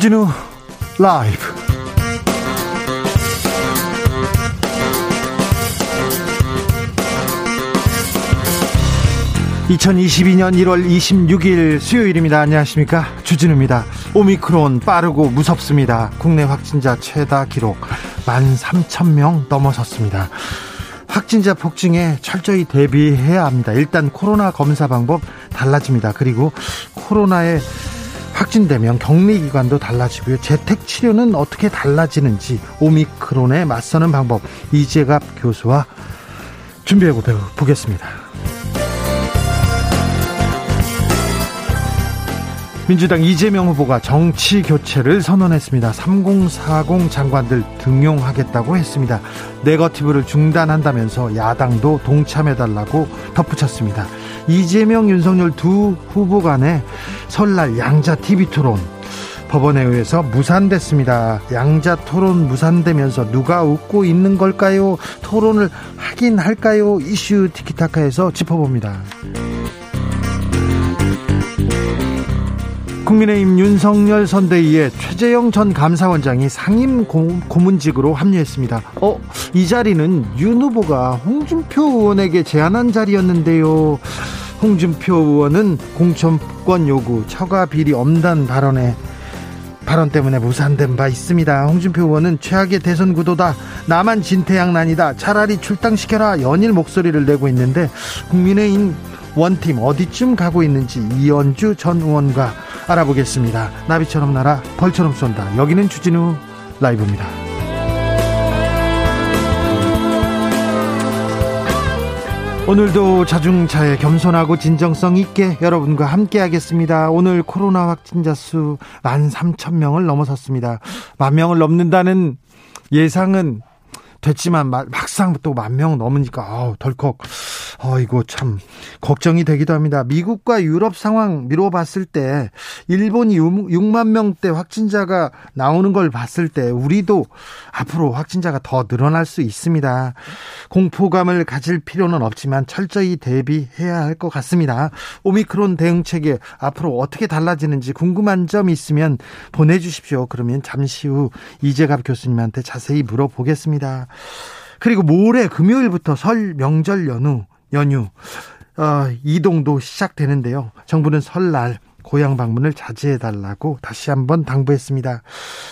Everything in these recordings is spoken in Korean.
주진우 라이브. (2022년 1월 26일) 수요일입니다. 안녕하십니까? 주진우입니다. 오미크론 빠르고 무섭습니다. 국내 확진자 최다 기록 (1 3 0 0 0명 넘어섰습니다. 확진자 폭증에 철저히 대비해야 합니다. 일단 코로나 검사 방법 달라집니다. 그리고 코로나에 확진되면 격리 기간도 달라지고요. 재택 치료는 어떻게 달라지는지 오미크론에 맞서는 방법 이재갑 교수와 준비해 보겠습니다. 민주당 이재명 후보가 정치 교체를 선언했습니다. 3040 장관들 등용하겠다고 했습니다. 네거티브를 중단한다면서 야당도 동참해달라고 덧붙였습니다. 이재명, 윤석열 두 후보 간의 설날 양자 TV 토론 법원에 의해서 무산됐습니다. 양자 토론 무산되면서 누가 웃고 있는 걸까요? 토론을 하긴 할까요? 이슈 티키타카에서 짚어봅니다. 국민의힘 윤석열 선대위에 최재형 전 감사원장이 상임 고문직으로 합류했습니다. 어, 이 자리는 윤 후보가 홍준표 의원에게 제안한 자리였는데요. 홍준표 의원은 공천권 요구, 처가 비리 엄단 발언에 발언 때문에 무산된 바 있습니다. 홍준표 의원은 최악의 대선 구도다. 나만 진퇴양난이다. 차라리 출당시켜라. 연일 목소리를 내고 있는데 국민의힘 원팀 어디쯤 가고 있는지 이연주 전 의원과 알아보겠습니다. 나비처럼 날아 벌처럼 쏜다. 여기는 주진우 라이브입니다. 오늘도 자중차에 겸손하고 진정성 있게 여러분과 함께 하겠습니다. 오늘 코로나 확진자 수 13,000명을 넘어섰습니다. 만 명을 넘는다는 예상은 됐지만 막상 또 만 명 넘으니까 아우 덜컥 어이고 참 걱정이 되기도 합니다. 미국과 유럽 상황 미뤄봤을 때 일본이 6만 명대 확진자가 나오는 걸 봤을 때 우리도 앞으로 확진자가 더 늘어날 수 있습니다. 공포감을 가질 필요는 없지만 철저히 대비해야 할 것 같습니다. 오미크론 대응 체계 앞으로 어떻게 달라지는지 궁금한 점 있으면 보내주십시오. 그러면 잠시 후 이재갑 교수님한테 자세히 물어보겠습니다. 그리고 모레 금요일부터 설 명절 연휴 연휴 어, 이동도 시작되는데요. 정부는 설날 고향 방문을 자제해 달라고 다시 한번 당부했습니다.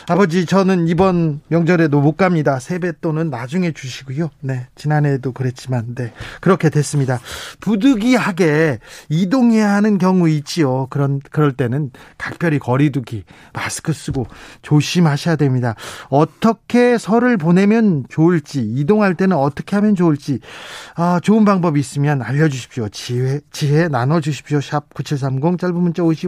아버지 저는 이번 명절에도 못 갑니다. 세뱃돈은 나중에 주시고요. 네. 지난해에도 그랬지만 네. 그렇게 됐습니다. 부득이하게 이동해야 하는 경우 있지요. 그런 그럴 때는 각별히 거리두기, 마스크 쓰고 조심하셔야 됩니다. 어떻게 설을 보내면 좋을지, 이동할 때는 어떻게 하면 좋을지 아, 좋은 방법이 있으면 알려 주십시오. 지혜 지혜 나눠 주십시오. 샵 9730 짧은 문자 50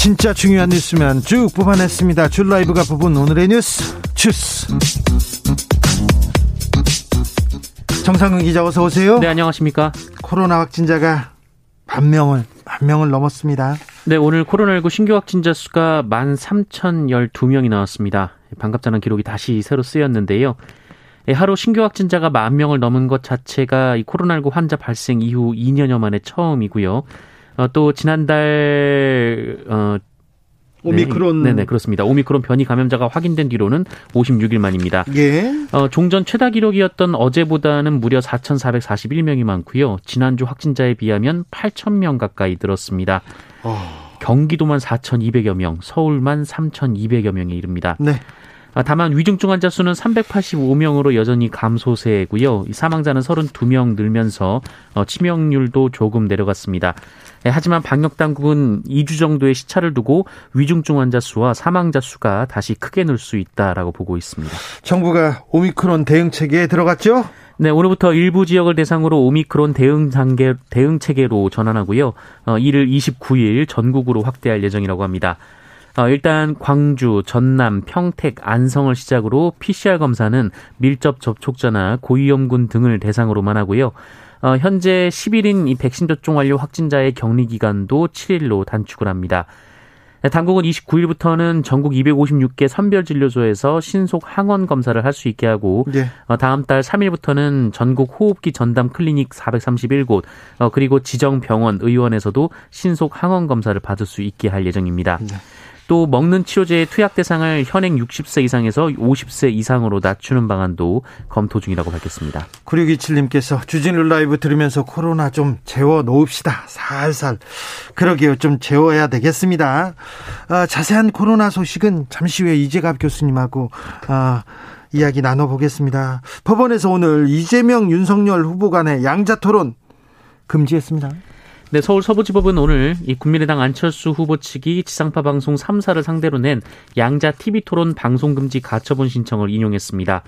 진짜 중요한 뉴스면 쭉 뽑아냈습니다. 줄 라이브가 뽑은 오늘의 뉴스 주스. 정상근 기자 어서 오세요. 네 안녕하십니까. 코로나 확진자가 만 명을 만 명을 넘었습니다. 네 오늘 코로나19 신규 확진자 수가 13,012명이 나왔습니다. 반갑다는 기록이 다시 새로 쓰였는데요. 예, 하루 신규 확진자가 만 명을 넘은 것 자체가 이 코로나19 환자 발생 이후 2년여 만에 처음이고요. 어, 또 지난달 어 오미크론 네, 네, 그렇습니다. 오미크론 변이 감염자가 확인된 뒤로는 56일 만입니다. 예. 어, 종전 최다 기록이었던 어제보다는 무려 4,441명이 많고요. 지난주 확진자에 비하면 8,000명 가까이 늘었습니다. 어... 경기도만 4,200여 명, 서울만 3,200여 명에 이릅니다. 네. 아, 다만 위중증 환자 수는 385명으로 여전히 감소세고요. 사망자는 32명 늘면서 어, 치명률도 조금 내려갔습니다. 예, 하지만 방역 당국은 2주 정도의 시차를 두고 위중증 환자 수와 사망자 수가 다시 크게 늘 수 있다라고 보고 있습니다. 정부가 오미크론 대응 체계에 들어갔죠? 네, 오늘부터 일부 지역을 대상으로 오미크론 대응 단계 대응 체계로 전환하고요. 어, 이를 29일 전국으로 확대할 예정이라고 합니다. 어, 일단 광주, 전남, 평택, 안성을 시작으로 PCR 검사는 밀접 접촉자나 고위험군 등을 대상으로만 하고요. 어, 현재 10일인 이 백신 접종 완료 확진자의 격리 기간도 7일로 단축을 합니다. 네, 당국은 29일부터는 전국 256개 선별 진료소에서 신속 항원 검사를 할 수 있게 하고 네. 다음 달 3일부터는 전국 호흡기 전담 클리닉 431곳 어, 그리고 지정 병원 의원에서도 신속 항원 검사를 받을 수 있게 할 예정입니다. 네. 또 먹는 치료제의 투약 대상을 현행 60세 이상에서 50세 이상으로 낮추는 방안도 검토 중이라고 밝혔습니다. 9627님께서 주진우 라이브 들으면서 코로나 좀 재워 놓읍시다. 살살. 그러게요. 좀 재워야 되겠습니다. 아, 자세한 코로나 소식은 잠시 후에 이재갑 교수님하고 아, 이야기 나눠보겠습니다. 법원에서 오늘 이재명 윤석열 후보 간의 양자 토론 금지했습니다. 네, 서울 서부지법은 오늘 이 국민의당 안철수 후보 측이 지상파 방송 3사를 상대로 낸 양자 TV 토론 방송 금지 가처분 신청을 인용했습니다.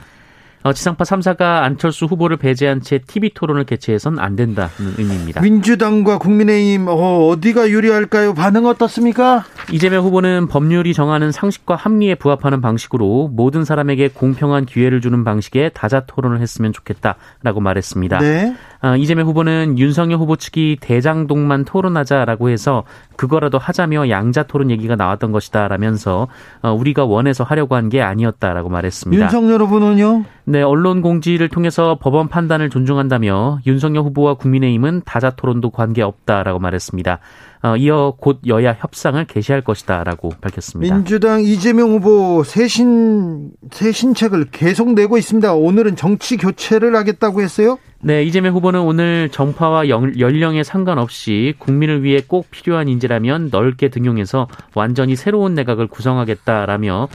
어, 지상파 3사가 안철수 후보를 배제한 채 TV 토론을 개최해선 안 된다는 의미입니다. 민주당과 국민의힘 어, 디가 유리할까요? 반응 어떻습니까? 이재명 후보는 법률이 정하는 상식과 합리에 부합하는 방식으로 모든 사람에게 공평한 기회를 주는 방식의 다자 토론을 했으면 좋겠다라고 말했습니다. 네. 어, 이재명 후보는 윤석열 후보 측이 대장동만 토론하자라고 해서 그거라도 하자며 양자 토론 얘기가 나왔던 것이다라면서 어, 우리가 원해서 하려고 한 게 아니었다라고 말했습니다. 윤석열 후보는요? 네, 언론 공지를 통해서 법원 판단을 존중한다며 윤석열 후보와 국민의힘은 다자 토론도 관계 없다라고 말했습니다. 어, 이어 곧 여야 협상을 개시할 것이다라고 밝혔습니다. 민주당 이재명 후보 새신 새신책을 계속 내고 있습니다. 오늘은 정치 교체를 하겠다고 했어요? 네, 이재명 후보는 오늘 정파와 연령에 상관없이 국민을 위해 꼭 필요한 인재라면 넓게 등용해서 완전히 새로운 내각을 구성하겠다라며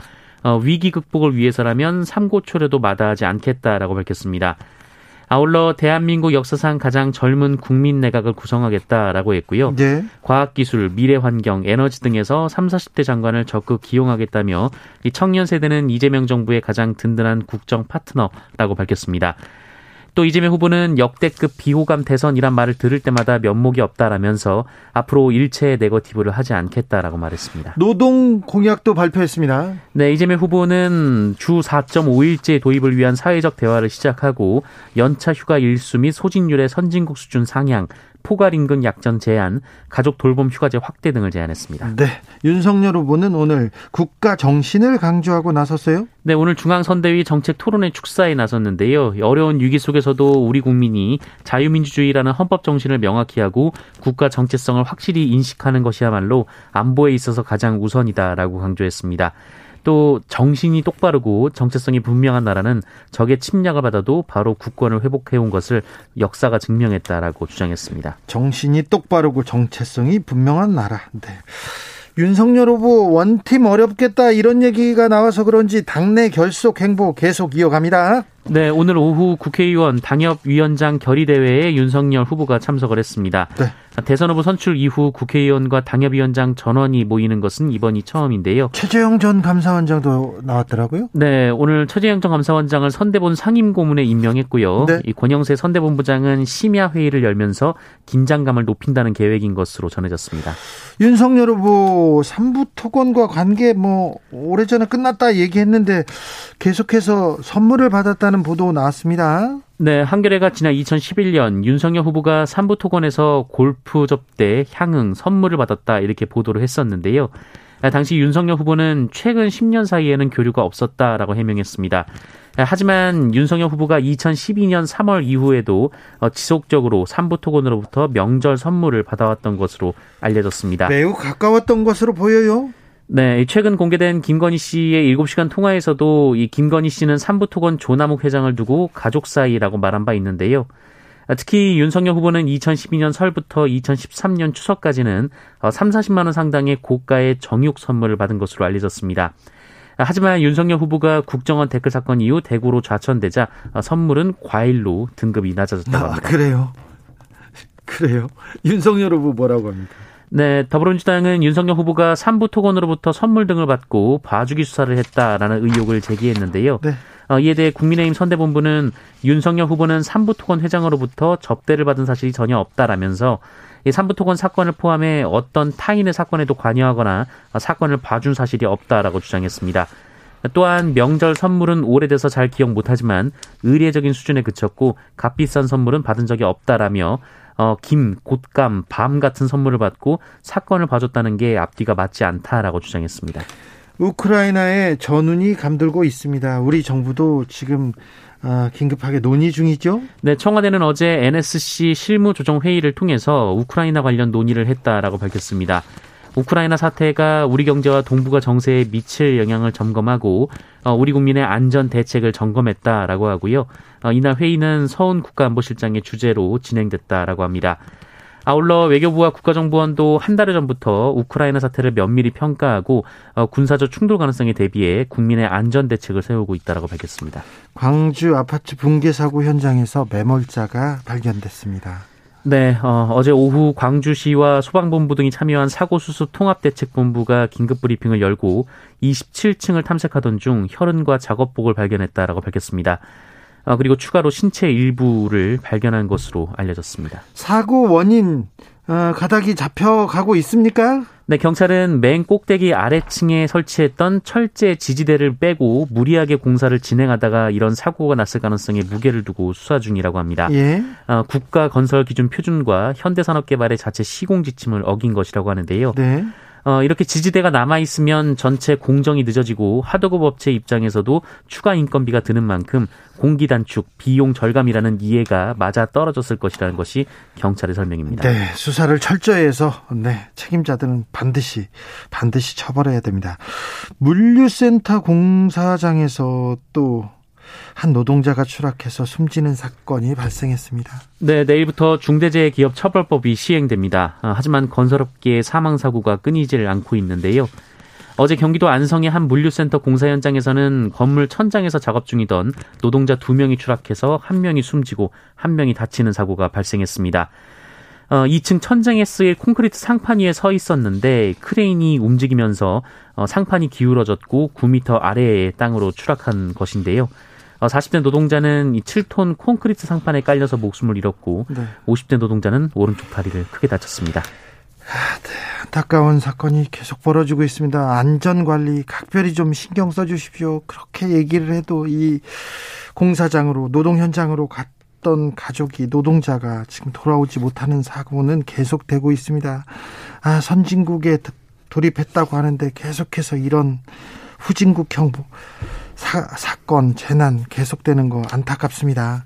어, 위기 극복을 위해서라면 삼고초려도 마다하지 않겠다라고 밝혔습니다. 아울러 대한민국 역사상 가장 젊은 국민 내각을 구성하겠다라고 했고요. 네. 과학기술, 미래환경, 에너지 등에서 3, 40대 장관을 적극 기용하겠다며 이 청년 세대는 이재명 정부의 가장 든든한 국정 파트너라고 밝혔습니다. 또 이재명 후보는 역대급 비호감 대선이란 말을 들을 때마다 면목이 없다라면서 앞으로 일체 네거티브를 하지 않겠다라고 말했습니다. 노동 공약도 발표했습니다. 네, 이재명 후보는 주 4.5일제 도입을 위한 사회적 대화를 시작하고 연차 휴가 일수 및 소진율의 선진국 수준 상향, 포괄 임금 약정 제한, 가족 돌봄 휴가제 확대 등을 제안했습니다. 네. 윤석열 후보는 오늘 국가 정신을 강조하고 나섰어요? 네, 오늘 중앙선대위 정책 토론회 축사에 나섰는데요. 어려운 위기 속에서도 우리 국민이 자유민주주의라는 헌법 정신을 명확히 하고 국가 정체성을 확실히 인식하는 것이야말로 안보에 있어서 가장 우선이다라고 강조했습니다. 또 정신이 똑바르고 정체성이 분명한 나라는 적의 침략을 받아도 바로 국권을 회복해온 것을 역사가 증명했다라고 주장했습니다. 정신이 똑바르고 정체성이 분명한 나라. 네. 윤석열 후보 원팀 어렵겠다 이런 얘기가 나와서 그런지 당내 결속 행보 계속 이어갑니다. 네, 오늘 오후 국회의원 당협위원장 결의대회에 윤석열 후보가 참석을 했습니다. 네. 대선 후보 선출 이후 국회의원과 당협위원장 전원이 모이는 것은 이번이 처음인데요. 최재형 전 감사원장도 나왔더라고요. 네, 오늘 최재형 전 감사원장을 선대본 상임고문에 임명했고요. 네. 이 권영세 선대본부장은 심야 회의를 열면서 긴장감을 높인다는 계획인 것으로 전해졌습니다. 윤석열 후보 삼부 토건과 관계 뭐 오래전에 끝났다 얘기했는데 계속해서 선물을 받았다 는 보도 나왔습니다. 네, 한겨레가 지난 2011년 윤석열 후보가 삼부토건에서 골프 접대, 향응, 선물을 받았다 이렇게 보도를 했었는데요. 당시 윤석열 후보는 최근 10년 사이에는 교류가 없었다라고 해명했습니다. 하지만 윤석열 후보가 2012년 3월 이후에도 지속적으로 삼부토건으로부터 명절 선물을 받아왔던 것으로 알려졌습니다. 매우 가까웠던 것으로 보여요. 네, 최근 공개된 김건희 씨의 7시간 통화에서도 이 김건희 씨는 삼부토건 조남욱 회장을 두고 가족 사이라고 말한 바 있는데요. 특히 윤석열 후보는 2012년 설부터 2013년 추석까지는 3, 40만 원 상당의 고가의 정육 선물을 받은 것으로 알려졌습니다. 하지만 윤석열 후보가 국정원 댓글 사건 이후 대구로 좌천되자 선물은 과일로 등급이 낮아졌다고 아, 합니다. 아, 그래요? 그래요? 윤석열 후보 뭐라고 합니까? 네, 더불어민주당은 윤석열 후보가 삼부 토건으로부터 선물 등을 받고 봐주기 수사를 했다라는 의혹을 제기했는데요. 네. 어, 이에 대해 국민의힘 선대본부는 윤석열 후보는 삼부 토건 회장으로부터 접대를 받은 사실이 전혀 없다라면서 이 삼부 토건 사건을 포함해 어떤 타인의 사건에도 관여하거나 사건을 봐준 사실이 없다라고 주장했습니다. 또한 명절 선물은 오래돼서 잘 기억 못하지만 의례적인 수준에 그쳤고 값비싼 선물은 받은 적이 없다라며 어, 김, 곶감, 밤 같은 선물을 받고 사건을 봐줬다는 게 앞뒤가 맞지 않다라고 주장했습니다. 우크라이나에 전운이 감돌고 있습니다. 우리 정부도 지금 아, 긴급하게 논의 중이죠? 네, 청와대는 어제 NSC 실무조정회의를 통해서 우크라이나 관련 논의를 했다라고 밝혔습니다. 우크라이나 사태가 우리 경제와 동북아 정세에 미칠 영향을 점검하고 어, 우리 국민의 안전 대책을 점검했다라고 하고요. 어, 이날 회의는 서훈 국가안보실장의 주재로 진행됐다라고 합니다. 아울러 외교부와 국가정보원도 한달 전부터 우크라이나 사태를 면밀히 평가하고 어, 군사적 충돌 가능성에 대비해 국민의 안전 대책을 세우고 있다라고 밝혔습니다. 광주 아파트 붕괴 사고 현장에서 매몰자가 발견됐습니다. 네, 어, 제 오후 광주시와 소방본부 등이 참여한 사고수습 통합대책본부가 긴급 브리핑을 열고 27층을 탐색하던 중 혈흔과 작업복을 발견했다라고 밝혔습니다. 어, 그리고 추가로 신체 일부를 발견한 것으로 알려졌습니다. 사고 원인 어, 가닥이 잡혀가고 있습니까? 네, 경찰은 맨 꼭대기 아래층에 설치했던 철제 지지대를 빼고 무리하게 공사를 진행하다가 이런 사고가 났을 가능성에 무게를 두고 수사 중이라고 합니다. 예. 어, 국가 건설 기준 표준과 현대산업개발의 자체 시공 지침을 어긴 것이라고 하는데요. 네. 어, 이렇게 지지대가 남아 있으면 전체 공정이 늦어지고 하도급 업체 입장에서도 추가 인건비가 드는 만큼 공기 단축, 비용 절감이라는 이해가 맞아 떨어졌을 것이라는 것이 경찰의 설명입니다. 네, 수사를 철저히 해서 네, 책임자들은 반드시 반드시 처벌해야 됩니다. 물류센터 공사장에서 또 한 노동자가 추락해서 숨지는 사건이 발생했습니다. 네, 내일부터 중대재해기업처벌법이 시행됩니다. 아, 하지만 건설업계의 사망 사고가 끊이질 않고 있는데요. 어제 경기도 안성의 한 물류센터 공사 현장에서는 건물 천장에서 작업 중이던 노동자 두 명이 추락해서 한 명이 숨지고 한 명이 다치는 사고가 발생했습니다. 어, 2층 천장에 쓰일 콘크리트 상판 위에 서 있었는데 크레인이 움직이면서 어, 상판이 기울어졌고 9m 아래의 땅으로 추락한 것인데요. 40대 어, 노동자는 이 7톤 콘크리트 상판에 깔려서 목숨을 잃었고 네. 50대 노동자는 오른쪽 다리를 크게 다쳤습니다. 아, 네. 안타까운 사건이 계속 벌어지고 있습니다. 안전관리 각별히 좀 신경 써주십시오. 그렇게 얘기를 해도 이 공사장으로 노동 현장으로 갔던 가족이 노동자가 지금 돌아오지 못하는 사고는 계속되고 있습니다. 아 선진국에 돌입했다고 하는데 계속해서 이런 후진국형 사, 사 건, 재난 계속되는 거 안타깝습니다.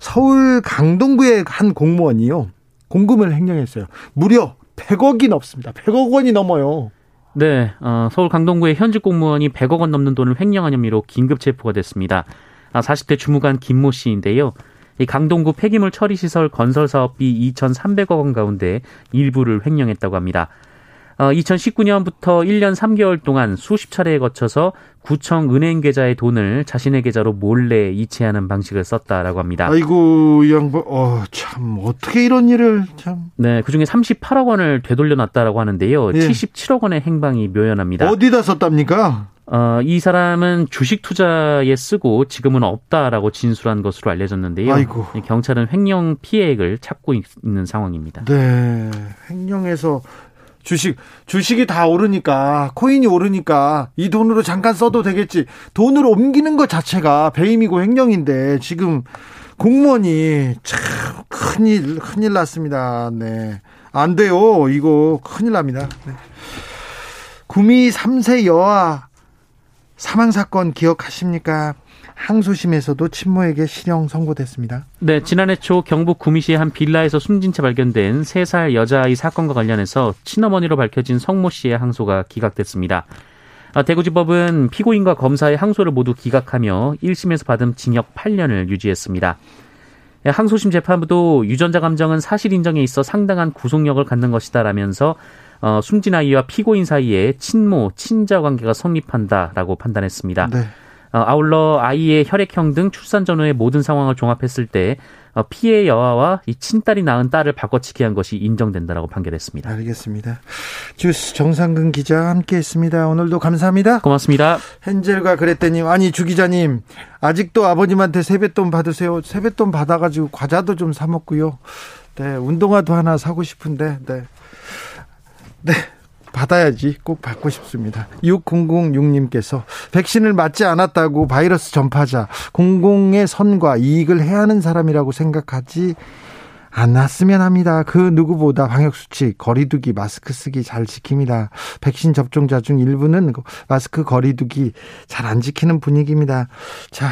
서울 강동구의 한 공무원이요. 공금을 횡령했어요. 무려 100억이 넘습니다. 100억 원이 넘어요. 네, 어, 서울 강동구의 현직 공무원이 100억 원 넘는 돈을 횡령한 혐의로 긴급 체포가 됐습니다. 아, 40대 주무관 김모 씨인데요. 이 강동구 폐기물 처리 시설 건설 사업비 2,300억 원 가운데 일부를 횡령했다고 합니다. 어, 2019년부터 1년 3개월 동안 수십 차례에 거쳐서 구청 은행 계좌의 돈을 자신의 계좌로 몰래 이체하는 방식을 썼다라고 합니다. 아이고 이 양반, 어, 참 어떻게 이런 일을 참. 네, 그 중에 38억 원을 되돌려놨다라고 하는데요. 예. 77억 원의 행방이 묘연합니다. 어디다 썼답니까? 어, 이 사람은 주식 투자에 쓰고 지금은 없다라고 진술한 것으로 알려졌는데요. 아이고. 경찰은 횡령 피해액을 찾고 있는 상황입니다. 네, 횡령해서 주식 주식이 다 오르니까 코인이 오르니까 이 돈으로 잠깐 써도 되겠지. 돈을 옮기는 것 자체가 배임이고 횡령인데 지금 공무원이 참 큰일 큰일 났습니다. 네. 안 돼요. 이거 큰일 납니다. 네. 구미 3세 여아 사망 사건 기억하십니까? 항소심에서도 친모에게 실형 선고됐습니다. 네, 지난해 초 경북 구미시의 한 빌라에서 숨진 채 발견된 3살 여자아이 사건과 관련해서 친어머니로 밝혀진 성모 씨의 항소가 기각됐습니다. 아, 대구지법은 피고인과 검사의 항소를 모두 기각하며 1심에서 받은 징역 8년을 유지했습니다. 예, 항소심 재판부도 유전자 감정은 사실 인정에 있어 상당한 구속력을 갖는 것이다라면서 어, 숨진 아이와 피고인 사이에 친모, 친자 관계가 성립한다라고 판단했습니다. 네. 어, 아울러 아이의 혈액형 등 출산 전후의 모든 상황을 종합했을 때 어, 피해 여아와 이 친딸이 낳은 딸을 바꿔치기 한 것이 인정된다라고 판결했습니다. 알겠습니다. 주스 정상근 기자 함께했습니다. 오늘도 감사합니다. 고맙습니다. 헨젤과 그랬더니 아니 주 기자님 아직도 아버님한테 세뱃돈 받으세요. 세뱃돈 받아가지고 과자도 좀 사 먹고요. 네 운동화도 하나 사고 싶은데 네. 네. 받아야지 꼭 받고 싶습니다. 6006님께서 백신을 맞지 않았다고 바이러스 전파자 공공의 선과 이익을 해야 하는 사람이라고 생각하지 않았으면 합니다. 그 누구보다 방역수칙, 거리두기, 마스크 쓰기 잘 지킵니다. 백신 접종자 중 일부는 마스크 거리두기 잘 안 지키는 분위기입니다. 자,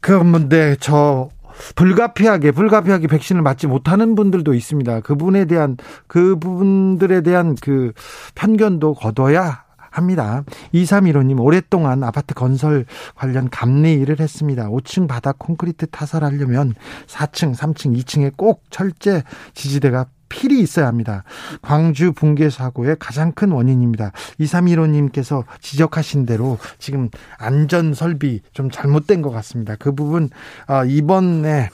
그런데 저 불가피하게 불가피하게 백신을 맞지 못하는 분들도 있습니다. 그분에 대한 그분들에 대한 그 편견도 거둬야 합니다. 2315님 오랫동안 아파트 건설 관련 감리 일을 했습니다. 5층 바닥 콘크리트 타설하려면 4층, 3층, 2층에 꼭 철제 지지대가 필히 있어야 합니다. 광주 붕괴 사고의 가장 큰 원인입니다. 2315님께서 지적하신 대로 지금 안전 설비 좀 잘못된 것 같습니다. 그 부분 어, 이번에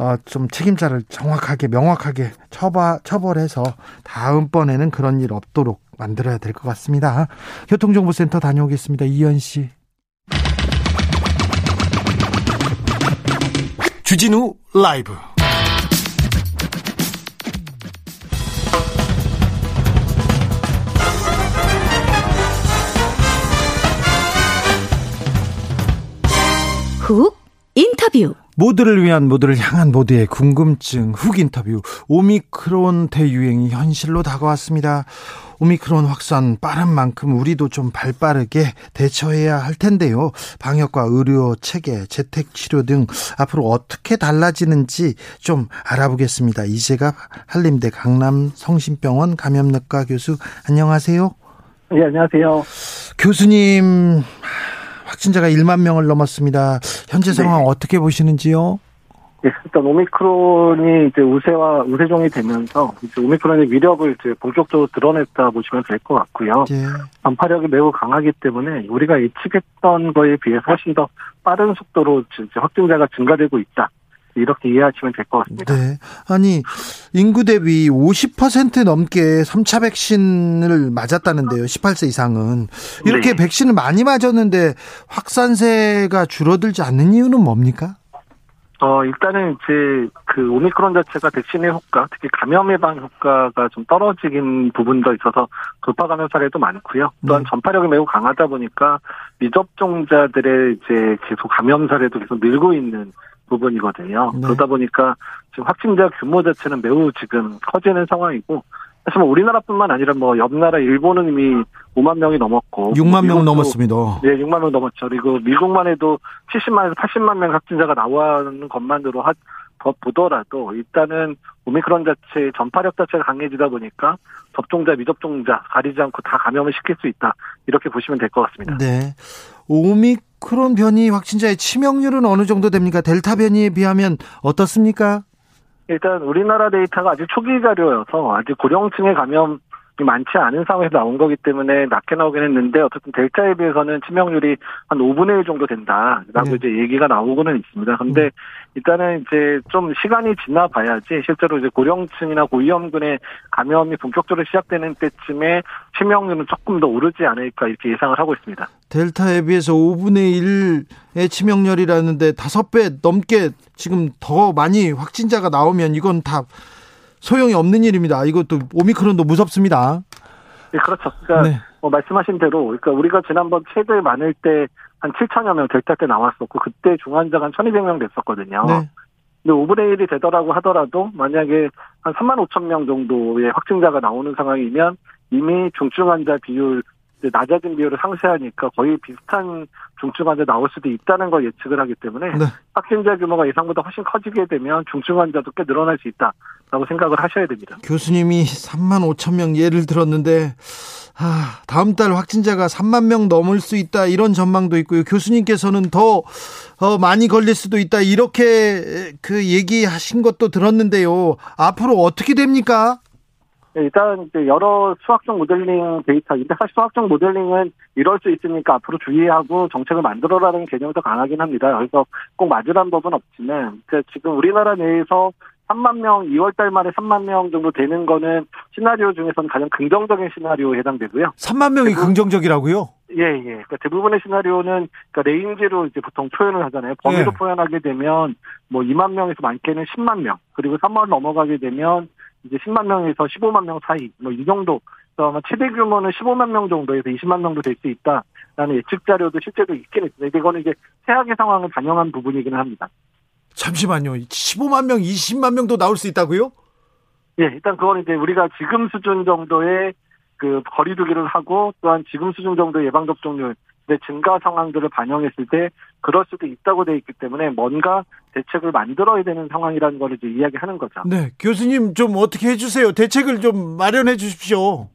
어, 좀 책임자를 정확하게 명확하게 처바, 처벌해서 다음번에는 그런 일 없도록 만들어야 될 것 같습니다. 교통정보센터 다녀오겠습니다. 이현 씨. 주진우 라이브 훅 인터뷰 모두를 위한 모두를 향한 모두의 궁금증 훅 인터뷰 오미크론 대유행이 현실로 다가왔습니다. 오미크론 확산 빠른 만큼 우리도 좀 발빠르게 대처해야 할 텐데요. 방역과 의료 체계, 재택 치료 등 앞으로 어떻게 달라지는지 좀 알아보겠습니다. 이재갑 한림대 강남 성심병원 감염내과 교수 안녕하세요. 네, 안녕하세요. 교수님 확진자가 1만 명을 넘었습니다. 현재 상황 네. 어떻게 보시는지요? 네, 일단 오미크론이 이제 우세와 우세종이 되면서 이제 오미크론의 위력을 이제 본격적으로 드러냈다 보시면 될 것 같고요. 네. 전파력이 매우 강하기 때문에 우리가 예측했던 거에 비해서 훨씬 더 빠른 속도로 확진자가 증가되고 있다. 이렇게 이해하시면 될 것 같습니다. 네. 아니, 인구 대비 50% 넘게 3차 백신을 맞았다는데요. 18세 이상은. 이렇게 네. 백신을 많이 맞았는데 확산세가 줄어들지 않는 이유는 뭡니까? 어, 일단은 이제 그 오미크론 자체가 백신의 효과, 특히 감염 예방 효과가 좀 떨어지긴 부분도 있어서 돌파 감염 사례도 많고요. 또한 네. 전파력이 매우 강하다 보니까 미접종자들의 이제 계속 감염 사례도 계속 늘고 있는 부분이거든요. 네. 그러다 보니까 지금 확진자 규모 자체는 매우 지금 커지는 상황이고 사실 뭐 우리나라뿐만 아니라 뭐 옆나라 일본은 이미 5만 명이 넘었고 6만 명 넘었습니다. 네, 6만 명 넘었죠. 그리고 미국만 해도 70만에서 80만 명 확진자가 나오는 것만으로 하, 더 보더라도 일단은 오미크론 자체 전파력 자체가 강해지다 보니까 접종자 미접종자 가리지 않고 다 감염을 시킬 수 있다 이렇게 보시면 될 것 같습니다. 네, 오미 크론 변이 확진자의 치명률은 어느 정도 됩니까? 델타 변이에 비하면 어떻습니까? 일단 우리나라 데이터가 아직 초기 자료여서 아직 고령층의 감염이 많지 않은 상황에서 나온 거기 때문에 낮게 나오긴 했는데 어쨌든 델타에 비해서는 치명률이 한 5분의 1 정도 된다라고 네. 이제 얘기가 나오고는 있습니다. 근데 음. 일단은 이제 좀 시간이 지나 봐야지 실제로 이제 고령층이나 고위험군의 감염이 본격적으로 시작되는 때쯤에 치명률은 조금 더 오르지 않을까 이렇게 예상을 하고 있습니다. 델타에 비해서 5분의 1의 치명률이라는데 5배 넘게 지금 더 많이 확진자가 나오면 이건 다 소용이 없는 일입니다. 이것도 오미크론도 무섭습니다. 네, 그렇죠. 그러니까 네. 뭐 말씀하신 대로 그러니까 우리가 지난번 최대 많을 때 한 7천여 명 델타 때 나왔었고 그때 중환자가 한 1200명 됐었거든요. 네. 근데 5분의 1이 되더라고 하더라도 만약에 한 3만 5천 명 정도의 확진자가 나오는 상황이면 이미 중증 환자 비율 낮아진 비율을 상쇄하니까 거의 비슷한 중증 환자 나올 수도 있다는 걸 예측을 하기 때문에 네. 확진자 규모가 예상보다 훨씬 커지게 되면 중증 환자도 꽤 늘어날 수 있다라고 생각을 하셔야 됩니다. 교수님이 3만 5천 명 예를 들었는데 아, 다음 달 확진자가 3만 명 넘을 수 있다 이런 전망도 있고요. 교수님께서는 더 어, 많이 걸릴 수도 있다 이렇게 그 얘기하신 것도 들었는데요. 앞으로 어떻게 됩니까? 네, 일단 이제 여러 수학적 모델링 데이터인데 사실 수학적 모델링은 이럴 수 있으니까 앞으로 주의하고 정책을 만들어라는 개념이 더 강하긴 합니다. 그래서 꼭 맞으란 법은 없지만 지금 우리나라 내에서 3만 명, 2월 달 말에 3만 명 정도 되는 거는 시나리오 중에서는 가장 긍정적인 시나리오에 해당되고요. 3만 명이 대부분, 긍정적이라고요? 예, 예. 그러니까 대부분의 시나리오는 그러니까 range로 이제 보통 표현을 하잖아요. 범위로 예. 표현하게 되면 뭐 2만 명에서 많게는 10만 명, 그리고 3만 넘어가게 되면 이제 10만 명에서 15만 명 사이, 뭐 이 정도. 그래서 최대 규모는 15만 명 정도에서 20만 명도 될 수 있다라는 예측 자료도 실제로 있긴 있습니다. 이거는 이제 최악의 상황을 반영한 부분이기는 합니다. 잠시만요. 15만 명, 20만 명도 나올 수 있다고요? 예, 일단 그건 이제 우리가 지금 수준 정도의 그 거리두기를 하고 또한 지금 수준 정도의 예방 접종률 증가 상황들을 반영했을 때 그럴 수도 있다고 돼 있기 때문에 뭔가 대책을 만들어야 되는 상황이라는 걸 이제 이야기하는 거죠. 네, 교수님 좀 어떻게 해주세요. 대책을 좀 마련해 주십시오.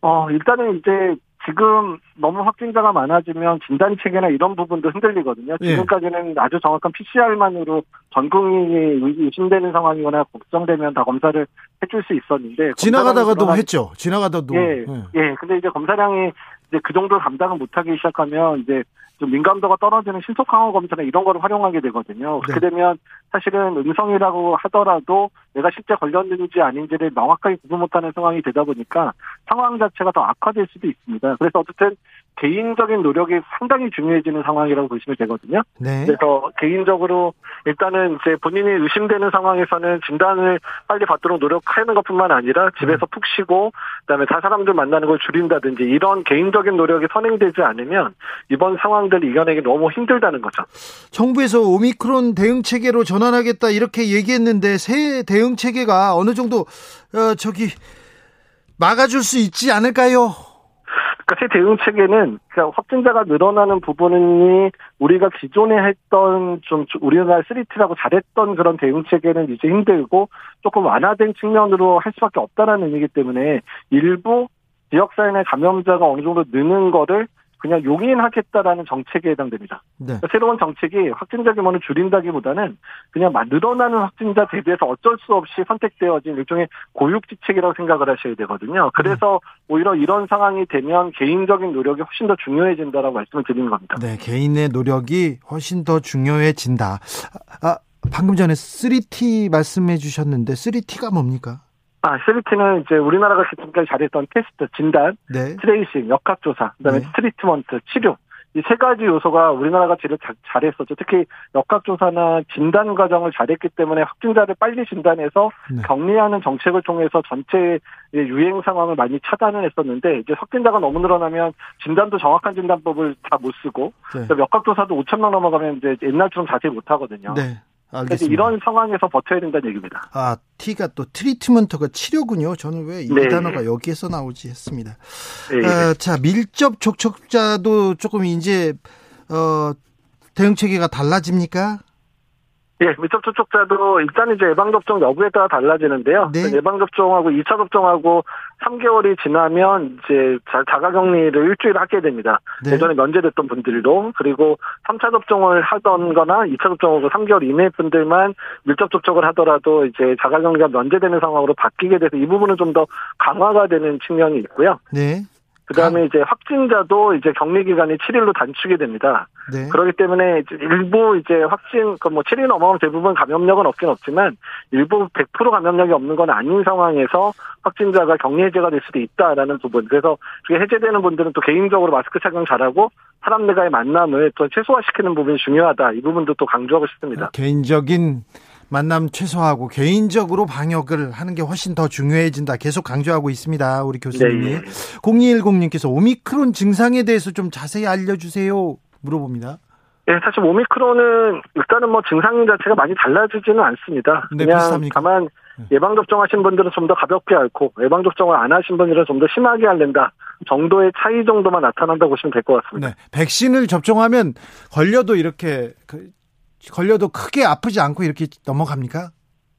어, 일단은 이제 지금 너무 확진자가 많아지면 진단 체계나 이런 부분도 흔들리거든요. 예. 지금까지는 예. 아주 정확한 PCR만으로 전 국민이 의심되는 상황이거나 걱정되면 다 검사를 해줄 수 있었는데 지나가다가도 했죠. 지나가다도 예, 예. 예. 근데 이제 검사량이 이제 그 정도 감당을 못하기 시작하면 이제 좀 민감도가 떨어지는 신속 항원 검사나 이런 거를 활용하게 되거든요. 그렇게 네. 되면 사실은 음성이라고 하더라도 내가 실제 걸렸는지 아닌지를 명확하게 구분 못하는 상황이 되다 보니까 상황 자체가 더 악화될 수도 있습니다. 그래서 어쨌든 개인적인 노력이 상당히 중요해지는 상황이라고 보시면 되거든요. 네. 그래서 개인적으로 일단은 이제 본인이 의심되는 상황에서는 진단을 빨리 받도록 노력하는 것뿐만 아니라 집에서 음. 푹 쉬고 그다음에 다 사람들 만나는 걸 줄인다든지 이런 개인적인 노력이 선행되지 않으면 이번 상황들을 이겨내기 너무 힘들다는 거죠. 정부에서 오미크론 대응 체계로 전환하겠다 이렇게 얘기했는데 새 대응 체계가 어느 정도 어 저기 막아줄 수 있지 않을까요? 그러니까 새 대응 체계는 확진자가 늘어나는 부분이 우리가 기존에 했던 좀 우리나라 3T라고 잘했던 그런 대응 체계는 이제 힘들고 조금 완화된 측면으로 할 수밖에 없다는 의미이기 때문에 일부 지역 사회 내 감염자가 어느 정도 느는 거를 그냥 용인하겠다라는 정책에 해당됩니다. 네. 그러니까 새로운 정책이 확진자 규모를 줄인다기보다는 그냥 늘어나는 확진자 대비해서 어쩔 수 없이 선택되어진 일종의 고육지책이라고 생각을 하셔야 되거든요. 그래서 네. 오히려 이런 상황이 되면 개인적인 노력이 훨씬 더 중요해진다라고 말씀을 드리는 겁니다. 네, 개인의 노력이 훨씬 더 중요해진다. 아, 방금 전에 3T 말씀해 주셨는데 3T가 뭡니까? 아, 3T는 이제 우리나라가 지금까지 잘했던 테스트, 진단, 네. tracing, 역학조사, 그다음에 네. treatment, 치료. 이 세 가지 요소가 우리나라가 제일 자, 잘했었죠. 특히 역학조사나 진단 과정을 잘했기 때문에 확진자를 빨리 진단해서 네. 격리하는 정책을 통해서 전체 유행 상황을 많이 차단을 했었는데 이제 확진자가 너무 늘어나면 진단도 정확한 진단법을 다 못 쓰고 네. 역학조사도 5천 명 넘어가면 이제 옛날처럼 자세히 못 하거든요. 네. 알겠습니다. 이런 상황에서 버텨야 된다는 얘기입니다. 아, T가 또 트리트먼트가 치료군요. 저는 왜이 네. 단어가 여기에서 나오지 했습니다. 네. 아, 자, 밀접 접촉자도 조금 이제 어 대응 체계가 달라집니까? 예, 밀접 접촉자도 일단 이제 예방접종 여부에 따라 달라지는데요. 네. 예방접종하고 2차 접종하고 3개월이 지나면 이제 자가격리를 일주일 하게 됩니다. 네. 예전에 면제됐던 분들도 그리고 3차 접종을 하던 거나 2차 접종하고 3개월 이내 분들만 밀접 접촉을 하더라도 이제 자가격리가 면제되는 상황으로 바뀌게 돼서 이 부분은 좀 더 강화가 되는 측면이 있고요. 네. 그 다음에 이제 확진자도 이제 격리 기간이 7일로 단축이 됩니다. 네. 그렇기 때문에 일부 이제 확진, 그뭐 7일 넘어가면 대부분 감염력은 없긴 없지만 일부 100% 감염력이 없는 건 아닌 상황에서 확진자가 격리 해제가 될 수도 있다라는 부분. 그래서 그게 해제되는 분들은 또 개인적으로 마스크 착용 잘하고 사람들과의 만남을 또 최소화시키는 부분이 중요하다. 이 부분도 또 강조하고 싶습니다. 개인적인 만남 최소화하고 개인적으로 방역을 하는 게 훨씬 더 중요해진다. 계속 강조하고 있습니다. 우리 교수님이. 네. 0210님께서 오미크론 증상에 대해서 좀 자세히 알려주세요. 물어봅니다. 네, 사실 오미크론은 일단은 뭐 증상 자체가 많이 달라지지는 않습니다. 네, 그냥 비슷합니까? 다만 네. 예방 접종하신 분들은 좀 더 가볍게 앓고 예방 접종을 안 하신 분들은 좀 더 심하게 앓는다 정도의 차이 정도만 나타난다고 보시면 될 것 같습니다. 네, 백신을 접종하면 걸려도 이렇게 그 걸려도 크게 아프지 않고 이렇게 넘어갑니까?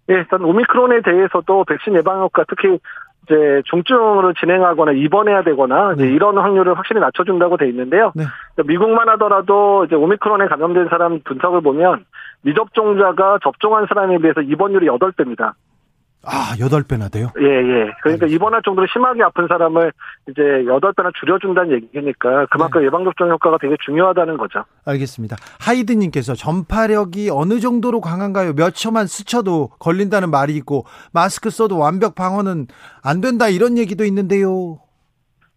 예, 일단 오미크론에 대해서도 백신 예방 효과 특히 이제 중증으로 진행하거나 입원해야 되거나 네. 이런 확률을 확실히 낮춰준다고 돼 있는데요. 네. 미국만 하더라도 이제 오미크론에 감염된 사람 분석을 보면 미접종자가 접종한 사람에 비해서 입원율이 8배입니다. 아, 여덟 배나 돼요? 예, 예. 그러니까 입원할 정도로 심하게 아픈 사람을 이제 여덟 배나 줄여준다는 얘기니까 그만큼 네. 예방접종 효과가 되게 중요하다는 거죠. 알겠습니다. 하이드님께서 전파력이 어느 정도로 강한가요? 몇 초만 스쳐도 걸린다는 말이 있고 마스크 써도 완벽 방어는 안 된다 이런 얘기도 있는데요.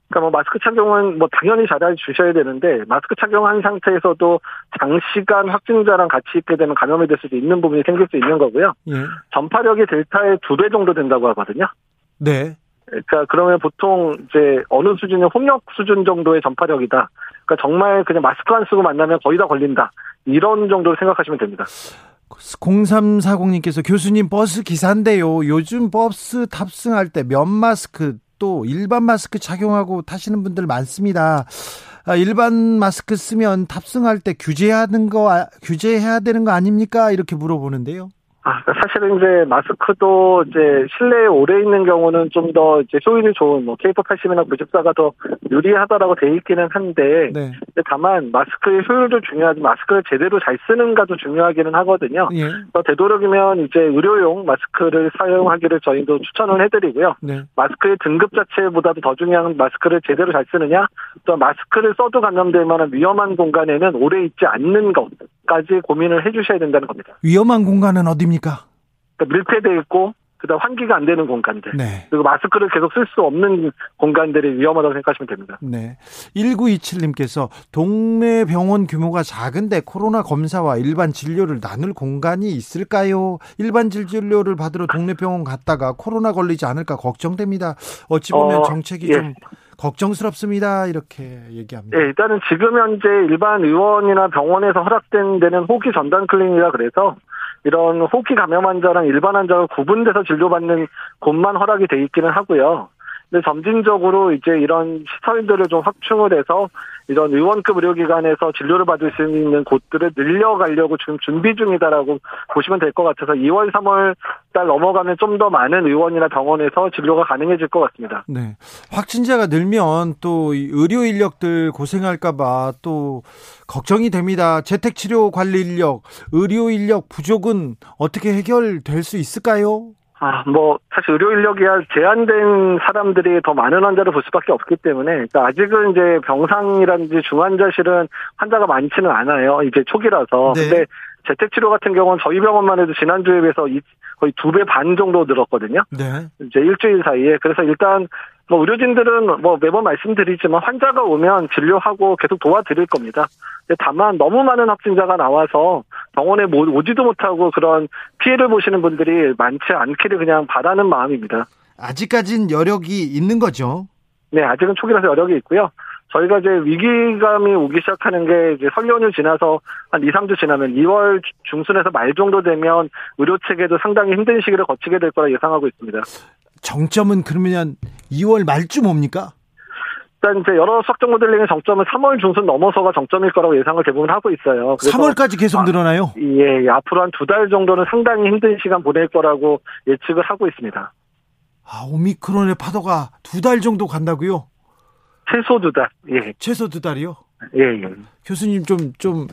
그러니까 뭐 마스크 착용은 뭐 당연히 잘해 주셔야 되는데 마스크 착용한 상태에서도 장시간 확진자랑 같이 있게 되면 감염이 될 수도 있는 부분이 생길 수 있는 거고요. 예. 전파력이 델타의 두 배 정도 된다고 하거든요. 네. 그러니까 그러면 보통 이제 어느 수준의 홍역 수준 정도의 전파력이다. 그러니까 정말 그냥 마스크 안 쓰고 만나면 거의 다 걸린다. 이런 정도로 생각하시면 됩니다. 0340님께서 교수님 버스 기사인데요. 요즘 버스 탑승할 때 면 마스크 또 일반 마스크 착용하고 타시는 분들 많습니다. 아, 일반 마스크 쓰면 탑승할 때 규제하는 거 아, 규제해야 되는 거 아닙니까? 이렇게 물어보는데요. 아, 사실은 이제 마스크도 이제 실내에 오래 있는 경우는 좀 더 이제 효율이 좋은 뭐 K80이나 94가 더 유리하다라고 돼 있기는 한데 네. 다만 마스크의 효율도 중요하지 마스크를 제대로 잘 쓰는가도 중요하기는 하거든요. 예. 되도록이면 이제 의료용 마스크를 사용하기를 저희도 추천을 해드리고요. 네. 마스크의 등급 자체보다도 더 중요한 마스크를 제대로 잘 쓰느냐, 또 마스크를 써도 감염될 만한 위험한 공간에는 오래 있지 않는 것 까지 고민을 해주셔야 된다는 겁니다. 위험한 공간은 어디입니까? 그러니까 밀폐돼 있고 그다음 환기가 안 되는 공간들. 네. 그리고 마스크를 계속 쓸 수 없는 공간들이 위험하다고 생각하시면 됩니다. 네. 1927님께서 동네 병원 규모가 작은데 코로나 검사와 일반 진료를 나눌 공간이 있을까요? 일반 진료를 받으러 동네 병원 갔다가 코로나 걸리지 않을까 걱정됩니다. 어찌 보면 어, 정책이 예. 좀 걱정스럽습니다. 이렇게 얘기합니다. 네, 일단은 지금 현재 일반 의원이나 병원에서 허락된 데는 호기 전담 클리닉이라 그래서 이런 호흡기 감염 환자랑 일반 환자가 구분돼서 진료받는 곳만 허락이 돼 있기는 하고요. 근데 점진적으로 이제 이런 시설들을 좀 확충을 해서 이런 의원급 의료기관에서 진료를 받을 수 있는 곳들을 늘려가려고 지금 준비 중이다라고 보시면 될 것 같아서 2월, 3월 달 넘어가면 좀 더 많은 의원이나 병원에서 진료가 가능해질 것 같습니다. 네. 확진자가 늘면 또 의료 인력들 고생할까봐 또 걱정이 됩니다. 재택치료 관리 인력, 의료 인력 부족은 어떻게 해결될 수 있을까요? 아, 뭐, 사실 의료 인력이야 제한된 사람들이 더 많은 환자를 볼 수밖에 없기 때문에, 그러니까 아직은 이제 병상이라든지 중환자실은 환자가 많지는 않아요. 이제 초기라서. 네. 근데 재택치료 같은 경우는 저희 병원만 해도 지난주에 비해서 거의 두 배 반 정도 늘었거든요. 네. 이제 일주일 사이에. 그래서 일단 뭐 의료진들은 뭐 매번 말씀드리지만 환자가 오면 진료하고 계속 도와드릴 겁니다. 다만 너무 많은 확진자가 나와서 병원에 오지도 못하고 그런 피해를 보시는 분들이 많지 않기를 그냥 바라는 마음입니다. 아직까진 여력이 있는 거죠? 네, 아직은 초기라서 여력이 있고요. 저희가 이제 위기감이 오기 시작하는 게 이제 설 연휴 지나서 한 2, 3주 지나면 2월 중순에서 말 정도 되면 의료 체계도 상당히 힘든 시기를 거치게 될 거라 예상하고 있습니다. 정점은 그러면 2월 말쯤 옵니까? 일단 이제 여러 수학적 모델링의 정점은 3월 중순 넘어서가 정점일 거라고 예상을 대부분 하고 있어요. 3월까지 계속 늘어나요? 아, 예, 예, 앞으로 한 두 달 정도는 상당히 힘든 시간 보낼 거라고 예측을 하고 있습니다. 아, 오미크론의 파도가 두 달 정도 간다고요? 최소 두 달. 예. 최소 두 달이요? 예, 예. 교수님 좀, 좀,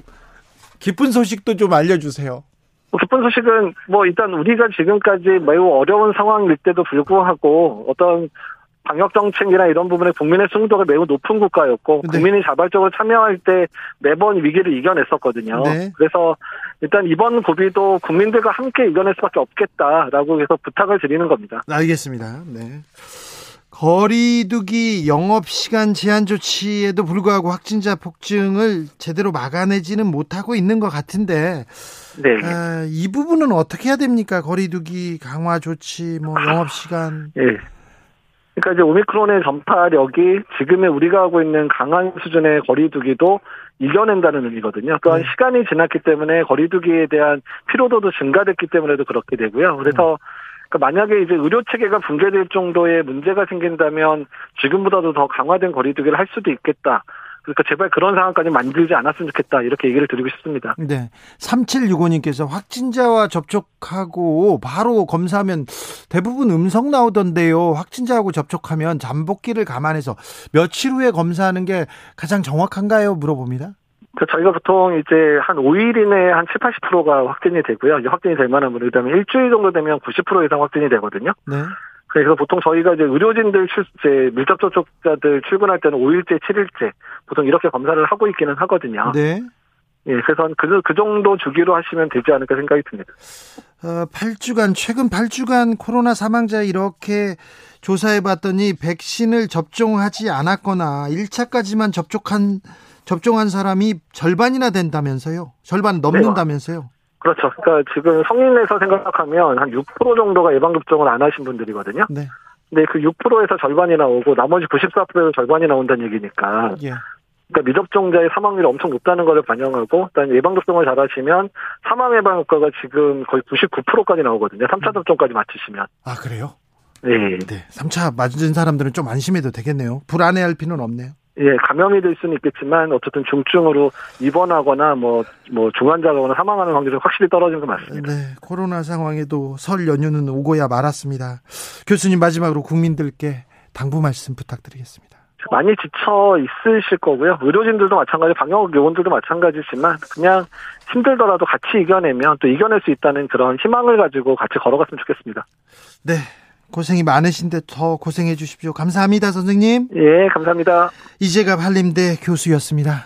기쁜 소식도 좀 알려 주세요. 뭐 기쁜 소식은 뭐 일단 우리가 지금까지 매우 어려운 상황일 때도 불구하고 어떤 방역 정책이나 이런 부분에 국민의 승도가 매우 높은 국가였고 네. 국민이 자발적으로 참여할 때 매번 위기를 이겨냈었거든요. 네. 그래서 일단 이번 고비도 국민들과 함께 이겨낼 수밖에 없겠다라고 해서 부탁을 드리는 겁니다. 알겠습니다. 네. 거리두기 영업 시간 제한 조치에도 불구하고 확진자 폭증을 제대로 막아내지는 못하고 있는 것 같은데 네. 아, 이 부분은 어떻게 해야 됩니까? 거리두기 강화 조치, 뭐 영업 시간. 네. 그러니까 이제 오미크론의 전파력이 지금의 우리가 하고 있는 강한 수준의 거리두기도 이겨낸다는 의미거든요. 또한 네. 시간이 지났기 때문에 거리두기에 대한 피로도도 증가됐기 때문에도 그렇게 되고요. 그래서 음. 그러니까 만약에 이제 의료 체계가 붕괴될 정도의 문제가 생긴다면 지금보다도 더 강화된 거리두기를 할 수도 있겠다. 그러니까 제발 그런 상황까지 만들지 않았으면 좋겠다. 이렇게 얘기를 드리고 싶습니다. 네. 3765님께서 확진자와 접촉하고 바로 검사하면 대부분 음성 나오던데요. 확진자하고 접촉하면 잠복기를 감안해서 며칠 후에 검사하는 게 가장 정확한가요? 물어봅니다. 그 저희가 보통 이제 한 5일 이내에 한 7, 80%가 확진이 되고요. 이제 확진이 될 만한 분들 그다음에 일주일 정도 되면 90% 이상 확진이 되거든요. 네. 그래서 보통 저희가 이제 의료진들 출, 이제 밀접 접촉자들 출근할 때는 5일째, 7일째 보통 이렇게 검사를 하고 있기는 하거든요. 네. 예, 그래서 그, 그 정도 주기로 하시면 되지 않을까 생각이 듭니다. 어, 8주간, 최근 8주간 코로나 사망자 이렇게 조사해 봤더니 백신을 접종하지 않았거나 1차까지만 접촉한 접종한 사람이 절반이나 된다면서요? 절반 넘는다면서요? 네. 그렇죠. 그러니까 지금 성인에서 생각하면 한 6% 정도가 예방 접종을 안 하신 분들이거든요. 네. 근데 그 6%에서 절반이 나오고 나머지 94%에서 절반이 나온다는 얘기니까. 예. 그러니까 미접종자의 사망률이 엄청 높다는 것을 반영하고 일단 예방 접종을 잘 하시면 사망 예방 효과가 지금 거의 99%까지 나오거든요. 3차 음. 접종까지 맞추시면. 아 그래요? 네. 네. 3차 맞은 사람들은 좀 안심해도 되겠네요. 불안해할 필요는 없네요. 예, 감염이 될 수는 있겠지만 어쨌든 중증으로 입원하거나 뭐, 뭐 중환자거나 사망하는 확률이 확실히 떨어진 건 맞습니다. 네, 코로나 상황에도 설 연휴는 오고야 말았습니다. 교수님 마지막으로 국민들께 당부 말씀 부탁드리겠습니다. 많이 지쳐 있으실 거고요. 의료진들도 마찬가지, 방역 요원들도 마찬가지지만 그냥 힘들더라도 같이 이겨내면 또 이겨낼 수 있다는 그런 희망을 가지고 같이 걸어갔으면 좋겠습니다. 네, 고생이 많으신데 더 고생해 주십시오. 감사합니다, 선생님. 예, 감사합니다. 이재갑 한림대 교수였습니다.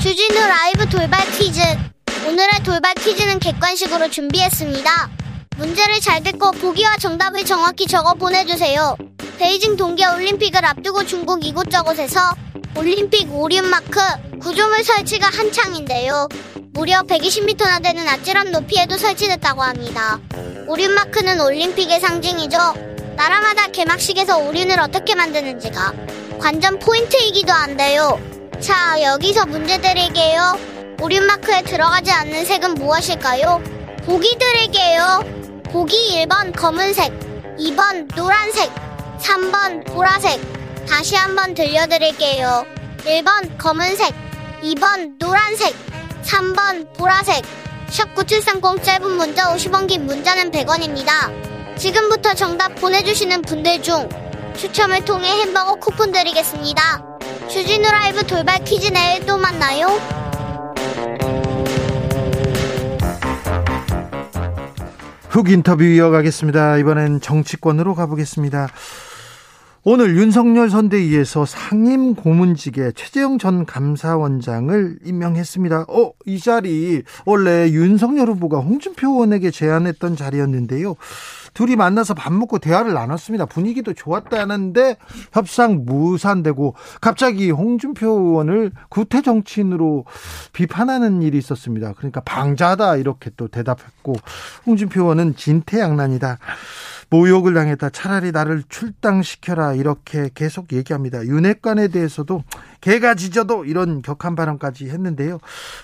주진우 라이브 돌발 퀴즈. 오늘의 돌발 퀴즈는 객관식으로 준비했습니다. 문제를 잘 듣고 보기와 정답을 정확히 적어 보내주세요. 베이징 동계올림픽을 앞두고 중국 이곳저곳에서 올림픽 오륜 마크 구조물 설치가 한창인데요. 무려 120m나 되는 아찔한 높이에도 설치됐다고 합니다. 오륜 마크는 올림픽의 상징이죠. 나라마다 개막식에서 오륜을 어떻게 만드는지가 관전 포인트이기도 한데요. 자, 여기서 문제 드릴게요. 오륜 마크에 들어가지 않는 색은 무엇일까요? 보기 드릴게요. 보기 1번 검은색, 2번 노란색, 3번 보라색, 다시 한번 들려드릴게요. 1번 검은색, 2번 노란색, 3번 보라색. 샵 9730 짧은 문자 50원 긴 문자는 100원입니다. 지금부터 정답 보내주시는 분들 중 추첨을 통해 햄버거 쿠폰 드리겠습니다. 주진우 라이브 돌발 퀴즈 내일 또 만나요. 훅 인터뷰 이어가겠습니다. 이번엔 정치권으로 가보겠습니다. 오늘 윤석열 선대위에서 상임 고문직에 최재형 전 감사원장을 임명했습니다. 어, 이 자리 원래 윤석열 후보가 홍준표 의원에게 제안했던 자리였는데요. 둘이 만나서 밥 먹고 대화를 나눴습니다. 분위기도 좋았다는데 협상 무산되고 갑자기 홍준표 의원을 구태 정치인으로 비판하는 일이 있었습니다. 그러니까 방자다 이렇게 또 대답했고 홍준표 의원은 진퇴양난이다. 모욕을 당했다. 차라리 나를 출당시켜라. 이렇게 계속 얘기합니다. 윤핵관에 대해서도 개가 짖어도 이런 격한 발언까지 했는데요.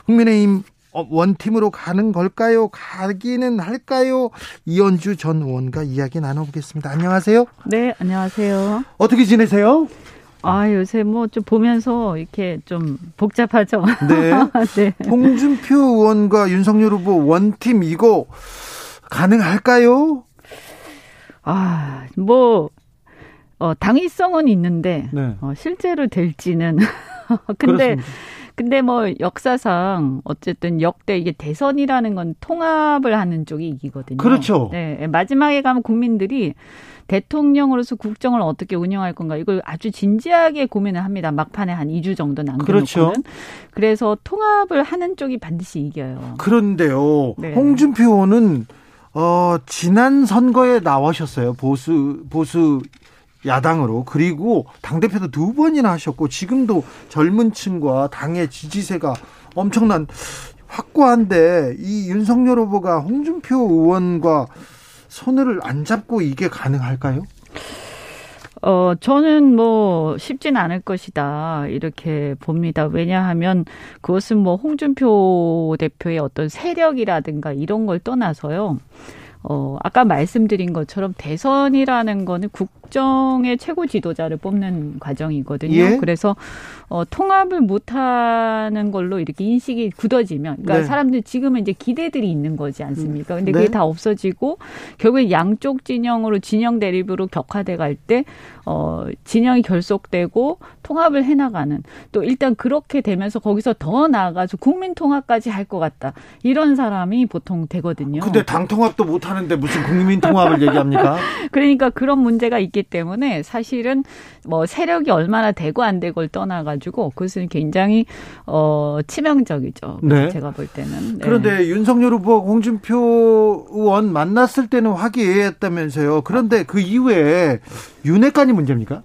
국민의힘 어, 원팀으로 가는 걸까요? 가기는 할까요? 이현주 전 의원과 이야기 나눠보겠습니다. 안녕하세요. 네, 안녕하세요. 어떻게 지내세요? 아, 요새 뭐 좀 보면서 이렇게 좀 복잡하죠. 네. 네. 홍준표 의원과 윤석열 후보 원팀 이거 가능할까요? 아, 뭐, 어, 당위성은 있는데, 네. 어, 실제로 될지는. 근데, 그렇습니다. 근데 뭐 역사상 어쨌든 역대 이게 대선이라는 건 통합을 하는 쪽이 이기거든요. 그렇죠. 네. 마지막에 가면 국민들이 대통령으로서 국정을 어떻게 운영할 건가 이걸 아주 진지하게 고민을 합니다. 막판에 한 2주 정도 남겨놓고는. 그렇죠. 그래서 통합을 하는 쪽이 반드시 이겨요. 그런데요. 네. 홍준표 의원은 어, 지난 선거에 나오셨어요. 보수, 보수 야당으로. 그리고 당 대표도 두 번이나 하셨고, 지금도 젊은 층과 당의 지지세가 엄청난 확고한데, 이 윤석열 후보가 홍준표 의원과 손을 안 잡고 이게 가능할까요? 어, 저는 뭐 쉽진 않을 것이다. 이렇게 봅니다. 왜냐하면 그것은 뭐 홍준표 대표의 어떤 세력이라든가 이런 걸 떠나서요. 어, 아까 말씀드린 것처럼 대선이라는 거는 국정의 최고 지도자를 뽑는 과정이거든요. 예? 그래서 어, 통합을 못하는 걸로 이렇게 인식이 굳어지면, 그러니까 네. 사람들 지금은 이제 기대들이 있는 거지 않습니까? 근데 그게 네. 다 없어지고 결국에 양쪽 진영으로 진영 대립으로 격화돼 갈 때, 어, 진영이 결속되고 통합을 해나가는 또 일단 그렇게 되면서 거기서 더 나아가서 국민 통합까지 할 것 같다 이런 사람이 보통 되거든요. 근데 당 통합도 못 하는데 무슨 국민 통합을 얘기합니까? 그러니까 그런 문제가 있기 때문에 사실은 뭐 세력이 얼마나 되고 안 되고를 떠나가지고 그것은 굉장히 어 치명적이죠. 네. 제가 볼 때는. 네. 그런데 윤석열 후보 홍준표 의원 만났을 때는 화기애애했다면서요. 그런데 그 이후에 윤핵관이 문제입니까?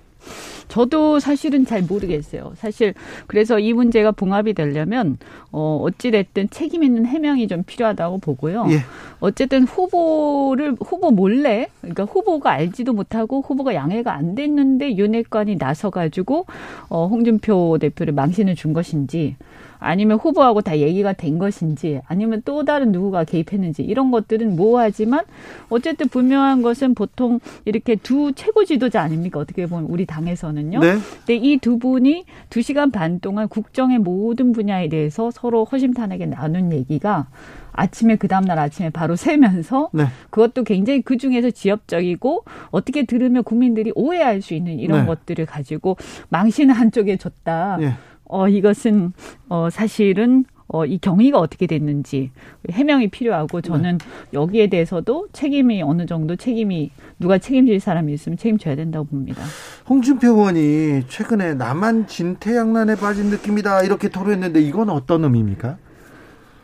저도 사실은 잘 모르겠어요. 사실 그래서 이 문제가 봉합이 되려면 어 어찌 됐든 책임 있는 해명이 좀 필요하다고 보고요. 예. 어쨌든 후보를 후보 몰래 그러니까 후보가 알지도 못하고 후보가 양해가 안 됐는데 윤핵관이 나서 가지고 어 홍준표 대표를 망신을 준 것인지 아니면 후보하고 다 얘기가 된 것인지 아니면 또 다른 누구가 개입했는지 이런 것들은 모호하지만 어쨌든 분명한 것은 보통 이렇게 두 최고 지도자 아닙니까 어떻게 보면 우리 당에서는요. 네. 근데 이 두 분이 두 시간 반 동안 국정의 모든 분야에 대해서 서로 허심탄회하게 나눈 얘기가 아침에 그 다음날 아침에 바로 세면서 네. 그것도 굉장히 그 중에서 지엽적이고 어떻게 들으면 국민들이 오해할 수 있는 이런 네. 것들을 가지고 망신을 한쪽에 줬다. 네. 어, 이것은, 어, 사실은 어, 이 경위가 어떻게 됐는지 해명이 필요하고 저는 네. 여기에 대해서도 책임이 어느 정도 책임이 누가 책임질 사람이 있으면 책임져야 된다고 봅니다. 홍준표 의원이 최근에 나만 진태양난에 빠진 느낌이다 이렇게 토로했는데 이건 어떤 의미입니까?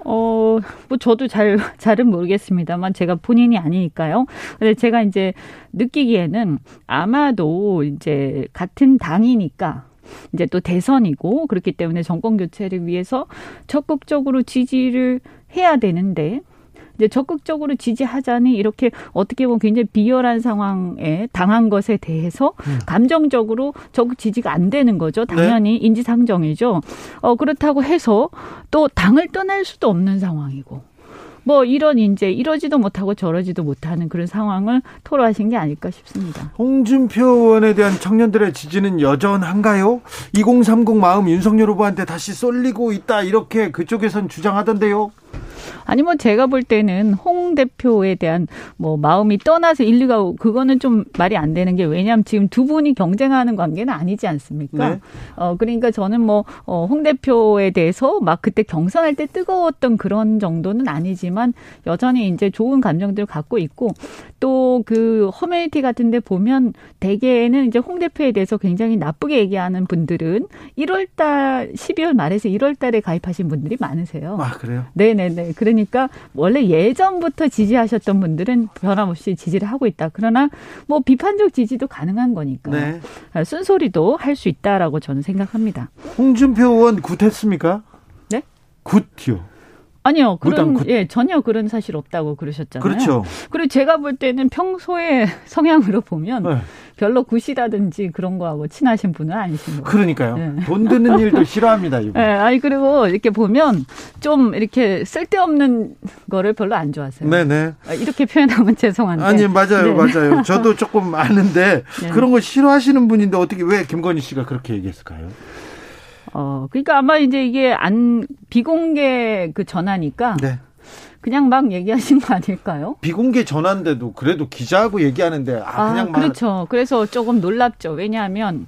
어, 뭐 저도 잘, 잘은 모르겠습니다만 제가 본인이 아니니까요. 근데 제가 이제 느끼기에는 아마도 이제 같은 당이니까 이제 또 대선이고 그렇기 때문에 정권 교체를 위해서 적극적으로 지지를 해야 되는데 이제 적극적으로 지지하자니 이렇게 어떻게 보면 굉장히 비열한 상황에 당한 것에 대해서 음. 감정적으로 적극 지지가 안 되는 거죠. 당연히 네. 인지상정이죠. 어 그렇다고 해서 또 당을 떠날 수도 없는 상황이고. 뭐 이런 이제 이러지도 못하고 저러지도 못하는 그런 상황을 토로하신 게 아닐까 싶습니다. 홍준표 의원에 대한 청년들의 지지는 여전한가요? 2030 마음 윤석열 후보한테 다시 쏠리고 있다 이렇게 그쪽에선 주장하던데요. 아니 뭐 제가 볼 때는 홍 대표에 대한 뭐 마음이 떠나서 인류가 그거는 좀 말이 안 되는 게 왜냐하면 지금 두 분이 경쟁하는 관계는 아니지 않습니까? 네. 어 그러니까 저는 뭐홍 어, 대표에 대해서 막 그때 경선할 때 뜨거웠던 그런 정도는 아니지만 여전히 이제 좋은 감정들을 갖고 있고 또 그 커뮤니티 같은데 보면 대개는 이제 홍 대표에 대해서 굉장히 나쁘게 얘기하는 분들은 1월달 12월 말에서 1월달에 가입하신 분들이 많으세요. 아 그래요? 네네 네. 그래 그러니까 원래 예전부터 지지하셨던 분들은 변함없이 지지를 하고 있다. 그러나 뭐 비판적 지지도 가능한 거니까 네. 쓴소리도 할 수 있다라고 저는 생각합니다. 홍준표 의원 굿했습니까? 네? 굿요. 아니요. 그런 그... 예, 전혀 그런 사실 없다고 그러셨잖아요. 그렇죠. 그리고 제가 볼 때는 평소에 성향으로 보면 네. 별로 굿이라든지 그런 거하고 친하신 분은 아니신 거예요. 그러니까요. 네. 돈 드는 일도 싫어합니다, 이분. 네, 아니 그리고 이렇게 보면 좀 이렇게 쓸데없는 거를 별로 안 좋아하세요. 네, 네. 아, 이렇게 표현하면 죄송한데. 아니, 맞아요. 네. 맞아요. 저도 조금 아는데 네. 그런 거 싫어하시는 분인데 어떻게 왜 김건희 씨가 그렇게 얘기했을까요? 어, 그러니까 아마 이제 이게 안 비공개 그 전화니까 네. 그냥 막 얘기하신 거 아닐까요? 비공개 전화인데도 그래도 기자하고 얘기하는데 아, 아 그냥 막 그렇죠. 그래서 조금 놀랍죠. 왜냐하면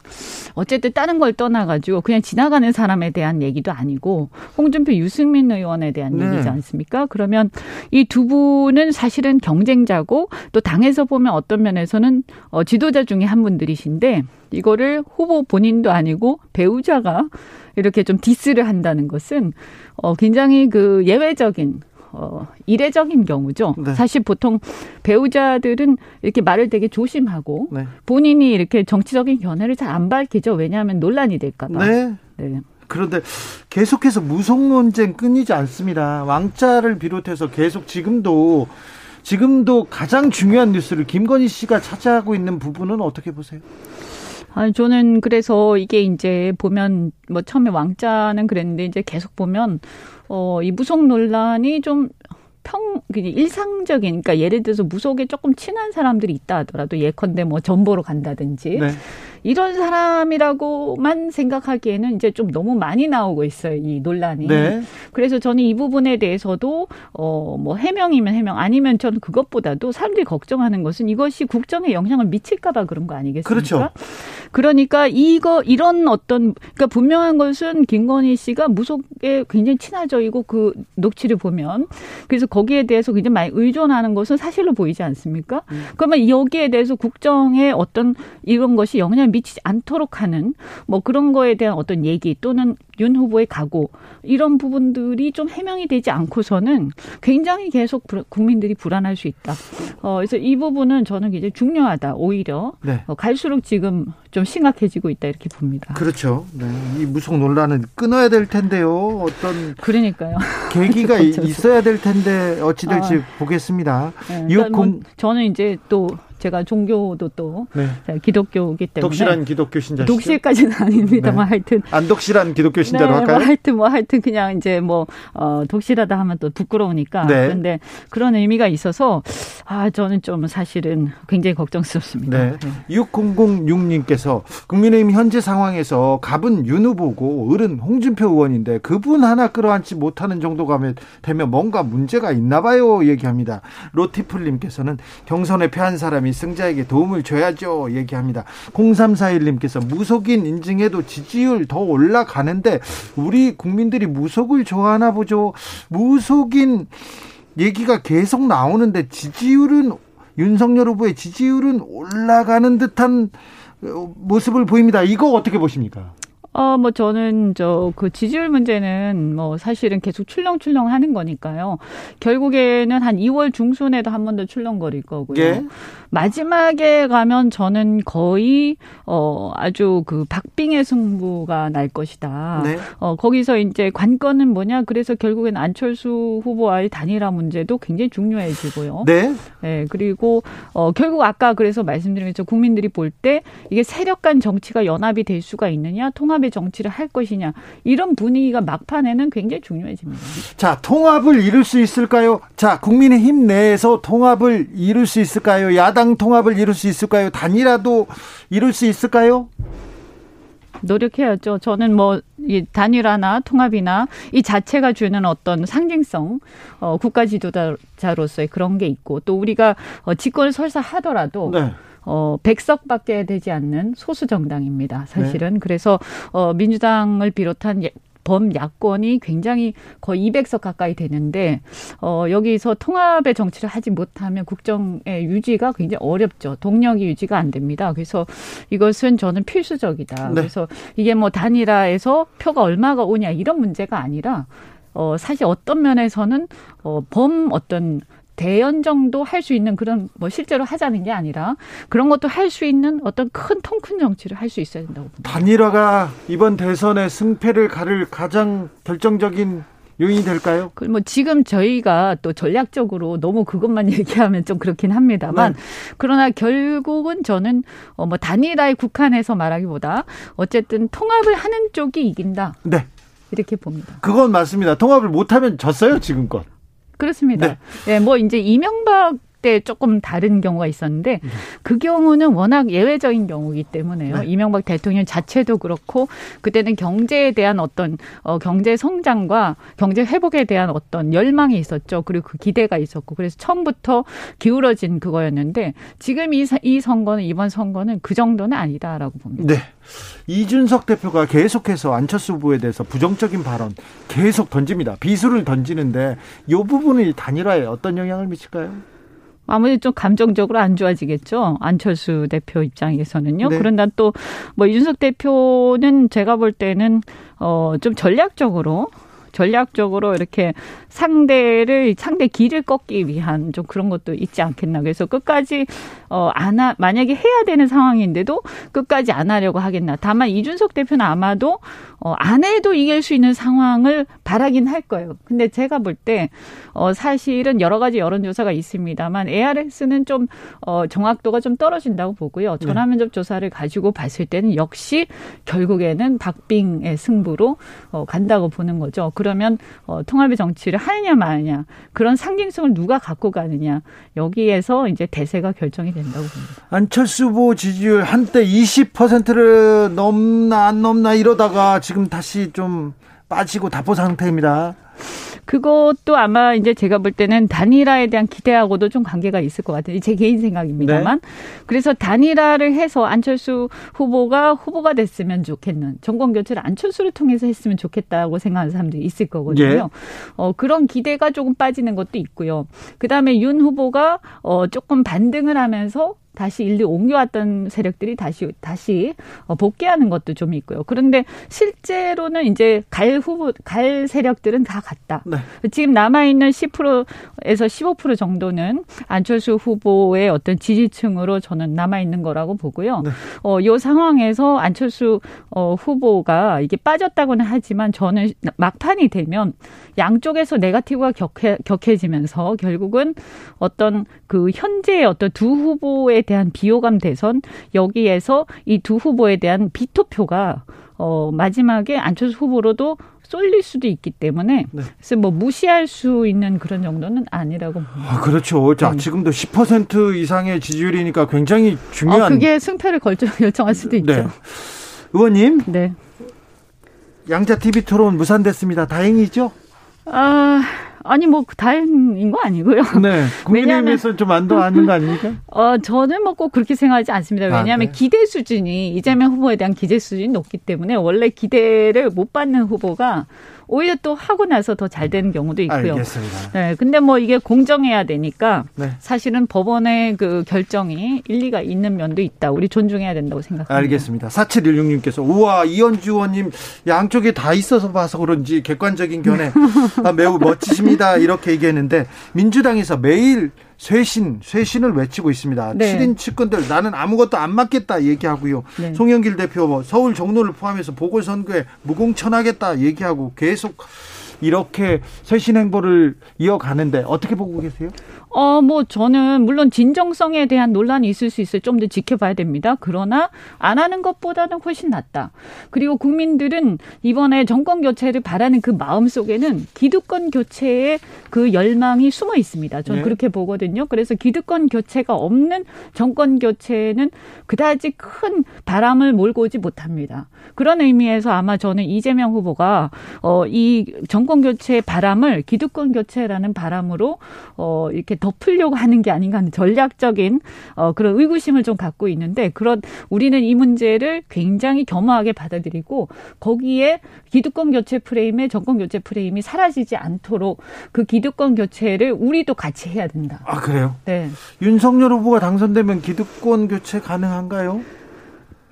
어쨌든 다른 걸 떠나가지고 그냥 지나가는 사람에 대한 얘기도 아니고 홍준표 유승민 의원에 대한 네. 얘기지 않습니까? 그러면 이 두 분은 사실은 경쟁자고 또 당에서 보면 어떤 면에서는 어, 지도자 중에 한 분들이신데 이거를 후보 본인도 아니고 배우자가 이렇게 좀 디스를 한다는 것은 어, 굉장히 그 예외적인 어, 이례적인 경우죠. 네. 사실 보통 배우자들은 이렇게 말을 되게 조심하고 네. 본인이 이렇게 정치적인 견해를 잘 안 밝히죠. 왜냐하면 논란이 될까봐. 네. 네. 그런데 계속해서 무속 논쟁 끊이지 않습니다. 왕자를 비롯해서 계속 지금도 지금도 가장 중요한 뉴스를 김건희 씨가 차지하고 있는 부분은 어떻게 보세요? 아니, 저는 그래서 이게 이제 보면 뭐 처음에 왕자는 그랬는데 이제 계속 보면 어, 이 무속 논란이 좀 평, 일상적인, 그러니까 예를 들어서 무속에 조금 친한 사람들이 있다 하더라도 예컨대 뭐 전보로 간다든지. 네. 이런 사람이라고만 생각하기에는 이제 좀 너무 많이 나오고 있어요. 이 논란이. 네. 그래서 저는 이 부분에 대해서도 어 뭐 해명이면 해명 아니면 저는 그것보다도 사람들이 걱정하는 것은 이것이 국정에 영향을 미칠까 봐 그런 거 아니겠습니까? 그렇죠. 그러니까 이거 이런 어떤 그러니까 분명한 것은 김건희 씨가 무속에 굉장히 친화적이고 그 녹취를 보면 그래서 거기에 대해서 굉장히 많이 의존하는 것은 사실로 보이지 않습니까? 음. 그러면 여기에 대해서 국정에 어떤 이런 것이 영향을 미치지 않도록 하는 뭐 그런 거에 대한 어떤 얘기 또는 윤 후보의 각오 이런 부분들이 좀 해명이 되지 않고서는 굉장히 계속 국민들이 불안할 수 있다. 어, 그래서 이 부분은 저는 굉장히 중요하다. 오히려 네. 어, 갈수록 지금 좀 심각해지고 있다 이렇게 봅니다. 그렇죠. 네. 이 무속 논란은 끊어야 될 텐데요. 어떤 그러니까요. 계기가 있어야 될 텐데 어찌 될지 아, 보겠습니다. 네, 그러니까 뭐 저는 이제 또 제가 종교도 또 네. 기독교이기 때문에 독실한 기독교 신자 독실까지는 아닙니다만 네. 하여튼 안 독실한 기독교 신자로 네, 할까요? 뭐 하여튼 뭐 하여튼 그냥 이제 뭐 어, 독실하다 하면 또 부끄러우니까 네. 그런데 그런 의미가 있어서 아 저는 좀 사실은 굉장히 걱정스럽습니다. 네. 네. 6006님께서 국민의힘 현재 상황에서 갑은 윤 후보고 을은 홍준표 의원인데 그분 하나 끌어안지 못하는 정도가 되면 뭔가 문제가 있나 봐요 얘기합니다. 로티플님께서는 경선에 패한 사람이 승자에게 도움을 줘야죠. 얘기합니다. 0341님께서 무속인 인증해도 지지율 더 올라가는데 우리 국민들이 무속을 좋아하나 보죠. 무속인 얘기가 계속 나오는데 지지율은 윤석열 후보의 지지율은 올라가는 듯한 모습을 보입니다. 이거 어떻게 보십니까? 어, 뭐 저는 저 그 지지율 문제는 뭐 사실은 계속 출렁출렁 하는 거니까요. 결국에는 한 2월 중순에도 한 번 더 출렁거릴 거고요. 예? 마지막에 가면 저는 거의 어 아주 그 박빙의 승부가 날 것이다. 네. 어 거기서 이제 관건은 뭐냐? 그래서 결국엔 안철수 후보와의 단일화 문제도 굉장히 중요해지고요. 네. 네 그리고 어 결국 아까 그래서 말씀드린 것처럼 국민들이 볼 때 이게 세력 간 정치가 연합이 될 수가 있느냐, 통합 의 정치를 할 것이냐 이런 분위기가 막판에는 굉장히 중요해집니다. 자, 통합을 이룰 수 있을까요? 자, 국민의힘 내에서 통합을 이룰 수 있을까요? 야당 통합을 이룰 수 있을까요? 단일화도 이룰 수 있을까요? 노력해야죠. 저는 뭐, 이 단일화나 통합이나 이 자체가 주는 어떤 상징성, 어, 국가 지도자로서의 그런 게 있고, 또 우리가 어, 집권을 설사 하더라도, 네. 어, 100석밖에 되지 않는 소수 정당입니다. 사실은. 네. 그래서, 어, 민주당을 비롯한 범야권이 굉장히 거의 200석 가까이 되는데 어 여기서 통합의 정치를 하지 못하면 국정의 유지가 굉장히 어렵죠. 동력이 유지가 안 됩니다. 그래서 이것은 저는 필수적이다. 네. 그래서 이게 뭐 단일화에서 표가 얼마가 오냐 이런 문제가 아니라 어 사실 어떤 면에서는 어범 어떤 대연 정도 할 수 있는 그런 뭐 실제로 하자는 게 아니라 그런 것도 할 수 있는 어떤 큰 통큰 정치를 할 수 있어야 된다고 봅니다. 단일화가 이번 대선의 승패를 가를 가장 결정적인 요인이 될까요? 뭐 지금 저희가 또 전략적으로 너무 그것만 얘기하면 좀 그렇긴 합니다만 네. 그러나 결국은 저는 어뭐 단일화에 국한해서 말하기보다 어쨌든 통합을 하는 쪽이 이긴다. 네. 이렇게 봅니다. 그건 맞습니다. 통합을 못하면 졌어요 지금껏. 그렇습니다. 네. 네, 뭐 이제 이명박 때 조금 다른 경우가 있었는데 네. 그 경우는 워낙 예외적인 경우이기 때문에요. 네. 이명박 대통령 자체도 그렇고 그때는 경제에 대한 어떤 어, 경제 성장과 경제 회복에 대한 어떤 열망이 있었죠. 그리고 그 기대가 있었고 그래서 처음부터 기울어진 그거였는데 지금 이, 이 선거는 이번 선거는 그 정도는 아니다라고 봅니다. 네. 이준석 대표가 계속해서 안철수 후보에 대해서 부정적인 발언 계속 던집니다. 비수를 던지는데 이 부분이 단일화에 어떤 영향을 미칠까요? 아무래도 좀 감정적으로 안 좋아지겠죠. 안철수 대표 입장에서는요. 네. 그런다 또 뭐 이준석 대표는 제가 볼 때는 어좀 전략적으로 전략적으로 이렇게 상대를 상대 길을 꺾기 위한 좀 그런 것도 있지 않겠나. 그래서 끝까지 어안 하, 만약에 해야 되는 상황인데도 끝까지 안 하려고 하겠나. 다만 이준석 대표는 아마도 어안 해도 이길 수 있는 상황을 바라긴 할 거예요. 근데 제가 볼 때 어 사실은 여러 가지 여론조사가 있습니다만 ARS는 좀 어 정확도가 좀 떨어진다고 보고요. 네. 전화 면접 조사를 가지고 봤을 때는 역시 결국에는 박빙의 승부로 어 간다고 보는 거죠. 그러면 어, 통합의 정치를 하느냐 마느냐 그런 상징성을 누가 갖고 가느냐 여기에서 이제 대세가 결정이 된다고 봅니다. 안철수 후보 지지율 한때 20%를 넘나 안 넘나 이러다가 지금 다시 좀 빠지고 답보 상태입니다. 그것도 아마 이제 제가 볼 때는 단일화에 대한 기대하고도 좀 관계가 있을 것 같아요. 제 개인 생각입니다만. 네. 그래서 단일화를 해서 안철수 후보가 후보가 됐으면 좋겠는 정권 교체를 안철수를 통해서 했으면 좋겠다고 생각하는 사람들이 있을 거거든요. 예. 어, 그런 기대가 조금 빠지는 것도 있고요. 그 다음에 윤 후보가 어, 조금 반등을 하면서 다시 일로 옮겨왔던 세력들이 다시 다시 어, 복귀하는 것도 좀 있고요. 그런데 실제로는 이제 갈 후보 갈 세력들은 다 갔다. 네. 지금 남아 있는 10%에서 15% 정도는 안철수 후보의 어떤 지지층으로 저는 남아 있는 거라고 보고요. 네. 어, 요 상황에서 안철수 어, 후보가 이게 빠졌다고는 하지만 저는 막판이 되면 양쪽에서 네가티브가 격해, 격해지면서 결국은 어떤 그 현재의 어떤 두 후보에 대한 비호감 대선 여기에서 이 두 후보에 대한 비토표가 어 마지막에 안철수 후보로도 쏠릴 수도 있기 때문에 네. 그래서 뭐 무시할 수 있는 그런 정도는 아니라고 봅니다. 아, 그렇죠. 자, 네. 지금도 10% 이상의 지지율이니까 굉장히 중요한 어, 그게 승패를 걸쳐 결정할 수도 있죠. 네. 의원님. 네. 양자 TV 토론 무산됐습니다. 다행이죠? 아, 아니 뭐 다행인 거 아니고요. 네. 국민의힘에서 좀 안도 아닌 거 아닙니까? 어 저는 뭐 꼭 그렇게 생각하지 않습니다. 왜냐하면 아, 네. 기대 수준이 이재명 후보에 대한 기대 수준이 높기 때문에 원래 기대를 못 받는 후보가 오히려 또 하고 나서 더 잘 되는 경우도 있고요. 알겠습니다. 네, 근데 뭐 이게 공정해야 되니까 네. 사실은 법원의 그 결정이 일리가 있는 면도 있다. 우리 존중해야 된다고 생각합니다. 알겠습니다. 4716님께서 우와 이현주 의원님 양쪽에 다 있어서 봐서 그런지 객관적인 견해 아, 매우 멋지십니다. 이렇게 얘기했는데 민주당에서 매일 쇄신, 쇄신을 외치고 있습니다. 네. 7인 측근들 나는 아무것도 안 맡겠다 얘기하고요. 네. 송영길 대표 뭐 서울 종로를 포함해서 보궐선거에 무공천하겠다 얘기하고 계속 이렇게 쇄신 행보를 이어가는데 어떻게 보고 계세요? 어, 뭐, 저는, 물론 진정성에 대한 논란이 있을 수 있어요. 좀 더 지켜봐야 됩니다. 그러나, 안 하는 것보다는 훨씬 낫다. 그리고 국민들은 이번에 정권 교체를 바라는 그 마음 속에는 기득권 교체의 그 열망이 숨어 있습니다. 저는 네. 그렇게 보거든요. 그래서 기득권 교체가 없는 정권 교체는 그다지 큰 바람을 몰고 오지 못합니다. 그런 의미에서 아마 저는 이재명 후보가, 어, 이 정권 교체의 바람을 기득권 교체라는 바람으로, 어, 이렇게 덮으려고 하는 게 아닌가 하는 전략적인 어, 그런 의구심을 좀 갖고 있는데 그런 우리는 이 문제를 굉장히 겸허하게 받아들이고 거기에 기득권 교체 프레임에 정권 교체 프레임이 사라지지 않도록 그 기득권 교체를 우리도 같이 해야 된다. 아 그래요? 네. 윤석열 후보가 당선되면 기득권 교체 가능한가요?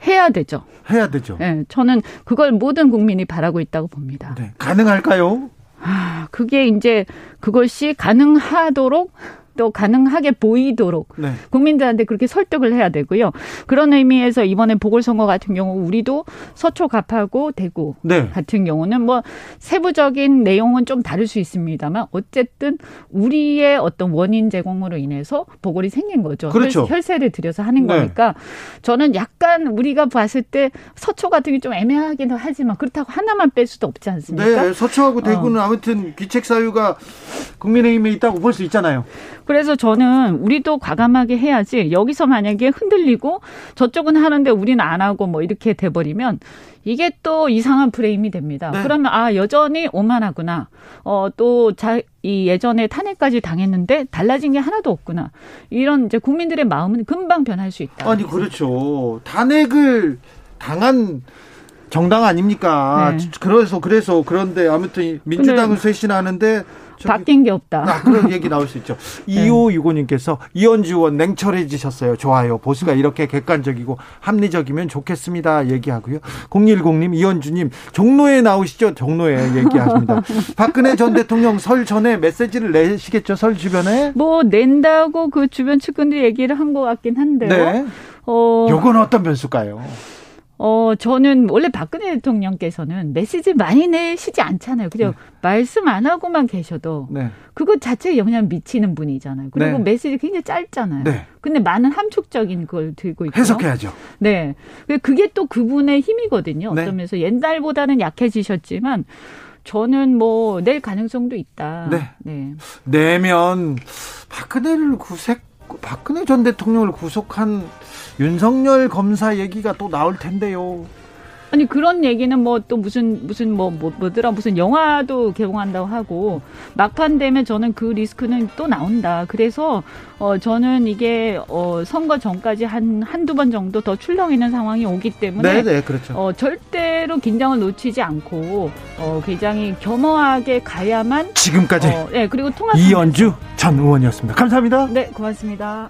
해야 되죠. 해야 되죠. 네, 저는 그걸 모든 국민이 바라고 있다고 봅니다. 네, 가능할까요? 아, 그게 이제 그것이 가능하도록 또 가능하게 보이도록 네. 국민들한테 그렇게 설득을 해야 되고요. 그런 의미에서 이번에 보궐선거 같은 경우 우리도 서초 갑하고 대구 네. 같은 경우는 뭐 세부적인 내용은 좀 다를 수 있습니다만 어쨌든 우리의 어떤 원인 제공으로 인해서 보궐이 생긴 거죠. 그렇죠. 혈세를 들여서 하는 네. 거니까 저는 약간 우리가 봤을 때 서초 같은 게 좀 애매하긴 하지만 그렇다고 하나만 뺄 수도 없지 않습니까? 네, 서초하고 대구는 어. 아무튼 귀책 사유가 국민의힘에 있다고 볼 수 있잖아요. 그래서 저는 우리도 과감하게 해야지 여기서 만약에 흔들리고 저쪽은 하는데 우리는 안 하고 뭐 이렇게 돼버리면 이게 또 이상한 프레임이 됩니다. 네. 그러면 아 여전히 오만하구나. 어또이 예전에 탄핵까지 당했는데 달라진 게 하나도 없구나. 이런 이제 국민들의 마음은 금방 변할 수 있다. 아니 그렇죠. 탄핵을 당한 정당 아닙니까? 네. 그래서 그래서 그런데 아무튼 민주당을 쇄신하는데 바뀐 게 없다. 아, 그런 얘기 나올 수 있죠. 네. 2565님께서 이현주 의원 냉철해지셨어요. 좋아요. 보수가 이렇게 객관적이고 합리적이면 좋겠습니다. 얘기하고요. 010님, 이현주님, 종로에 나오시죠? 종로에 얘기하십니다. 박근혜 전 대통령 설 전에 메시지를 내시겠죠? 설 주변에? 뭐, 낸다고 그 주변 측근들 얘기를 한 것 같긴 한데요. 네. 어. 요건 어떤 변수일까요? 어, 저는 원래 박근혜 대통령께서는 메시지 많이 내시지 않잖아요. 그죠? 네. 말씀 안 하고만 계셔도 네. 그것 자체에 영향 미치는 분이잖아요. 그리고 네. 메시지 굉장히 짧잖아요. 네. 근데 많은 함축적인 걸 들고 있고 해석해야죠. 네. 그게 또 그분의 힘이거든요. 네. 어떤 면에서 옛날보다는 약해지셨지만 저는 뭐 낼 가능성도 있다. 네. 네. 내면 박근혜를 구색 박근혜 전 대통령을 구속한 윤석열 검사 얘기가 또 나올 텐데요. 아니 그런 얘기는 뭐 또 무슨 무슨 뭐, 뭐 뭐더라 무슨 영화도 개봉한다고 하고 막판 되면 저는 그 리스크는 또 나온다. 그래서 어 저는 이게 어 선거 전까지 한 한두 번 정도 더 출렁이는 상황이 오기 때문에 네네 네, 그렇죠. 어 절대로 긴장을 놓치지 않고 어 굉장히 겸허하게 가야만 지금까지 어, 네 그리고 통합 이연주 전 의원이었습니다. 감사합니다. 네 고맙습니다.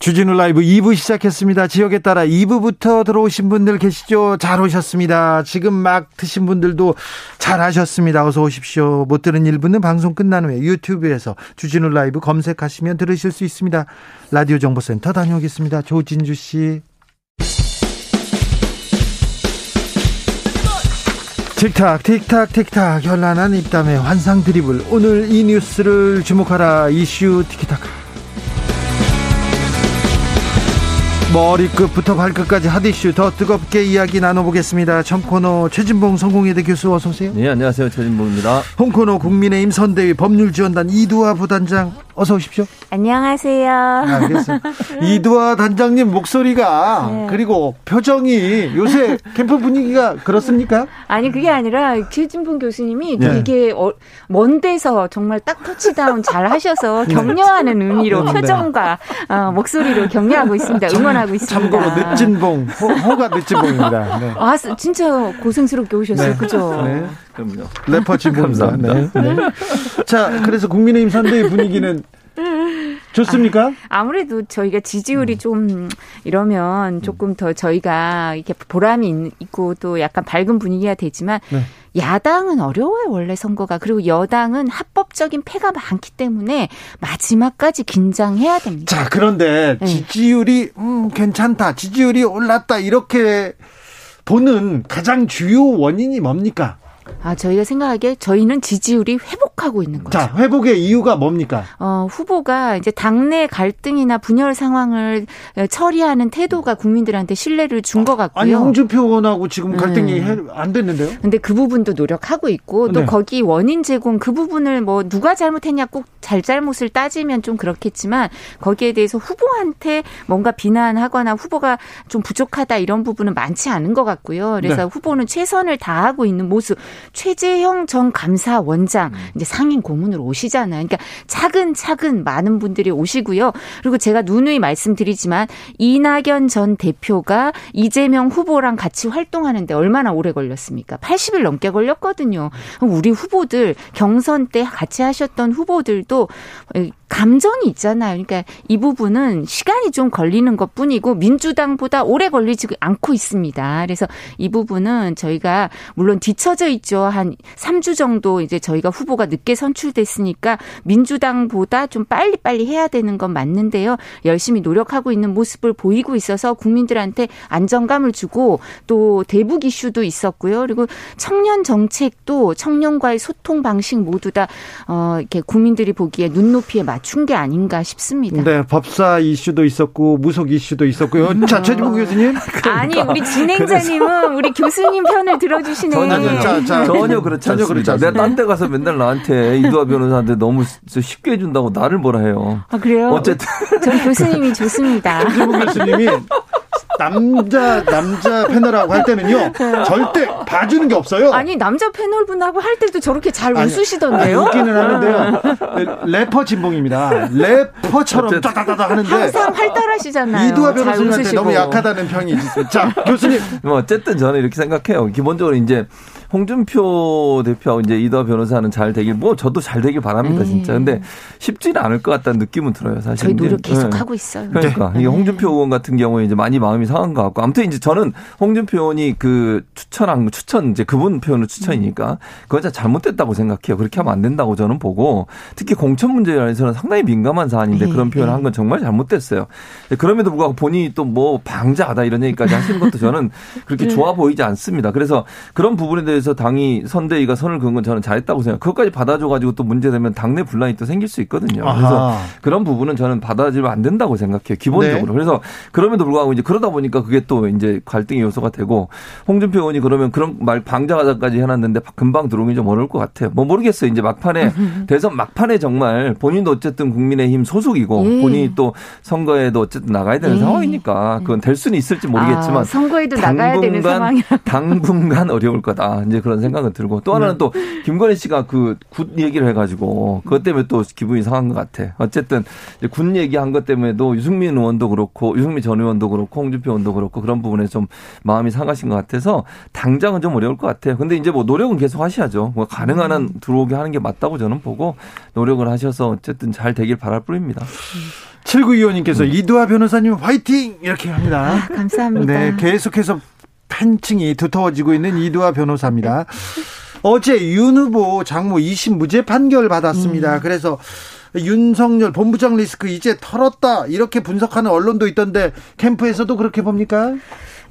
주진우 라이브 2부 시작했습니다. 지역에 따라 2부부터 들어오신 분들 계시죠? 잘 오셨습니다. 지금 막 드신 분들도 잘 하셨습니다. 어서 오십시오. 못 들은 1부는 방송 끝난 후에 유튜브에서 주진우 라이브 검색하시면 들으실 수 있습니다. 라디오 정보센터 다녀오겠습니다. 조진주 씨. 틱탁 틱탁 틱탁 현란한 입담의 환상 드리블 오늘 이 뉴스를 주목하라 이슈 티키타카 머리끝부터 발끝까지 핫이슈 더 뜨겁게 이야기 나눠보겠습니다. 청코너 최진봉 성공회대 교수 어서 오세요. 네 안녕하세요 최진봉입니다. 홍코너 국민의힘 선대위 법률지원단 이두화 부단장 어서 오십시오. 안녕하세요. 알겠습니다. 이두화 단장님 목소리가 네. 그리고 표정이 요새 캠프 분위기가 그렇습니까? 아니 그게 아니라 최진봉 교수님이 네. 되게 어, 먼 데서 정말 딱 터치다운 잘 하셔서 네. 격려하는 의미로 네. 표정과 어, 목소리로 격려하고 있습니다. 응원하고 있습니다. 참고로 늦진봉 호, 가 늦진봉입니다. 네. 아 진짜 고생스럽게 오셨어요. 네. 그죠? 네. 그럼요. 래퍼 진봉입니다. 네. 네. 자 그래서 국민의힘 선대위 분위기는 좋습니까? 아, 무래도 저희가 지지율이 음. 좀 이러면 음. 조금 더 저희가 이렇게 보람이 있고 또 약간 밝은 분위기가 되지만 네. 야당은 어려워요, 원래 선거가. 그리고 여당은 합법적인 패가 많기 때문에 마지막까지 긴장해야 됩니다. 자, 그런데 네. 지지율이 음, 괜찮다. 지지율이 올랐다. 이렇게 보는 가장 주요 원인이 뭡니까? 아, 저희가 생각하기에 저희는 지지율이 회복하고 있는 거죠. 자, 회복의 이유가 뭡니까? 어, 후보가 이제 당내 갈등이나 분열 상황을 처리하는 태도가 국민들한테 신뢰를 준 것 같고요. 아니, 홍준표 의원하고 지금 갈등이 네. 안 됐는데요? 근데 그 부분도 노력하고 있고 또 네. 거기 원인 제공 그 부분을 뭐 누가 잘못했냐 꼭 잘잘못을 따지면 좀 그렇겠지만 거기에 대해서 후보한테 뭔가 비난하거나 후보가 좀 부족하다 이런 부분은 많지 않은 것 같고요. 그래서 네. 후보는 최선을 다하고 있는 모습. 최재형 전 감사원장 음. 이제 상임 고문으로 오시잖아요. 그러니까 차근차근 많은 분들이 오시고요. 그리고 제가 누누이 말씀드리지만 이낙연 전 대표가 이재명 후보랑 같이 활동하는데 얼마나 오래 걸렸습니까? 80일 넘게 걸렸거든요. 우리 후보들 경선 때 같이 하셨던 후보들도 감정이 있잖아요. 그러니까 이 부분은 시간이 좀 걸리는 것 뿐이고 민주당보다 오래 걸리지 않고 있습니다. 그래서 이 부분은 저희가 물론 뒤처져 있 죠. 한 3주 정도 이제 저희가 후보가 늦게 선출됐으니까 민주당보다 좀 빨리빨리 해야 되는 건 맞는데요. 열심히 노력하고 있는 모습을 보이고 있어서 국민들한테 안정감을 주고 또 대북 이슈도 있었고요. 그리고 청년 정책도 청년과의 소통 방식 모두 다 어, 이렇게 국민들이 보기에 눈높이에 맞 맞춘 게 아닌가 싶습니다. 네, 법사 이슈도 있었고 무속 이슈도 있었고요. 자, 최지봉 교수님. 아니, 우리 진행자님은 우리 교수님 편을 들어주시네. 자, 자, 전혀 그렇지 전혀 않습니다. 그렇지 내가 딴 데 가서 맨날 나한테 이두아 변호사한테 너무 쉽게 해준다고 나를 뭐라 해요. 아, 그래요? 어쨌든. 저 교수님이 좋습니다. 최지봉 교수님이 남자 남자 패널하고 할 때는요 절대 봐주는 게 없어요. 아니 남자 패널분하고 할 때도 저렇게 잘 아니, 웃으시던데요? 웃기는 하는데요. 래퍼 진봉입니다. 래퍼처럼 따다다다 하는데 항상 활달하시잖아요. 이두화 변호사님한테 너무 약하다는 평이 있습니다. 자 교수님. 뭐 어쨌든 저는 이렇게 생각해요. 기본적으로 이제 홍준표 대표하고 이제 이더 변호사는 잘 되길 뭐 저도 잘 되길 바랍니다, 네. 진짜. 근데 쉽지는 않을 것 같다는 느낌은 들어요, 사실. 저희 노력 계속 네. 하고 있어요. 그러니까 네. 이게 홍준표 의원 같은 경우에 이제 많이 마음이 상한 것 같고 아무튼 이제 저는 홍준표 의원이 그 추천한 추천 이제 그분 표현은 추천이니까 그건 잘못됐다고 생각해요. 그렇게 하면 안 된다고 저는 보고 특히 공천 문제에 대해서는 상당히 민감한 사안인데 네. 그런 표현을 한 건 정말 잘못됐어요. 그럼에도 불구하고 본인이 또 뭐 방자하다 이런 얘기까지 하시는 것도 저는 그렇게 네. 좋아 보이지 않습니다. 그래서 그런 부분에 대해서 당이 선대위가 선을 그은 건 저는 잘했다고 생각. 그것까지 받아줘가지고 또 문제되면 당내 분란이 또 생길 수 있거든요. 그래서 아하. 그런 부분은 저는 받아주면 안 된다고 생각해요. 기본적으로. 네. 그래서 그럼에도 불구하고 이제 그러다 보니까 그게 또 이제 갈등의 요소가 되고 홍준표 의원이 그러면 그런 말 방자하다까지 해놨는데 금방 들어오기 좀 어려울 것 같아요. 뭐 모르겠어요. 이제 막판에 대선 막판에 정말 본인도 어쨌든 국민의힘 소속이고 예. 본인이 또 선거에도 어쨌든 나가야 되는 예. 상황이니까 그건 될 수는 있을지 모르겠지만 아, 선거에도 나가야 되는 상황이라 당분간 어려울 거다. 이제 그런 생각은 들고 또 하나는 네. 또 김건희 씨가 그 굿 얘기를 해가지고 그것 때문에 또 기분이 상한 것 같아. 어쨌든 굿 얘기한 것 때문에도 유승민 의원도 그렇고 유승민 전 의원도 그렇고 홍준표 의원도 그렇고 그런 부분에 좀 마음이 상하신 것 같아서 당장은 좀 어려울 것 같아요. 근데 이제 뭐 노력은 계속 하셔야죠. 뭐 가능한 한 들어오게 하는 게 맞다고 저는 보고 노력을 하셔서 어쨌든 잘 되길 바랄 뿐입니다. 7925님께서 음. 이두아 변호사님 화이팅! 이렇게 합니다. 아, 감사합니다. 네, 계속해서 팬층이 두터워지고 있는 이두아 변호사입니다. 어제 윤 후보 장모 2심 무죄 판결 받았습니다. 음. 그래서 윤석열 본부장 리스크 이제 털었다 이렇게 분석하는 언론도 있던데 캠프에서도 그렇게 봅니까?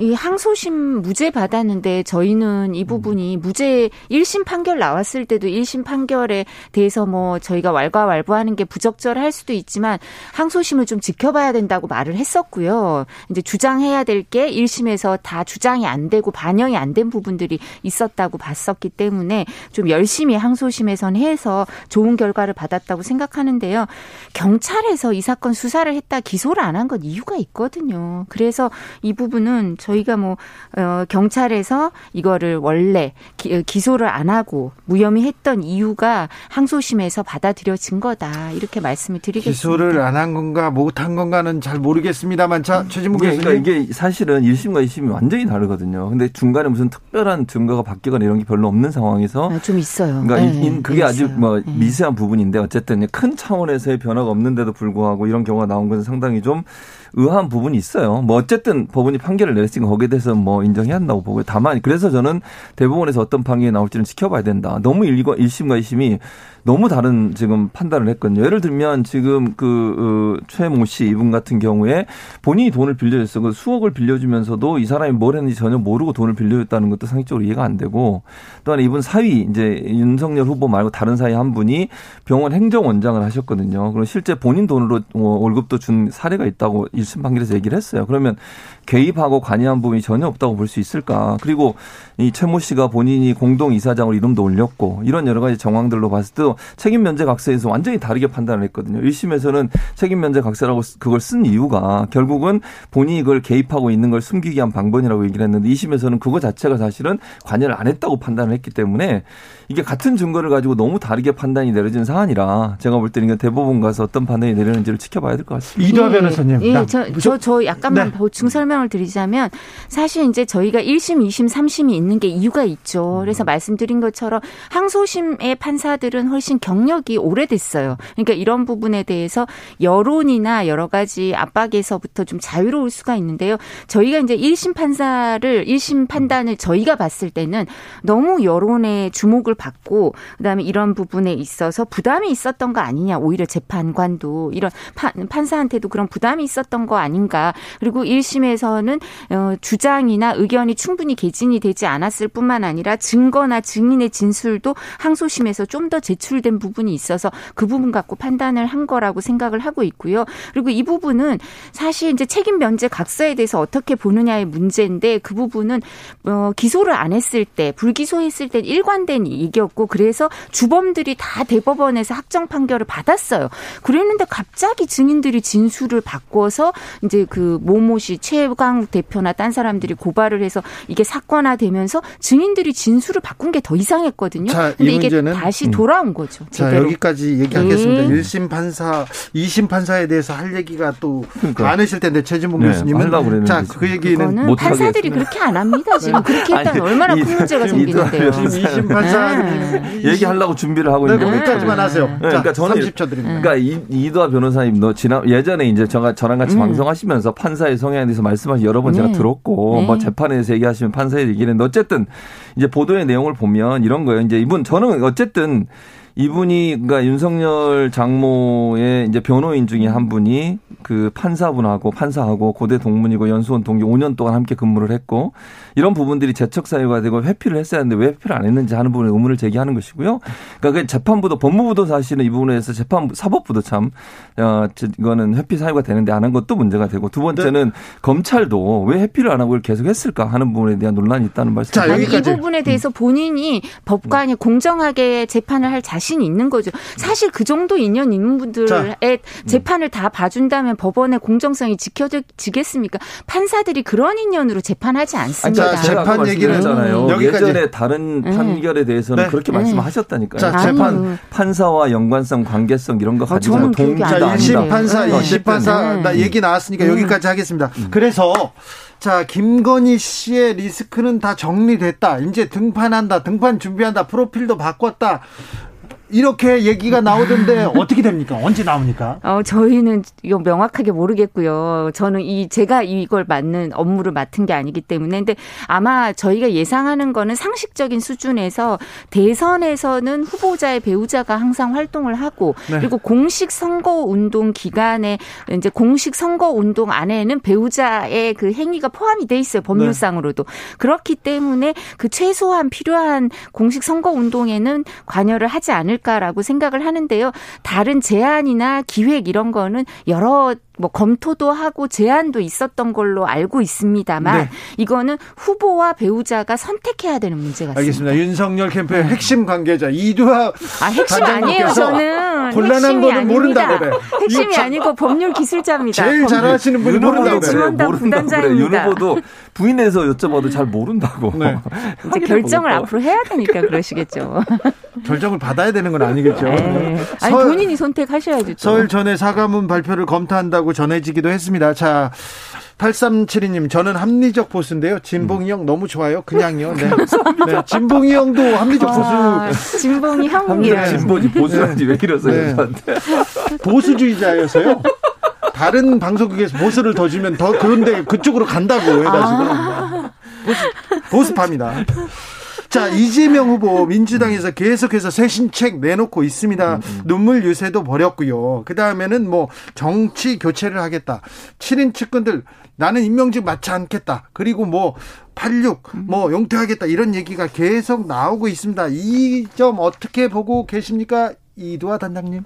이 항소심 무죄 받았는데 저희는 이 부분이 무죄 1심 판결 나왔을 때도 1심 판결에 대해서 뭐 저희가 왈가왈부하는 게 부적절할 수도 있지만 항소심을 좀 지켜봐야 된다고 말을 했었고요. 이제 주장해야 될 게 1심에서 다 주장이 안 되고 반영이 안 된 부분들이 있었다고 봤었기 때문에 좀 열심히 항소심에선 해서 좋은 결과를 받았다고 생각하는데요. 경찰에서 이 사건 수사를 했다 기소를 안 한 건 이유가 있거든요. 그래서 이 부분은 저희가 뭐 어, 경찰에서 이거를 원래 기, 어, 기소를 안 하고 무혐의 했던 이유가 항소심에서 받아들여진 거다 이렇게 말씀을 드리겠습니다. 기소를 안 한 건가 못 한 건가는 잘 모르겠습니다만 자 음. 최진무 교수님 그러니까 이게 사실은 1심과 2심이 완전히 다르거든요. 근데 중간에 무슨 특별한 증거가 바뀌거나 이런 게 별로 없는 상황에서 아, 좀 있어요. 그러니까 네, 그게 아주 있어요. 뭐 네. 미세한 부분인데 어쨌든 큰 차원에서의 변화가 없는데도 불구하고 이런 경우가 나온 것은 상당히 좀 의아한 부분이 있어요. 뭐 어쨌든 법원이 판결을 내렸으니까 거기에 대해서 뭐 인정해야 한다고 보고요. 다만 그래서 저는 대법원에서 어떤 판결이 나올지는 지켜봐야 된다. 너무 1심과 2심이 너무 다른 지금 판단을 했거든요. 예를 들면 지금 그 어, 최모 씨 이분 같은 경우에 본인이 돈을 빌려줬어. 그 수억을 빌려주면서도 이 사람이 뭘 했는지 전혀 모르고 돈을 빌려줬다는 것도 상식적으로 이해가 안 되고 또한 이분 사위 이제 윤석열 후보 말고 다른 사위 한 분이 병원 행정원장을 하셨거든요. 그럼 실제 본인 돈으로 어, 월급도 준 사례가 있다고 1심 판결에서 얘기를 했어요. 그러면 개입하고 관여한 부분이 전혀 없다고 볼 수 있을까? 그리고 이 최모 씨가 본인이 공동 이사장으로 이름도 올렸고 이런 여러 가지 정황들로 봤을 때도 책임 면제 각서에서 완전히 다르게 판단을 했거든요. 1심에서는 책임 면제 각서라고 그걸 쓴 이유가 결국은 본인이 그걸 개입하고 있는 걸 숨기기 위한 방법이라고 얘기를 했는데 2심에서는 그거 자체가 사실은 관여를 안 했다고 판단을 했기 때문에 이게 같은 증거를 가지고 너무 다르게 판단이 내려진 사안이라 제가 볼 때는 대법원 가서 어떤 판단이 내리는지를 지켜봐야 될 것 같습니다. 이도하 변호사님. 예, 저, 저, 저 약간만 네. 보충 설명 을 드리자면 사실 이제 저희가 1심, 2심, 3심이 있는 게 이유가 있죠. 그래서 말씀드린 것처럼 항소심의 판사들은 훨씬 경력이 오래됐어요. 그러니까 이런 부분에 대해서 여론이나 여러 가지 압박에서부터 좀 자유로울 수가 있는데요. 저희가 이제 1심 판사를 1심 판단을 저희가 봤을 때는 너무 여론의 주목을 받고 그다음에 이런 부분에 있어서 부담이 있었던 거 아니냐. 오히려 재판관도 이런 판, 판사한테도 그런 부담이 있었던 거 아닌가. 그리고 1심에서 는 어, 주장이나 의견이 충분히 개진이 되지 않았을 뿐만 아니라 증거나 증인의 진술도 항소심에서 좀 더 제출된 부분이 있어서 그 부분 갖고 판단을 한 거라고 생각을 하고 있고요. 그리고 이 부분은 사실 이제 책임 면제 각서에 대해서 어떻게 보느냐의 문제인데 그 부분은 어, 기소를 안 했을 때 불기소했을 때 일관된 얘기였고 그래서 주범들이 다 대법원에서 확정 판결을 받았어요. 그랬는데 갑자기 증인들이 진술을 바꿔서 이제 그 모모 씨 최강 대표나 딴 사람들이 고발을 해서 이게 사건화되면서 증인들이 진술을 바꾼 게 더 이상했거든요. 자, 근데 이게 다시 음. 돌아온 거죠. 제대로. 자 여기까지 얘기하겠습니다. 네. 1심 판사, 2심 판사에 대해서 할 얘기가 또 그러니까. 많으실 텐데 최진봉 네, 교수님은 자 그 얘기는 못 판사들이 그렇게 안 합니다. 지금 그렇게 했다면 얼마나 큰 문제가 생기는데요. 지금 2심 판사 네. 얘기하려고 준비를 하고 있는데 거기까지만 하세요. 네. 그러니까 저는 30초 드립니다. 그러니까 이도하 변호사님 너 지난 예전에 이제 저가 저랑 같이 음. 방송하시면서 판사의 성향에 대해서 말씀 하신 여러 번 제가 들었고 뭐 재판에서 얘기하시면 판사의 얘기는 어쨌든 이제 보도의 내용을 보면 이런 거예요. 이제 이분 저는 어쨌든 이분이 그러니까 윤석열 장모의 이제 변호인 중에 한 분이 그 판사분하고 판사하고 고대 동문이고 연수원 동기 5년 동안 함께 근무를 했고 이런 부분들이 재척 사유가 되고 회피를 했어야 하는데 왜 회피를 안 했는지 하는 부분에 의문을 제기하는 것이고요. 그러니까 그 재판부도 법무부도 사실은 이 부분에 서 재판 사법부도 참 어, 이거는 회피 사유가 되는데 안 한 것도 문제가 되고 두 번째는 네. 검찰도 왜 회피를 안 하고 계속 했을까 하는 부분에 대한 논란이 있다는 말씀. 자, 아니, 이 부분에 대해서 본인이 법관이 공정하게 재판을 할 자신 자신이 있는 거죠. 사실 그 정도 인연 있는 분들의 자. 재판을 다 봐준다면 법원의 공정성이 지켜지겠습니까? 판사들이 그런 인연으로 재판하지 않습니다. 자, 재판 얘기를 하잖아요. 음. 예전에 다른 네. 판결에 대해서는 네. 그렇게 네. 말씀하셨다니까요. 자, 재판 판사와 연관성, 관계성 이런 거 아, 가지고 뭐 동기다 아니다. 1심 판사, 2심 판사 나 얘기 나왔으니까 음. 여기까지 하겠습니다. 음. 그래서 자, 김건희 씨의 리스크는 다 정리됐다. 이제 등판한다. 등판 준비한다. 프로필도 바꿨다. 이렇게 얘기가 나오던데 어떻게 됩니까? 언제 나옵니까? 어, 저희는 이거 명확하게 모르겠고요. 저는 이 제가 이걸 맡는 업무를 맡은 게 아니기 때문에 근데 아마 저희가 예상하는 거는 상식적인 수준에서 대선에서는 후보자의 배우자가 항상 활동을 하고 네. 그리고 공식 선거 운동 기간에 이제 공식 선거 운동 안에는 배우자의 그 행위가 포함이 돼 있어요. 법률상으로도. 네. 그렇기 때문에 그 최소한 필요한 공식 선거 운동에는 관여를 하지 않을 않을까라고 생각을 하는데요. 다른 제안이나 기획 이런 거는 여러 뭐 검토도 하고 제안도 있었던 걸로 알고 있습니다만 네. 이거는 후보와 배우자가 선택해야 되는 문제 같습니다. 알겠습니다. 윤석열 캠프의 네. 핵심 관계자 이두하 아 핵심 아니에요. 저는 곤란한 거는 모른다고 그래. 핵심이 아니고 법률 기술자입니다. 제일 잘하시는 분이 모른다고 그래. 모른다고 그래. 윤 후보도 부인에서 여쭤봐도 잘 모른다고. 네. 이제 결정을 앞으로 해야 되니까 그러시겠죠. 결정을 받아야 되는 건 아니겠죠. 네. 아니 본인이 선택하셔야죠. 서울 전에 사과문 발표를 검토한다고 전해지기도 했습니다. 자, 8372님, 저는 합리적 보수인데요. 진봉이 형 너무 좋아요. 그냥요. 네. 네. 진봉이 형도 합리적 보수. 진봉이 형이요. 진보지 보수라지 왜 이러세요, 네. 보수주의자여서요. 다른 방송국에서 보수를 더 주면 더 그런데 그쪽으로 간다고 해가지고. 아. 보수, 보수파입니다. 자, 이재명 후보 민주당에서 계속해서 새 신책 내놓고 있습니다. 음, 음. 눈물 유세도 벌였고요. 그 다음에는 뭐 정치 교체를 하겠다. 7인 측근들 나는 임명직 맞지 않겠다. 그리고 뭐 86 뭐 용퇴하겠다 이런 얘기가 계속 나오고 있습니다. 이 점 어떻게 보고 계십니까? 이두아 단장님.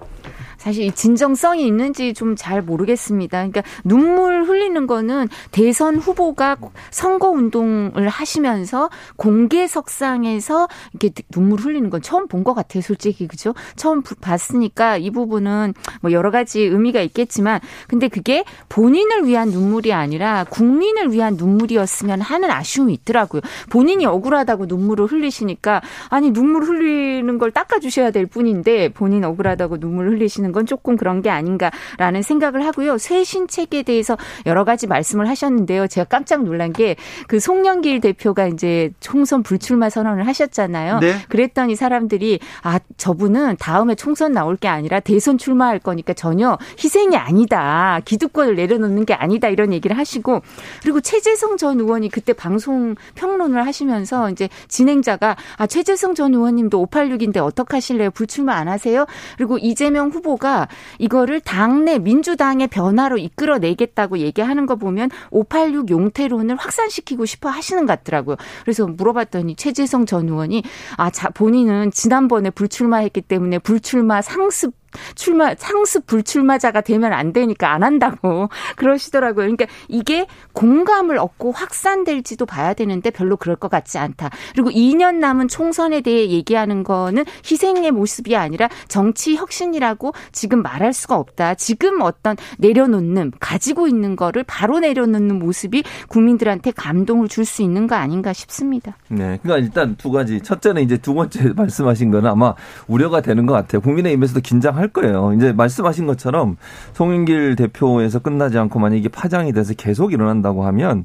사실 이 진정성이 있는지 좀 잘 모르겠습니다. 그러니까 눈물 흘리는 거는 대선 후보가 선거 운동을 하시면서 공개석상에서 이렇게 눈물 흘리는 건 처음 본 것 같아요, 솔직히 그죠? 처음 봤으니까 이 부분은 뭐 여러 가지 의미가 있겠지만, 근데 그게 본인을 위한 눈물이 아니라 국민을 위한 눈물이었으면 하는 아쉬움이 있더라고요. 본인이 억울하다고 눈물을 흘리시니까 아니 눈물 흘리는 걸 닦아주셔야 될 뿐인데 본인 억울하다고 눈물 흘리시는 건 조금 그런 게 아닌가라는 생각을 하고요. 쇄신책에 대해서 여러 가지 말씀을 하셨는데요. 제가 깜짝 놀란 게 그 송영길 대표가 이제 총선 불출마 선언을 하셨잖아요. 네. 그랬더니 사람들이 아 저분은 다음에 총선 나올 게 아니라 대선 출마할 거니까 전혀 희생이 아니다. 기득권을 내려놓는 게 아니다 이런 얘기를 하시고 그리고 최재성 전 의원이 그때 방송 평론을 하시면서 이제 진행자가 아 최재성 전 의원님도 586인데 어떡하실래요? 불출마 안 하세요? 그리고 이재명 후보 가 이거를 당내 민주당의 변화로 이끌어내겠다고 얘기하는 거 보면 586 용태론을 확산시키고 싶어 하시는 것 같더라고요. 그래서 물어봤더니 최재성 전 의원이 아, 자, 본인은 지난번에 불출마했기 때문에 불출마 상습 출마 상습 불출마자가 되면 안 되니까 안 한다고 그러시더라고요. 그러니까 이게 공감을 얻고 확산될지도 봐야 되는데 별로 그럴 것 같지 않다. 그리고 2년 남은 총선에 대해 얘기하는 거는 희생의 모습이 아니라 정치 혁신이라고 지금 말할 수가 없다. 지금 어떤 내려놓는 가지고 있는 거를 바로 내려놓는 모습이 국민들한테 감동을 줄 수 있는 거 아닌가 싶습니다. 네. 그러니까 일단 두 가지. 첫째는 이제 두 번째 말씀하신 거는 아마 우려가 되는 것 같아요. 국민의힘에서도 긴장할 거예요. 이제 말씀하신 것처럼 송영길 대표에서 끝나지 않고 만약 이게 파장이 돼서 계속 일어난다고 하면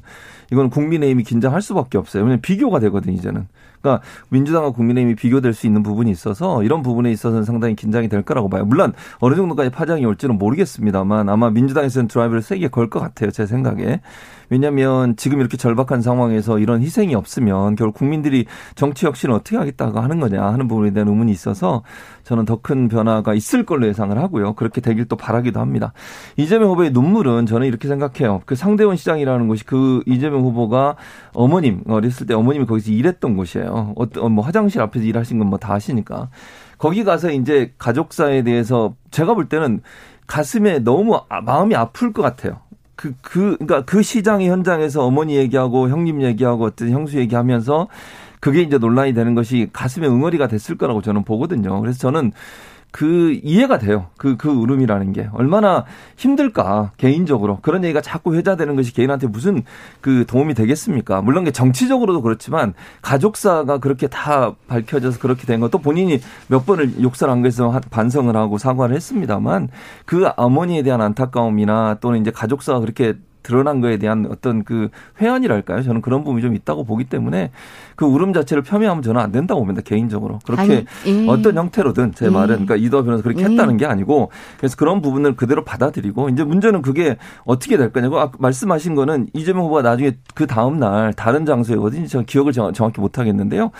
이건 국민의힘이 긴장할 수밖에 없어요. 왜냐면 비교가 되거든요, 이제는. 그러니까 민주당과 국민의힘이 비교될 수 있는 부분이 있어서 이런 부분에 있어서는 상당히 긴장이 될 거라고 봐요. 물론 어느 정도까지 파장이 올지는 모르겠습니다만 아마 민주당에서는 드라이브를 세게 걸 것 같아요. 제 생각에. 왜냐하면 지금 이렇게 절박한 상황에서 이런 희생이 없으면 결국 국민들이 정치 혁신을 어떻게 하겠다고 하는 거냐 하는 부분에 대한 의문이 있어서 저는 더 큰 변화가 있을 걸로 예상을 하고요. 그렇게 되길 또 바라기도 합니다. 이재명 후보의 눈물은 저는 이렇게 생각해요. 그 상대원 시장이라는 곳이 그 이재명 후보가 어머님 어렸을 때 어머님이 거기서 일했던 곳이에요. 어떤 뭐 화장실 앞에서 일하신 건 뭐 다 아시니까 거기 가서 이제 가족사에 대해서 제가 볼 때는 가슴에 너무 아, 마음이 아플 것 같아요. 그, 그, 그러니까 그 시장의 현장에서 어머니 얘기하고 형님 얘기하고 어떤 형수 얘기하면서 그게 이제 논란이 되는 것이 가슴에 응어리가 됐을 거라고 저는 보거든요. 그래서 저는 그 이해가 돼요. 그, 그 울음이라는 게. 얼마나 힘들까, 개인적으로. 그런 얘기가 자꾸 회자되는 것이 개인한테 무슨 그 도움이 되겠습니까? 물론 게 정치적으로도 그렇지만 가족사가 그렇게 다 밝혀져서 그렇게 된 것도 본인이 몇 번을 욕설 한 것에서 반성을 하고 사과를 했습니다만 그 어머니에 대한 안타까움이나 또는 이제 가족사가 그렇게 드러난 거에 대한 어떤 그 회한이랄까요? 저는 그런 부분이 좀 있다고 보기 때문에 그 울음 자체를 폄훼하면 저는 안 된다고 봅니다. 개인적으로. 그렇게 아니, 예. 어떤 형태로든 제 예. 말은 그러니까 이도 변호사 그렇게 예. 했다는 게 아니고 그래서 그런 부분을 그대로 받아들이고 이제 문제는 그게 어떻게 될 거냐고 아까 말씀하신 거는 이재명 후보가 나중에 그 다음 날 다른 장소에 어딘지 제가 기억을 정확히 못 하겠는데요.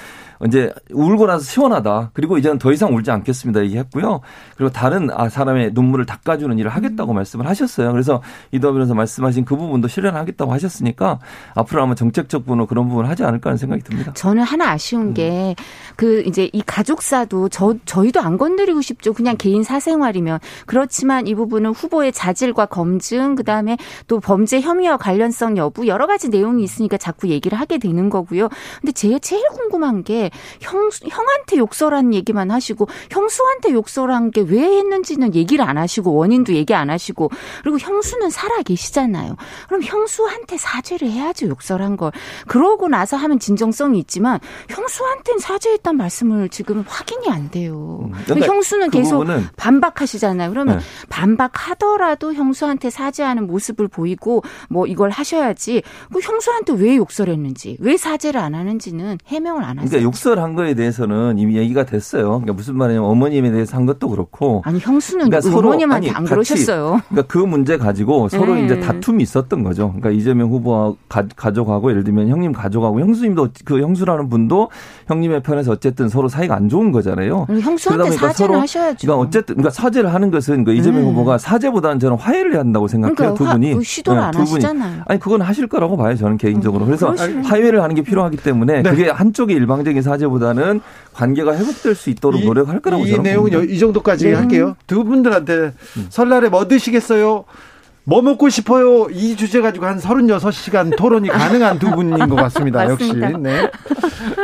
이제 울고 나서 시원하다. 그리고 이제는 더 이상 울지 않겠습니다. 얘기했고요. 그리고 다른 아 사람의 눈물을 닦아주는 일을 하겠다고 말씀을 하셨어요. 그래서 이도 변호사 말씀하신 그 부분도 실현하겠다고 하셨으니까 앞으로 아마 정책적 분으로 그런 부분을 하지 않을까 하는 생각이 듭니다. 저는 하나 아쉬운 음. 게그 이제 이 가족사도 저 저희도 안 건드리고 싶죠. 그냥 개인 사생활이면 그렇지만 이 부분은 후보의 자질과 검증 그다음에 또 범죄 혐의와 관련성 여부 여러 가지 내용이 있으니까 자꾸 얘기를 하게 되는 거고요. 근데 제가 제일 궁금한 게 형, 형한테 욕설한 얘기만 하시고 형수한테 욕설한 게 왜 했는지는 얘기를 안 하시고 원인도 얘기 안 하시고 그리고 형수는 살아 계시잖아요. 그럼 형수한테 사죄를 해야죠 욕설한 걸. 그러고 나서 하면 진정성이 있지만 형수한테는 사죄했단 말씀을 지금 확인이 안 돼요. 음, 그러니까 형수는 그 계속 반박하시잖아요. 그러면 네. 반박하더라도 형수한테 사죄하는 모습을 보이고 뭐 이걸 하셔야지 그 형수한테 왜 욕설했는지 왜 사죄를 안 하는지는 해명을 안 하세요. 그러니까 욕설한 거에 대해서는 이미 얘기가 됐어요. 그러니까 무슨 말이냐면 어머님에 대해서 한 것도 그렇고. 아니 형수는 그러니까 어머님한테 서로, 아니, 안 그러셨어요. 그러니까 그 문제 가지고 서로 네. 이제 다툼이 있었던 거죠. 그러니까 이재명 후보와 가, 가족하고 예를 들면 형님 가족하고 형수님도 그 형수라는 분도 형님의 편에서 어쨌든 서로 사이가 안 좋은 거잖아요. 형수한테 사죄를 서로, 하셔야죠. 그러니까 어쨌든 그러니까 사죄를 하는 것은 그 이재명 네. 후보가 사죄보다는 저는 화해를 해야 한다고 생각해요. 그러니까 두 분이. 그 시도를 네, 안 하시잖아요. 아니 그건 하실 거라고 봐요. 저는 개인적으로. 그래서 그러시면. 화해를 하는 게 필요하기 때문에 네. 그게 한쪽의 일방적인 사죄보다는 관계가 회복될 수 있도록 이, 노력할 거라고 이 내용은 봅니다. 이 정도까지 네. 할게요. 두 분들한테 음. 설날에 뭐 드시겠어요? 뭐 먹고 싶어요? 이 주제 가지고 한 36시간 토론이 가능한 두 분인 것 같습니다. 역시. 네.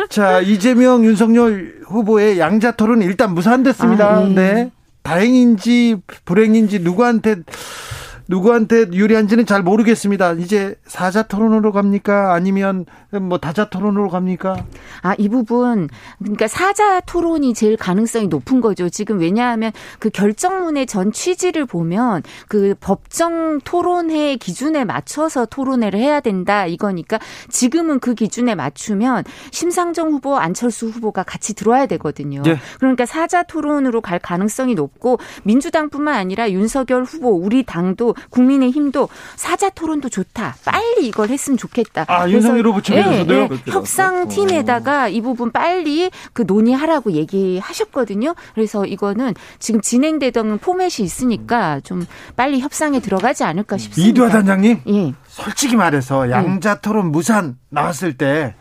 자, 이재명, 윤석열 후보의 양자 토론 일단 무산됐습니다. 아, 네. 네. 다행인지 불행인지 누구한테 누구한테 유리한지는 잘 모르겠습니다. 이제 사자 토론으로 갑니까? 아니면 뭐 다자 토론으로 갑니까? 아, 이 부분 그러니까 사자 토론이 제일 가능성이 높은 거죠. 지금 왜냐하면 그 결정문의 전 취지를 보면 그 법정 토론회 기준에 맞춰서 토론회를 해야 된다 이거니까 지금은 그 기준에 맞추면 심상정 후보, 안철수 후보가 같이 들어야 되거든요. 네. 그러니까 사자 토론으로 갈 가능성이 높고 민주당뿐만 아니라 윤석열 후보 우리 당도 국민의힘도 사자 토론도 좋다. 빨리 이걸 했으면 좋겠다. 아, 윤석열 후보 측에서도요? 네, 네. 협상팀에다가 이 부분 빨리 그 논의하라고 얘기하셨거든요. 그래서 이거는 지금 진행되던 포맷이 있으니까 좀 빨리 협상에 들어가지 않을까 싶습니다. 이두하 단장님? 예. 솔직히 말해서 양자 토론 무산 나왔을 때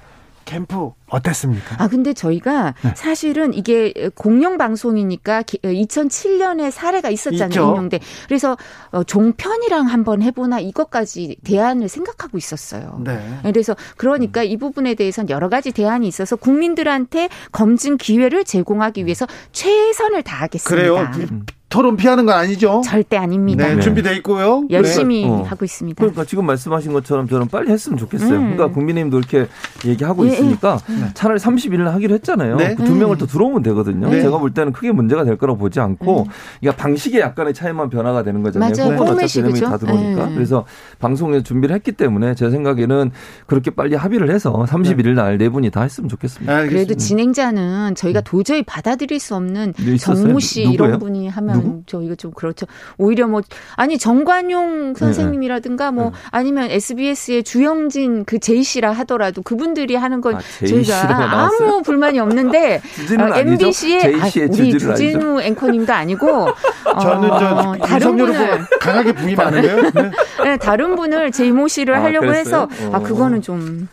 캠프 어땠습니까? 아 근데 저희가 네. 사실은 이게 공영 방송이니까 2007년에 사례가 있었잖아요. 임용대. 그래서 어, 종편이랑 한번 해보나 이것까지 대안을 생각하고 있었어요. 네. 그래서 그러니까 이 부분에 대해서는 여러 가지 대안이 있어서 국민들한테 검증 기회를 제공하기 위해서 최선을 다하겠습니다. 그래요. 토론 피하는 건 아니죠? 절대 아닙니다. 네, 준비돼 있고요. 열심히 네. 어. 하고 있습니다. 그러니까 지금 말씀하신 것처럼 저는 빨리 했으면 좋겠어요. 음. 그러니까 국민의힘도 이렇게 얘기하고 예, 있으니까 예. 네. 차라리 30일을 하기로 했잖아요. 네. 그두 명을 더 들어오면 되거든요. 네. 제가 볼 때는 크게 문제가 될 거라고 보지 않고 음. 그러니까 방식의 약간의 차이만 변화가 되는 거잖아요. 맞아요. 어차피 명이 다 들어오니까. 네. 그래서 방송에 준비를 했기 때문에 제 생각에는 그렇게 빨리 합의를 해서 31일 날 네 분이 다 했으면 좋겠습니다. 알겠습니다. 그래도 진행자는 저희가 음. 도저히 받아들일 수 없는 정무 씨 이런 분이 하면 누구? 저희가 좀 그렇죠. 오히려 뭐 아니 정관용 네. 선생님이라든가 뭐 네. 아니면 SBS의 주영진 그 제이 씨라 하더라도 그분들이 하는 건 아, 저희가 아무 불만이 없는데 어, MBC의 아, 우리 주진우 앵커님도 아니고 저는 저 어, 다른 분을 강하게 부임하는데요. 네. 네, 다른 분을 제이모 씨를 아, 하려고 그랬어요? 해서 아 그거는 좀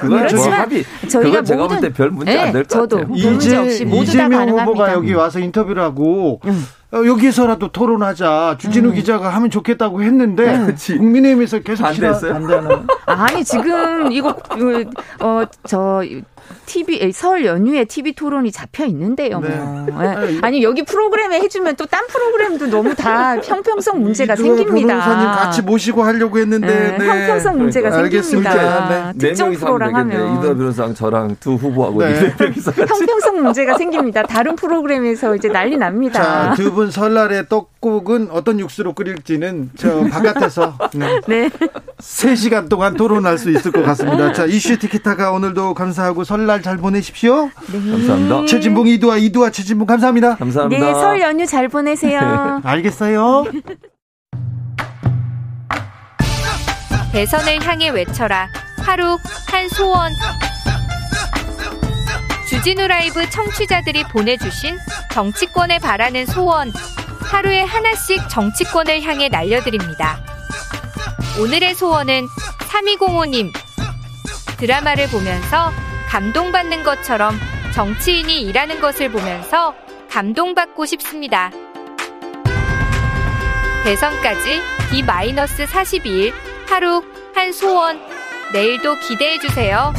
그렇지만 저희가 제가 볼때별 문제 안될것 같아요. 문제 없이 모두 다 가능합니다. 후보가 여기 와서 인터뷰를 하고 음. 어, 여기서라도 토론하자. 주진우 음. 기자가 하면 좋겠다고 했는데 음. 국민의힘에서 계속 반대했어요. 반대하는. 아니 지금 이거 어저 TV 설 연휴에 TV 토론이 잡혀 있는데요. 뭐. 네. 네. 아니 여기 프로그램에 해주면 또 딴 프로그램도 너무 다 형평성 문제가 생깁니다. 변호사님 같이 모시고 하려고 했는데 네. 네. 형평성 문제가 생깁니다. 네. 네 특정 프로랑 하면 이더 변호사랑 저랑 두 후보하고 네. 형평성 문제가 생깁니다. 다른 프로그램에서 이제 난리 납니다. 두분 설날에 떡 국은 어떤 육수로 끓일지는 저 바깥에서 네. 네. 3시간 동안 토론할 수 있을 것 같습니다. 자 이슈 티키타가 오늘도 감사하고 설날 잘 보내십시오. 네. 감사합니다. 최진봉 이두아 이두아 최진봉 감사합니다. 감사합니다. 네, 설 연휴 잘 보내세요. 알겠어요. 대선을 향해 외쳐라. 하루 한 소원. 주진우 라이브 청취자들이 보내주신 정치권에 바라는 소원. 하루에 하나씩 정치권을 향해 날려드립니다. 오늘의 소원은 3205님. 드라마를 보면서 감동받는 것처럼 정치인이 일하는 것을 보면서 감동받고 싶습니다. 대선까지 D-42일 하루 한 소원 내일도 기대해 주세요.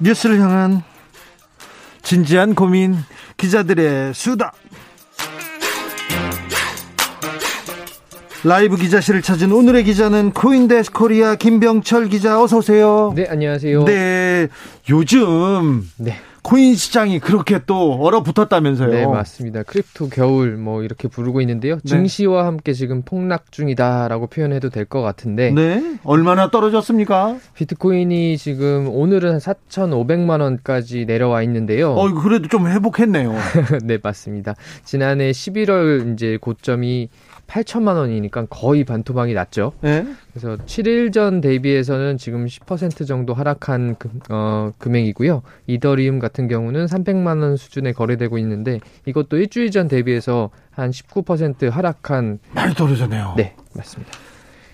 뉴스를 향한 진지한 고민 기자들의 수다. 라이브 기자실을 찾은 오늘의 기자는 코인데스크 코리아 김병철 기자 어서 오세요. 네, 안녕하세요. 네. 요즘 네. 코인 시장이 그렇게 또 얼어붙었다면서요. 네, 맞습니다. crypto 겨울 뭐 이렇게 부르고 있는데요. 네. 증시와 함께 지금 폭락 중이다라고 표현해도 될 것 같은데. 네. 얼마나 떨어졌습니까? 비트코인이 지금 오늘은 4,500만 원까지 내려와 있는데요. 어, 그래도 좀 회복했네요. 네, 맞습니다. 지난해 11월 이제 고점이 8천만 원이니까 거의 반토막이 났죠. 네? 그래서 7일 전 대비해서는 지금 10% 정도 하락한 금, 어, 금액이고요. 이더리움 같은 경우는 300만 원 수준에 거래되고 있는데 이것도 일주일 전 대비해서 한 19% 하락한 많이 떨어졌네요. 네, 맞습니다.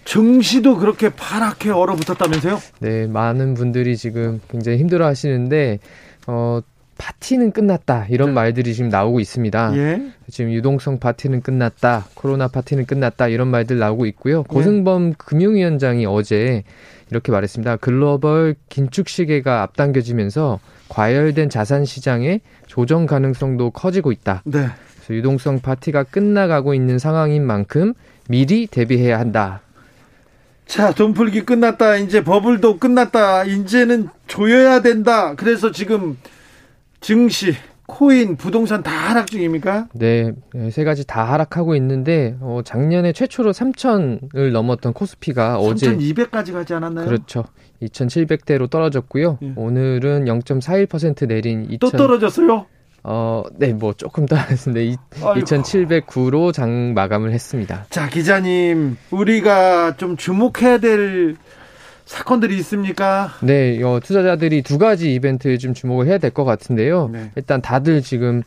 증시도 그렇게 파랗게 얼어붙었다면서요? 네, 많은 분들이 지금 굉장히 힘들어 하시는데 어 파티는 끝났다 이런 네. 말들이 지금 나오고 있습니다. 예? 지금 유동성 파티는 끝났다, 코로나 파티는 끝났다 이런 말들 나오고 있고요. 네. 고승범 예. 금융위원장이 어제 이렇게 말했습니다. 글로벌 긴축 시계가 앞당겨지면서 과열된 자산 시장의 조정 가능성도 커지고 있다. 네. 그래서 유동성 파티가 끝나가고 있는 상황인 만큼 미리 대비해야 한다. 자, 돈 풀기 끝났다. 이제 버블도 끝났다. 이제는 조여야 된다. 그래서 지금 증시, 코인, 부동산 다 하락 중입니까? 네, 네세 가지 다 하락하고 있는데 어, 작년에 최초로 3천을 넘었던 코스피가 3 어제 3,200까지 가지 않았나요? 그렇죠. 2,700대로 떨어졌고요. 예. 오늘은 0.41% 내린 2 0또 떨어졌어요? 어, 네, 뭐 조금 떨어졌는데 2,709로 장 마감을 했습니다. 자, 기자님, 우리가 좀 주목해야 될 사건들이 있습니까? 네, 어, 투자자들이 두 가지 이벤트에 좀 주목을 해야 될 것 같은데요. 네. 일단 다들 지금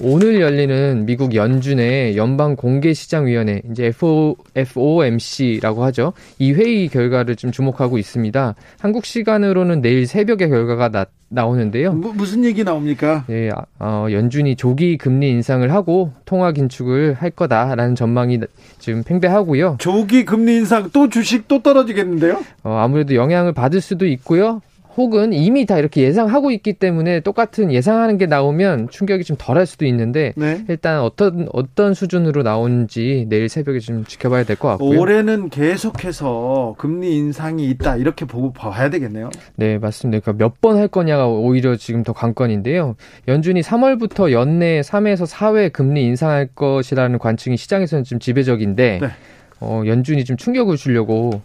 오늘 열리는 미국 연준의 연방 공개 시장 위원회 이제 FO, FOMC라고 하죠. 이 회의 결과를 좀 주목하고 있습니다. 한국 시간으로는 내일 새벽에 결과가 나, 나오는데요. 뭐, 무슨 얘기 나옵니까? 예, 어, 연준이 조기 금리 인상을 하고 통화 긴축을 할 거다라는 전망이 지금 팽배하고요. 조기 금리 인상 또 주식 또 떨어지겠는데요? 어, 아무래도 영향을 받을 수도 있고요. 혹은 이미 다 이렇게 예상하고 있기 때문에 똑같은 예상하는 게 나오면 충격이 좀 덜할 수도 있는데 네. 일단 어떤 어떤 수준으로 나오는지 내일 새벽에 좀 지켜봐야 될 것 같고요. 올해는 계속해서 금리 인상이 있다 이렇게 보고 봐야 되겠네요. 네 맞습니다. 그러니까 몇 번 할 거냐가 오히려 지금 더 관건인데요. 연준이 3월부터 연내 3에서 4회 금리 인상할 것이라는 관측이 시장에서는 좀 지배적인데 네. 어, 연준이 좀 충격을 주려고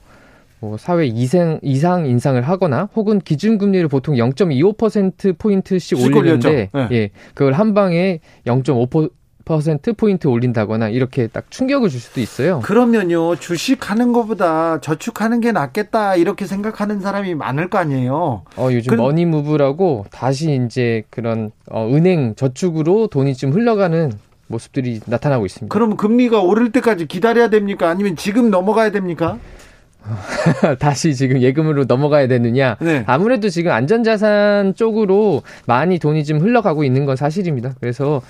뭐 4회 이상, 이상 인상을 하거나 혹은 기준금리를 보통 0.25% 포인트씩 올리는데 네. 예, 그걸 한 방에 0.5% 퍼센트 포인트 올린다거나 이렇게 딱 충격을 줄 수도 있어요. 그러면요 주식하는 것보다 저축하는 게 낫겠다 이렇게 생각하는 사람이 많을 거 아니에요. 어 요즘 그... money move라고 다시 이제 그런 어, 은행 저축으로 돈이 좀 흘러가는 모습들이 나타나고 있습니다. 그럼 금리가 오를 때까지 기다려야 됩니까? 아니면 지금 넘어가야 됩니까? 다시 지금 예금으로 넘어가야 되느냐? 네. 아무래도 지금 안전자산 쪽으로 많이 돈이 좀 흘러가고 있는 건 사실입니다. 그래서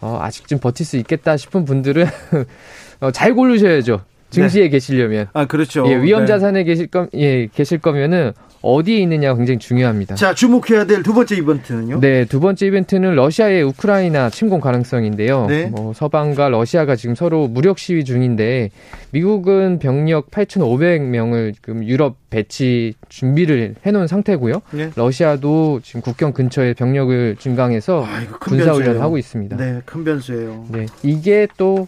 어, 아직 좀 버틸 수 있겠다 싶은 분들은 어, 잘 고르셔야죠. 증시에 네. 계시려면. 아, 그렇죠. 예, 위험 네. 자산에 계실 거, 예, 계실 거면은 어디에 있느냐가 굉장히 중요합니다. 자, 주목해야 될 두 번째 이벤트는요? 네, 두 번째 이벤트는 러시아의 우크라이나 침공 가능성인데요. 네. 뭐 서방과 러시아가 지금 서로 무력 시위 중인데 미국은 병력 8,500명을 지금 유럽 배치 준비를 해 놓은 상태고요. 네. 러시아도 지금 국경 근처에 병력을 증강해서 아, 군사 훈련을 하고 있습니다. 네, 큰 변수예요. 네, 이게 또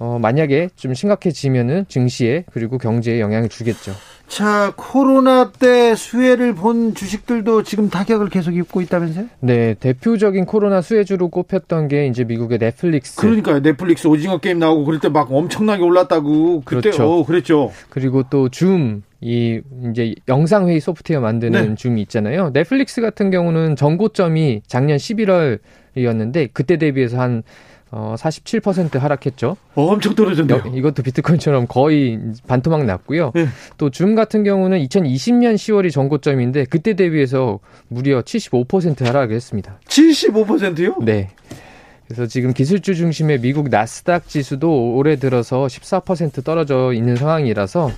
어, 만약에 좀 심각해지면은 증시에 그리고 경제에 영향을 주겠죠. 자, 코로나 때 수혜를 본 주식들도 지금 타격을 계속 입고 있다면서요? 네, 대표적인 코로나 수혜주로 꼽혔던 게 이제 미국의 넷플릭스. 그러니까요. 넷플릭스 오징어 게임 나오고 그럴 때 막 엄청나게 올랐다고 그때 그렇죠. 어, 그랬죠. 그리고 또 줌, 이 이제 영상 회의 소프트웨어 만드는 네. 줌이 있잖아요. 넷플릭스 같은 경우는 전고점이 작년 11월이었는데 그때 대비해서 한 어, 47% 하락했죠. 어, 엄청 떨어졌네요. 이것도 비트코인처럼 거의 반토막 났고요. 네. 또줌 같은 경우는 2020년 10월이 전고점인데 그때 대비해서 무려 75% 하락을 했습니다. 75%요? 네. 그래서 지금 기술주 중심의 미국 나스닥 지수도 올해 들어서 14% 떨어져 있는 상황이라서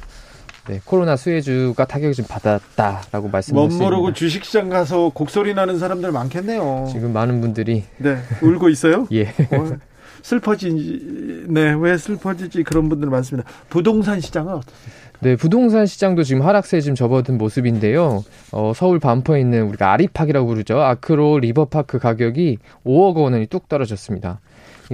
네, 코로나 수혜주가 타격을 좀 받았다라고 말씀드렸습니다. 멋모르고 주식시장 가서 곡소리 나는 사람들 많겠네요. 지금 많은 분들이 네 울고 있어요. 예. 어, 슬퍼지지 네 왜 슬퍼지지 그런 분들 많습니다. 부동산 시장은 어떻습니까? 네, 부동산 시장도 지금 하락세에 좀 접어든 모습인데요. 어, 서울 반포에 있는 우리가 아리팍이라고 부르죠. 아크로 리버파크 가격이 5억 원이 뚝 떨어졌습니다.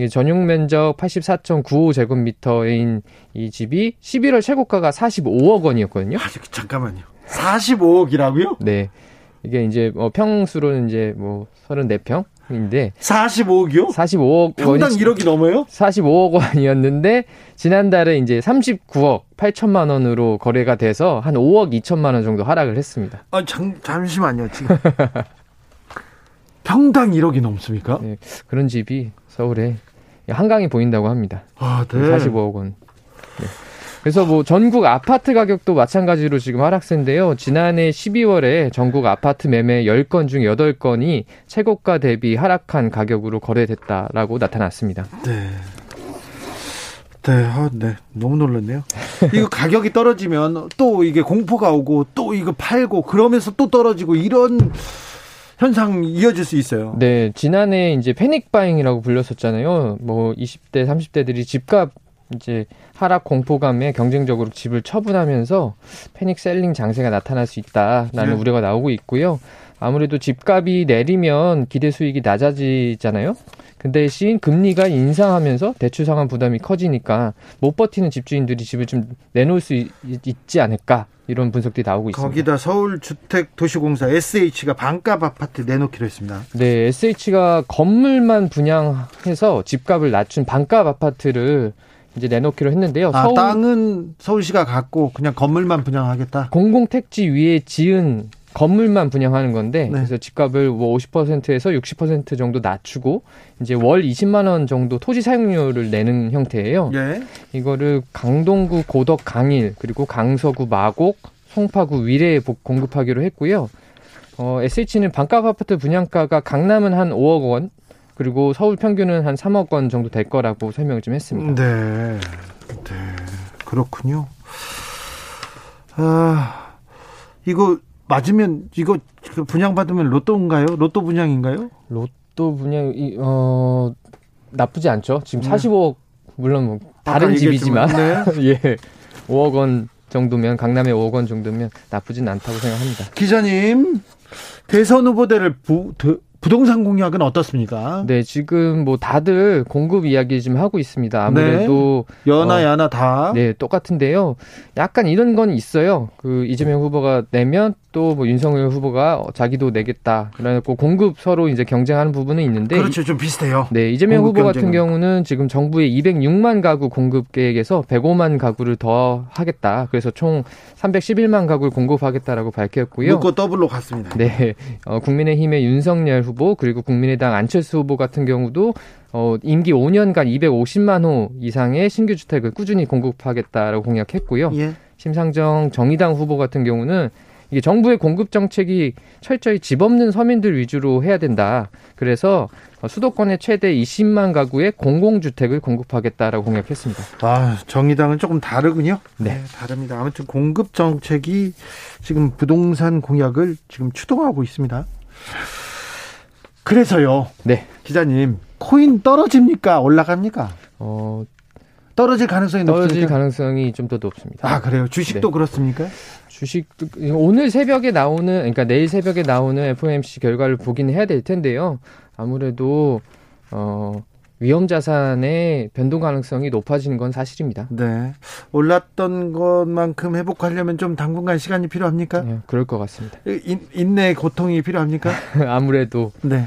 전용 면적 84.95제곱미터인 이 집이 11월 최고가가 45억 원이었거든요. 아, 잠깐만요. 45억이라고요? 네. 이게 이제 뭐 평수로는 이제 뭐 34평 인데 45억이요? 45억 평당 1억이 넘어요? 45억 원이었는데 지난달에 이제 39억 8천만 원으로 거래가 돼서 한 5억 2천만 원 정도 하락을 했습니다. 아, 잠, 잠시만요. 지금 평당 1억이 넘습니까? 네, 그런 집이 서울에 한강이 보인다고 합니다. 아, 네. 45억 원. 네. 그래서 뭐 전국 아파트 가격도 마찬가지로 지금 하락세인데요. 지난해 12월에 전국 아파트 매매 10건 중 8건이 최고가 대비 하락한 가격으로 거래됐다라고 나타났습니다. 네. 네, 아, 네. 너무 놀랐네요. 이거 가격이 떨어지면 또 이게 공포가 오고 또 이거 팔고 그러면서 또 떨어지고 이런 현상 이어질 수 있어요. 네, 지난해 이제 패닉 바잉이라고 불렸었잖아요. 뭐 20대, 30대들이 집값 이제 하락 공포감에 경쟁적으로 집을 처분하면서 패닉 셀링 장세가 나타날 수 있다라는 네. 우려가 나오고 있고요. 아무래도 집값이 내리면 기대 수익이 낮아지잖아요. 그 대신 금리가 인상하면서 대출 상환 부담이 커지니까 못 버티는 집주인들이 집을 좀 내놓을 수 있, 지 않을까 이런 분석들이 나오고 있습니다. 거기다 서울주택도시공사 SH가 반값 아파트 내놓기로 했습니다. 네, SH가 건물만 분양해서 집값을 낮춘 반값 아파트를 이제 내놓기로 했는데요. 아, 서울, 땅은 서울시가 갖고 그냥 건물만 분양하겠다. 공공택지 위에 지은 건물만 분양하는 건데 네. 그래서 집값을 뭐 50%에서 60% 정도 낮추고 이제 월 20만 원 정도 토지 사용료를 내는 형태예요. 예. 이거를 강동구 고덕 강일 그리고 강서구 마곡 송파구 위례에 공급하기로 했고요. 어, SH는 반값 아파트 분양가가 강남은 한 5억 원, 그리고 서울 평균은 한 3억 원 정도 될 거라고 설명을 좀 했습니다. 네. 네. 그렇군요. 아, 이거 맞으면 이거 그 분양받으면 로또인가요? 로또 분양인가요? 로또 분양 어 나쁘지 않죠. 지금 45억 물론 뭐 다른 집이지만 네. 예. 5억 원 정도면 강남에 5억 원 정도면 나쁘진 않다고 생각합니다. 기자님 대선 후보들을 부, 부동산 공약은 어떻습니까? 네, 지금 뭐 다들 공급 이야기 좀 하고 있습니다. 아무래도 네, 어, 야나 다. 네, 똑같은데요. 약간 이런 건 있어요. 그 이재명 후보가 내면 또 뭐 윤석열 후보가 자기도 내겠다. 그래갖고 공급 서로 이제 경쟁하는 부분은 있는데 그렇죠, 좀 비슷해요. 네, 이재명 후보 경쟁은. 같은 경우는 지금 정부의 206만 가구 공급 계획에서 105만 가구를 더 하겠다. 그래서 총 311만 가구를 공급하겠다라고 밝혔고요. 묻고 더블로 갔습니다. 네, 어, 국민의힘의 윤석열 후보 그리고 국민의당 안철수 후보 같은 경우도 어, 임기 5년간 250만 호 이상의 신규 주택을 꾸준히 공급하겠다라고 공약했고요. 예. 심상정 정의당 후보 같은 경우는 이게 정부의 공급 정책이 철저히 집 없는 서민들 위주로 해야 된다. 그래서 수도권의 최대 20만 가구의 공공주택을 공급하겠다라고 공약했습니다. 아, 정의당은 조금 다르군요. 네. 네 다릅니다. 아무튼 공급 정책이 지금 부동산 공약을 지금 추동하고 있습니다. 그래서요. 네. 기자님, 코인 떨어집니까? 올라갑니까? 어, 떨어질 가능성이 떨어질 높습니까? 가능성이 좀 더 높습니다. 아, 그래요? 주식도 네. 그렇습니까? 주식 오늘 새벽에 나오는 그러니까 내일 새벽에 나오는 FOMC 결과를 보긴 해야 될 텐데요. 아무래도 어 위험 자산의 변동 가능성이 높아지는 건 사실입니다. 네. 올랐던 것만큼 회복하려면 좀 당분간 시간이 필요합니까? 네, 그럴 것 같습니다. 인, 인내 고통이 필요합니까? 아무래도. 네.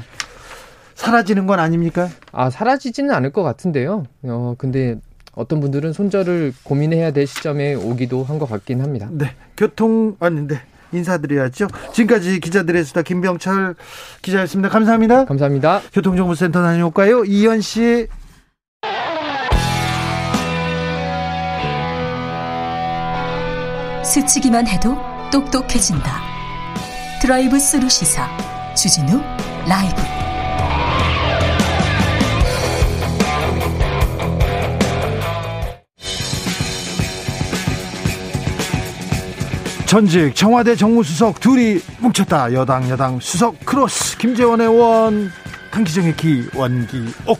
사라지는 건 아닙니까? 아, 사라지지는 않을 것 같은데요. 어, 근데 어떤 분들은 손절을 고민해야 될 시점에 오기도 한 것 같긴 합니다. 네. 교통, 아니, 네. 인사드려야죠. 지금까지 기자들의 수다 김병철 기자였습니다. 감사합니다. 감사합니다. 교통정보센터 다녀올까요? 이현 씨. 스치기만 해도 똑똑해진다. 드라이브 스루 시사 주진우 라이브. 전직 청와대 정무수석 둘이 뭉쳤다. 여당 야당 수석 크로스 김재원 의 원 강기정의 기 원기옥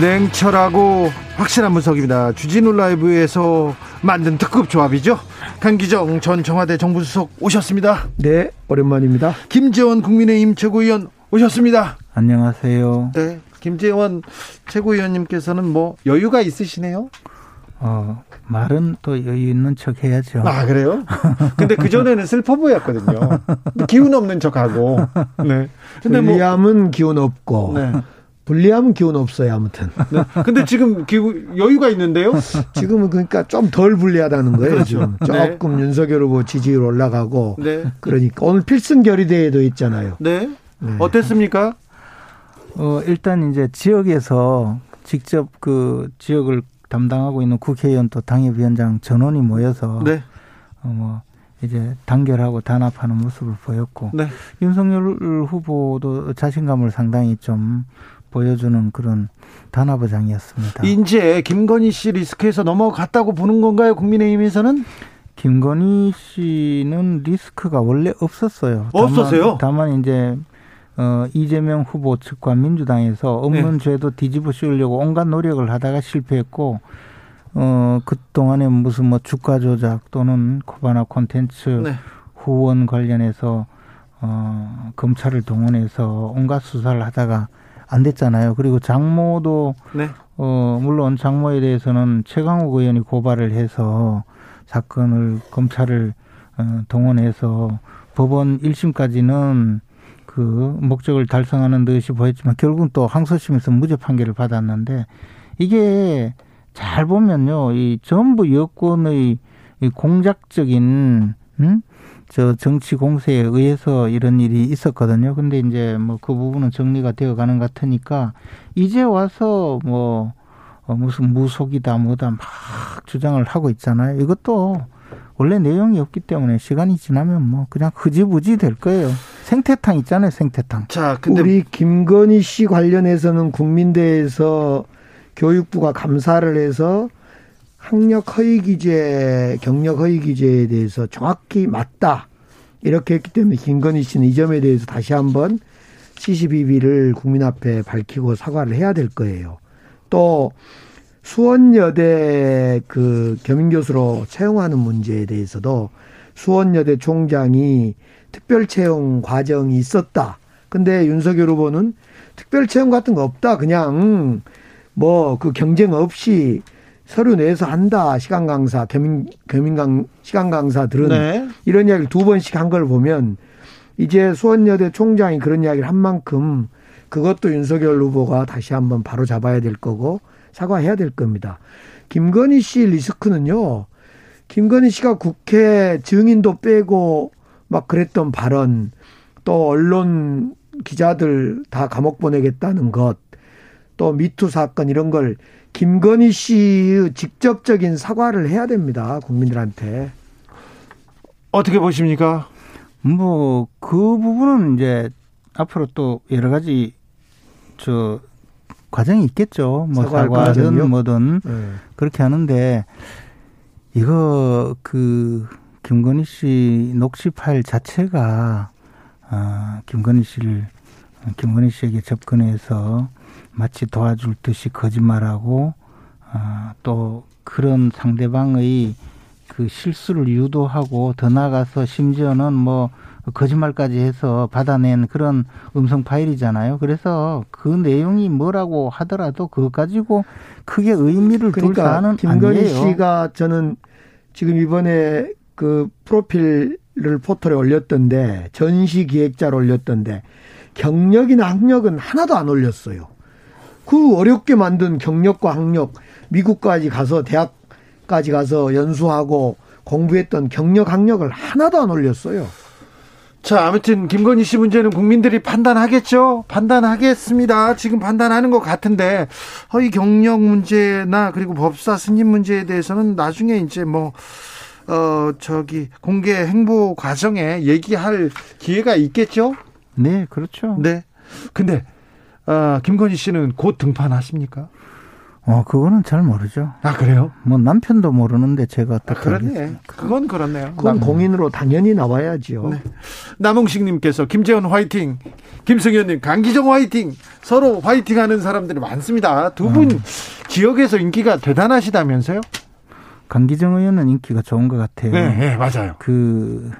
냉철하고 확실한 분석입니다. 주진우 라이브에서 만든 특급 조합이죠. 강기정 전 청와대 정무수석 오셨습니다. 네, 오랜만입니다. 김재원 국민의힘 최고위원 오셨습니다. 안녕하세요. 네, 김재원 최고위원님께서는 뭐 여유가 있으시네요. 어, 말은 또 여유 있는 척 해야죠. 아, 그래요? 근데 그전에는 슬퍼 보였거든요. 기운 없는 척하고. 네. 근데 뭐 불리함은 뭐, 기운 없고. 네. 불리함은 기운 없어요, 아무튼. 네. 근데 지금 기우, 여유가 있는데요? 지금은 그러니까 좀 덜 불리하다는 거예요, 그렇죠. 지금. 네. 조금 네. 윤석열 후보 지지율 올라가고. 네. 그러니까 오늘 필승 결의대회도 있잖아요. 네. 네. 어땠습니까? 어, 일단 이제 지역에서 직접 그 지역을 담당하고 있는 국회의원 또 당협위원장 전원이 모여서 네. 어, 뭐 이제 단결하고 단합하는 모습을 보였고 네. 윤석열 후보도 자신감을 상당히 좀 보여주는 그런 단합의장이었습니다. 이제 김건희 씨 리스크에서 넘어갔다고 보는 건가요? 국민의힘에서는? 김건희 씨는 리스크가 원래 없었어요. 없었어요? 다만, 다만 이제 어, 이재명 후보 측과 민주당에서 없는 네. 죄도 뒤집어 씌우려고 온갖 노력을 하다가 실패했고, 어, 그동안에 무슨 뭐 주가 조작 또는 코바나 콘텐츠 네. 후원 관련해서 어, 검찰을 동원해서 온갖 수사를 하다가 안 됐잖아요. 그리고 장모도 네. 어, 물론 장모에 대해서는 최강욱 의원이 고발을 해서 사건을 검찰을 어, 동원해서 법원 1심까지는 그 목적을 달성하는 듯이 보였지만 결국은 또 항소심에서 무죄 판결을 받았는데 이게 잘 보면요, 이 전부 여권의 이 공작적인 음? 저 정치 공세에 의해서 이런 일이 있었거든요. 근데 이제 뭐 그 부분은 정리가 되어 가는 것 같으니까 이제 와서 뭐 어, 무슨 무속이다 뭐다 막 주장을 하고 있잖아요. 이것도 원래 내용이 없기 때문에 시간이 지나면 뭐 그냥 흐지부지 될 거예요. 생태탕 있잖아요, 생태탕. 자, 근데 우리 김건희 씨 관련해서는 국민대에서 교육부가 감사를 해서 학력 허위 기재, 경력 허위 기재에 대해서 정확히 맞다. 이렇게 했기 때문에 김건희 씨는 이 점에 대해서 다시 한번 CCBB를 국민 앞에 밝히고 사과를 해야 될 거예요. 또 수원여대 그 겸임교수로 채용하는 문제에 대해서도 수원여대 총장이 특별 채용 과정이 있었다. 근데 윤석열 후보는 특별 채용 같은 거 없다. 그냥 뭐 그 경쟁 없이 서류 내서 한다. 시간 강사, 겸임, 겸임 강, 시간 강사들은 네. 이런 이야기를 두 번씩 한 걸 보면 이제 수원여대 총장이 그런 이야기를 한 만큼 그것도 윤석열 후보가 다시 한번 바로 잡아야 될 거고 사과해야 될 겁니다. 김건희 씨 리스크는요. 김건희 씨가 국회 증인도 빼고 막 그랬던 발언 또 언론 기자들 다 감옥 보내겠다는 것 또 미투 사건 이런 걸 김건희 씨의 직접적인 사과를 해야 됩니다. 국민들한테. 어떻게 보십니까? 뭐 그 부분은 이제 앞으로 또 여러 가지 저 과정이 있겠죠. 뭐 사과든 뭐든 네. 그렇게 하는데 이거 그 김건희 씨 녹취 파일 자체가 아 김건희 씨를 김건희 씨에게 접근해서 마치 도와줄 듯이 거짓말하고 아 또 그런 상대방의 그 실수를 유도하고 더 나아가서 심지어는 뭐 거짓말까지 해서 받아낸 그런 음성 파일이잖아요. 그래서 그 내용이 뭐라고 하더라도 그거 가지고 크게 의미를 그러니까 둘 사안은 김건희 아니에요. 씨가 저는 지금 이번에 그 프로필을 포털에 올렸던데 전시 기획자로 올렸던데 경력이나 학력은 하나도 안 올렸어요. 그 어렵게 만든 경력과 학력 미국까지 가서 대학까지 가서 연수하고 공부했던 경력 학력을 하나도 안 올렸어요. 자, 아무튼 김건희 씨 문제는 국민들이 판단하겠죠. 판단하겠습니다. 지금 판단하는 것 같은데 허위 경력 문제나 그리고 법사 승인 문제에 대해서는 나중에 이제 뭐 어, 저기 공개 행보 과정에 얘기할 기회가 있겠죠? 네, 그렇죠. 네. 근데 어, 김건희 씨는 곧 등판하십니까? 어, 그거는 잘 모르죠. 아, 그래요? 뭐 남편도 모르는데 제가 어떻게. 아, 그러네. 그건 그렇네요. 그건 공인으로 당연히 나와야지요. 네. 남홍식님께서 김재원 화이팅, 김승현님 강기정 화이팅, 서로 화이팅 하는 사람들이 많습니다. 두분 어. 지역에서 인기가 대단하시다면서요? 강기정 의원은 인기가 좋은 것 같아요. 네, 네 맞아요. 그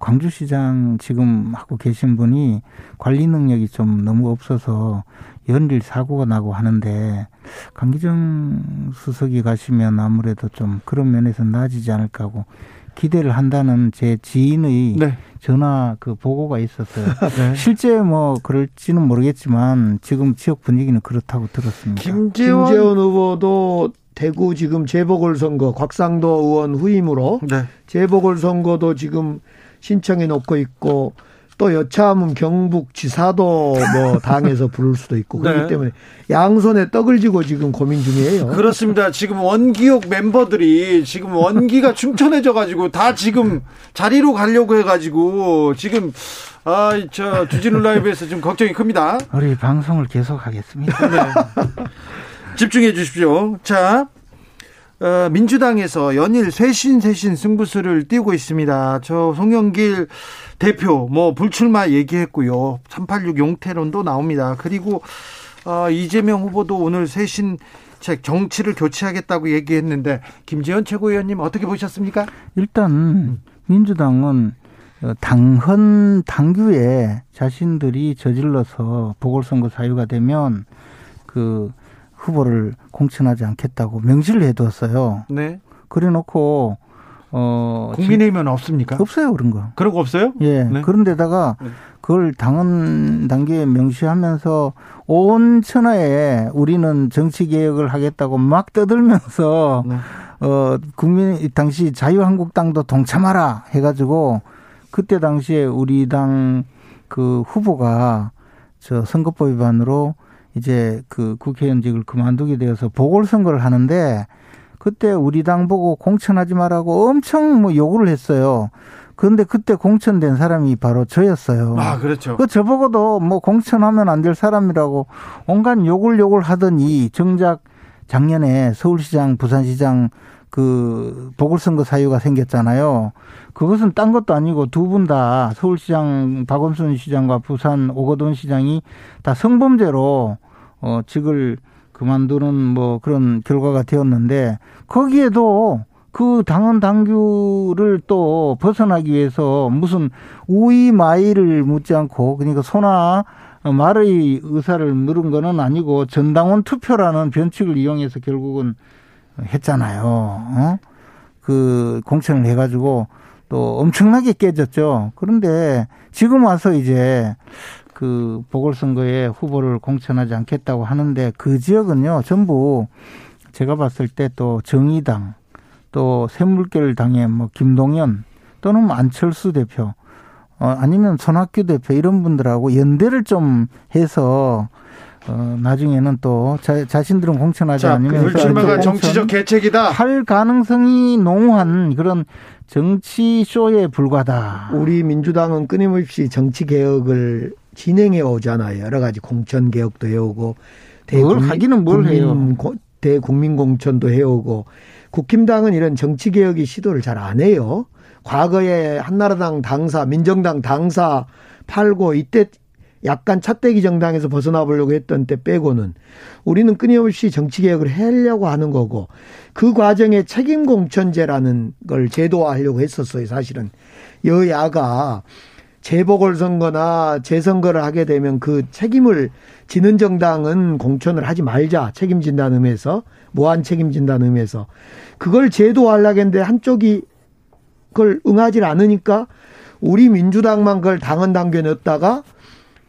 광주시장 지금 하고 계신 분이 관리 능력이 좀 너무 없어서 연일 사고가 나고 하는데 강기정 수석이 가시면 아무래도 좀 그런 면에서 나아지지 않을까 하고 기대를 한다는 제 지인의 네. 전화 그 보고가 있었어요. 네. 실제 뭐 그럴지는 모르겠지만 지금 지역 분위기는 그렇다고 들었습니다. 김재원, 김재원 후보도 대구 지금 재보궐선거 곽상도 의원 후임으로 네. 재보궐선거도 지금 신청해 놓고 있고 또 여차하면 경북 지사도 뭐 당에서 부를 수도 있고 그렇기 네. 때문에 양손에 떡을 쥐고 지금 고민 중이에요. 그렇습니다. 지금 원기옥 멤버들이 지금 원기가 충천해져 가지고 다 지금 자리로 가려고 해 가지고 지금 아, 저 주진우 라이브에서 좀 걱정이 큽니다. 우리 방송을 계속 하겠습니다. 네. 집중해 주십시오. 자, 어, 민주당에서 연일 쇄신 쇄신 승부수를 띄우고 있습니다. 저 송영길 대표 뭐 불출마 얘기했고요. 386 용태론도 나옵니다. 그리고 어, 이재명 후보도 오늘 쇄신 책 정치를 교체하겠다고 얘기했는데 김재현 최고위원님 어떻게 보셨습니까? 일단 민주당은 당헌 당규에 자신들이 저질러서 보궐선거 사유가 되면 그 후보를 공천하지 않겠다고 명시를 해두었어요. 네. 그래놓고 어 국민의힘은 없습니까? 없어요 그런 거. 그런 거 없어요? 예. 네. 그런데다가 네. 그 그걸 당헌 단계에 명시하면서 온 천하에 우리는 정치 개혁을 하겠다고 막 떠들면서 네. 어 국민 당시 자유한국당도 동참하라 해가지고 그때 당시에 우리 당 그 후보가 저 선거법 위반으로 이제 그 국회의원직을 그만두게 되어서 보궐선거를 하는데 그때 우리 당 보고 공천하지 말라고 엄청 뭐 요구를 했어요. 그런데 그때 공천된 사람이 바로 저였어요. 아, 그렇죠. 그 저보고도 뭐 공천하면 안 될 사람이라고 온갖 욕을 욕을 하더니 정작 작년에 서울시장, 부산시장 그 보궐선거 사유가 생겼잖아요. 그것은 딴 것도 아니고 두 분 다 서울시장 박원순 시장과 부산 오거돈 시장이 다 성범죄로 어 직을 그만두는 뭐 그런 결과가 되었는데 거기에도 그 당헌 당규를 또 벗어나기 위해서 무슨 우이 마이를 묻지 않고 그러니까 소나 말의 의사를 물은 거는 아니고 전당원 투표라는 변칙을 이용해서 결국은 했잖아요. 어? 그 공천을 해가지고 또 엄청나게 깨졌죠. 그런데 지금 와서 이제 그 보궐선거에 후보를 공천하지 않겠다고 하는데 그 지역은요 전부 제가 봤을 때 또 정의당 또 샘물결 당의 뭐 김동연 또는 뭐 안철수 대표 어 아니면 손학규 대표 이런 분들하고 연대를 좀 해서 어 나중에는 또 자, 자신들은 공천하지 자, 않으면 불출마가 정치적 계책이다 할 가능성이 농후한 그런 정치 쇼에 불과다. 우리 민주당은 끊임없이 정치 개혁을 진행해 오잖아요. 여러 가지 공천 개혁도 해오고 대국민 하기는 뭘 해요? 대국민 공천도 해오고 국힘당은 이런 정치 개혁이 시도를 잘 안 해요. 과거에 한나라당 당사, 민정당 당사 팔고 이때 약간 찻대기 정당에서 벗어나 보려고 했던 때 빼고는 우리는 끊임없이 정치 개혁을 하려고 하는 거고 그 과정에 책임 공천제라는 걸 제도화하려고 했었어요. 사실은 여야가 재보궐 선거나 재선거를 하게 되면 그 책임을 지는 정당은 공천을 하지 말자 책임진다는 의미에서 무한 책임진다는 의미에서 그걸 제도하려고 했는데 한쪽이 그걸 응하지 않으니까 우리 민주당만 그걸 당헌 당규에 넣었다가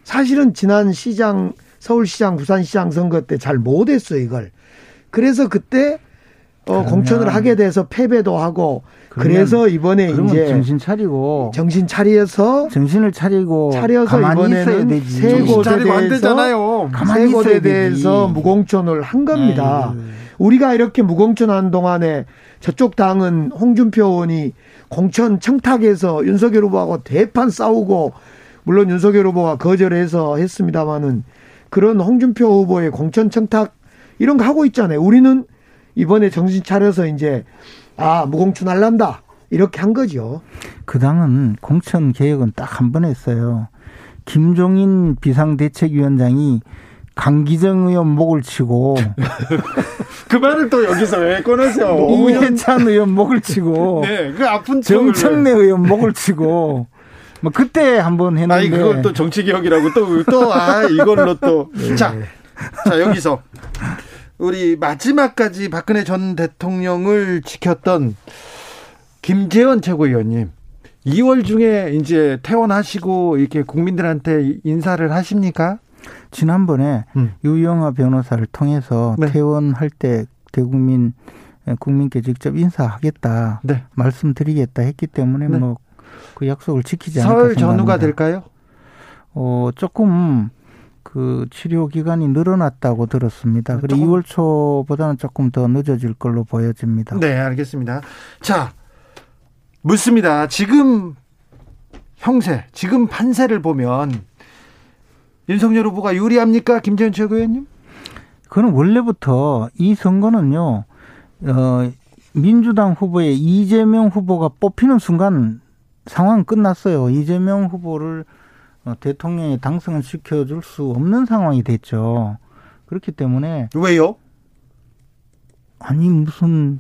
사실은 지난 시장 서울시장 부산시장 선거 때 잘 못했어 이걸 그래서 그때 어, 공천을 하게 돼서 패배도 하고 그래서 이번에 이제 정신 차리고 정신 차려서 정신을 차리고 차려서 이번에는 세 곳에 대해서 세 곳에 대해서 무공천을 한 겁니다. 에이. 우리가 이렇게 무공천한 동안에 저쪽 당은 홍준표 의원이 공천 청탁해서 윤석열 후보하고 대판 싸우고 물론 윤석열 후보가 거절해서 했습니다마는 그런 홍준표 후보의 공천 청탁 이런 거 하고 있잖아요. 우리는 이번에 정신 차려서 이제 아 무공천 할란다 이렇게 한 거죠. 그 당은 공천 개혁은 딱 한 번 했어요. 김종인 비상대책위원장이 강기정 의원 목을 치고 그 말을 또 여기서 왜 꺼내세요? 이해찬 의원 목을 치고 네, 그 아픈 정청래 의원 목을 치고 뭐 그때 한번 했는데 아니 그걸 또 정치 개혁이라고 또 또 아 이걸로 또자 네. 자 여기서 우리 마지막까지 박근혜 전 대통령을 지켰던 김재원 최고위원님 2월 중에 이제 퇴원하시고 이렇게 국민들한테 인사를 하십니까? 지난번에 음. 유영아 변호사를 통해서 네. 퇴원할 때 대국민 국민께 직접 인사하겠다 네. 말씀드리겠다 했기 때문에 네. 뭐 그 약속을 지키지 않을까 설 전후가 될까요? 어 조금 그 치료 기간이 늘어났다고 들었습니다. 그리고 조금. 2월 초보다는 조금 더 늦어질 걸로 보여집니다. 네, 알겠습니다. 자, 묻습니다. 지금 형세, 지금 판세를 보면 윤석열 후보가 유리합니까? 김재현 최고위원님? 그는 원래부터 이 선거는요, 어, 민주당 후보의 이재명 후보가 뽑히는 순간 상황 끝났어요. 이재명 후보를 어, 대통령이 당선을 시켜줄 수 없는 상황이 됐죠. 그렇기 때문에 왜요? 아니 무슨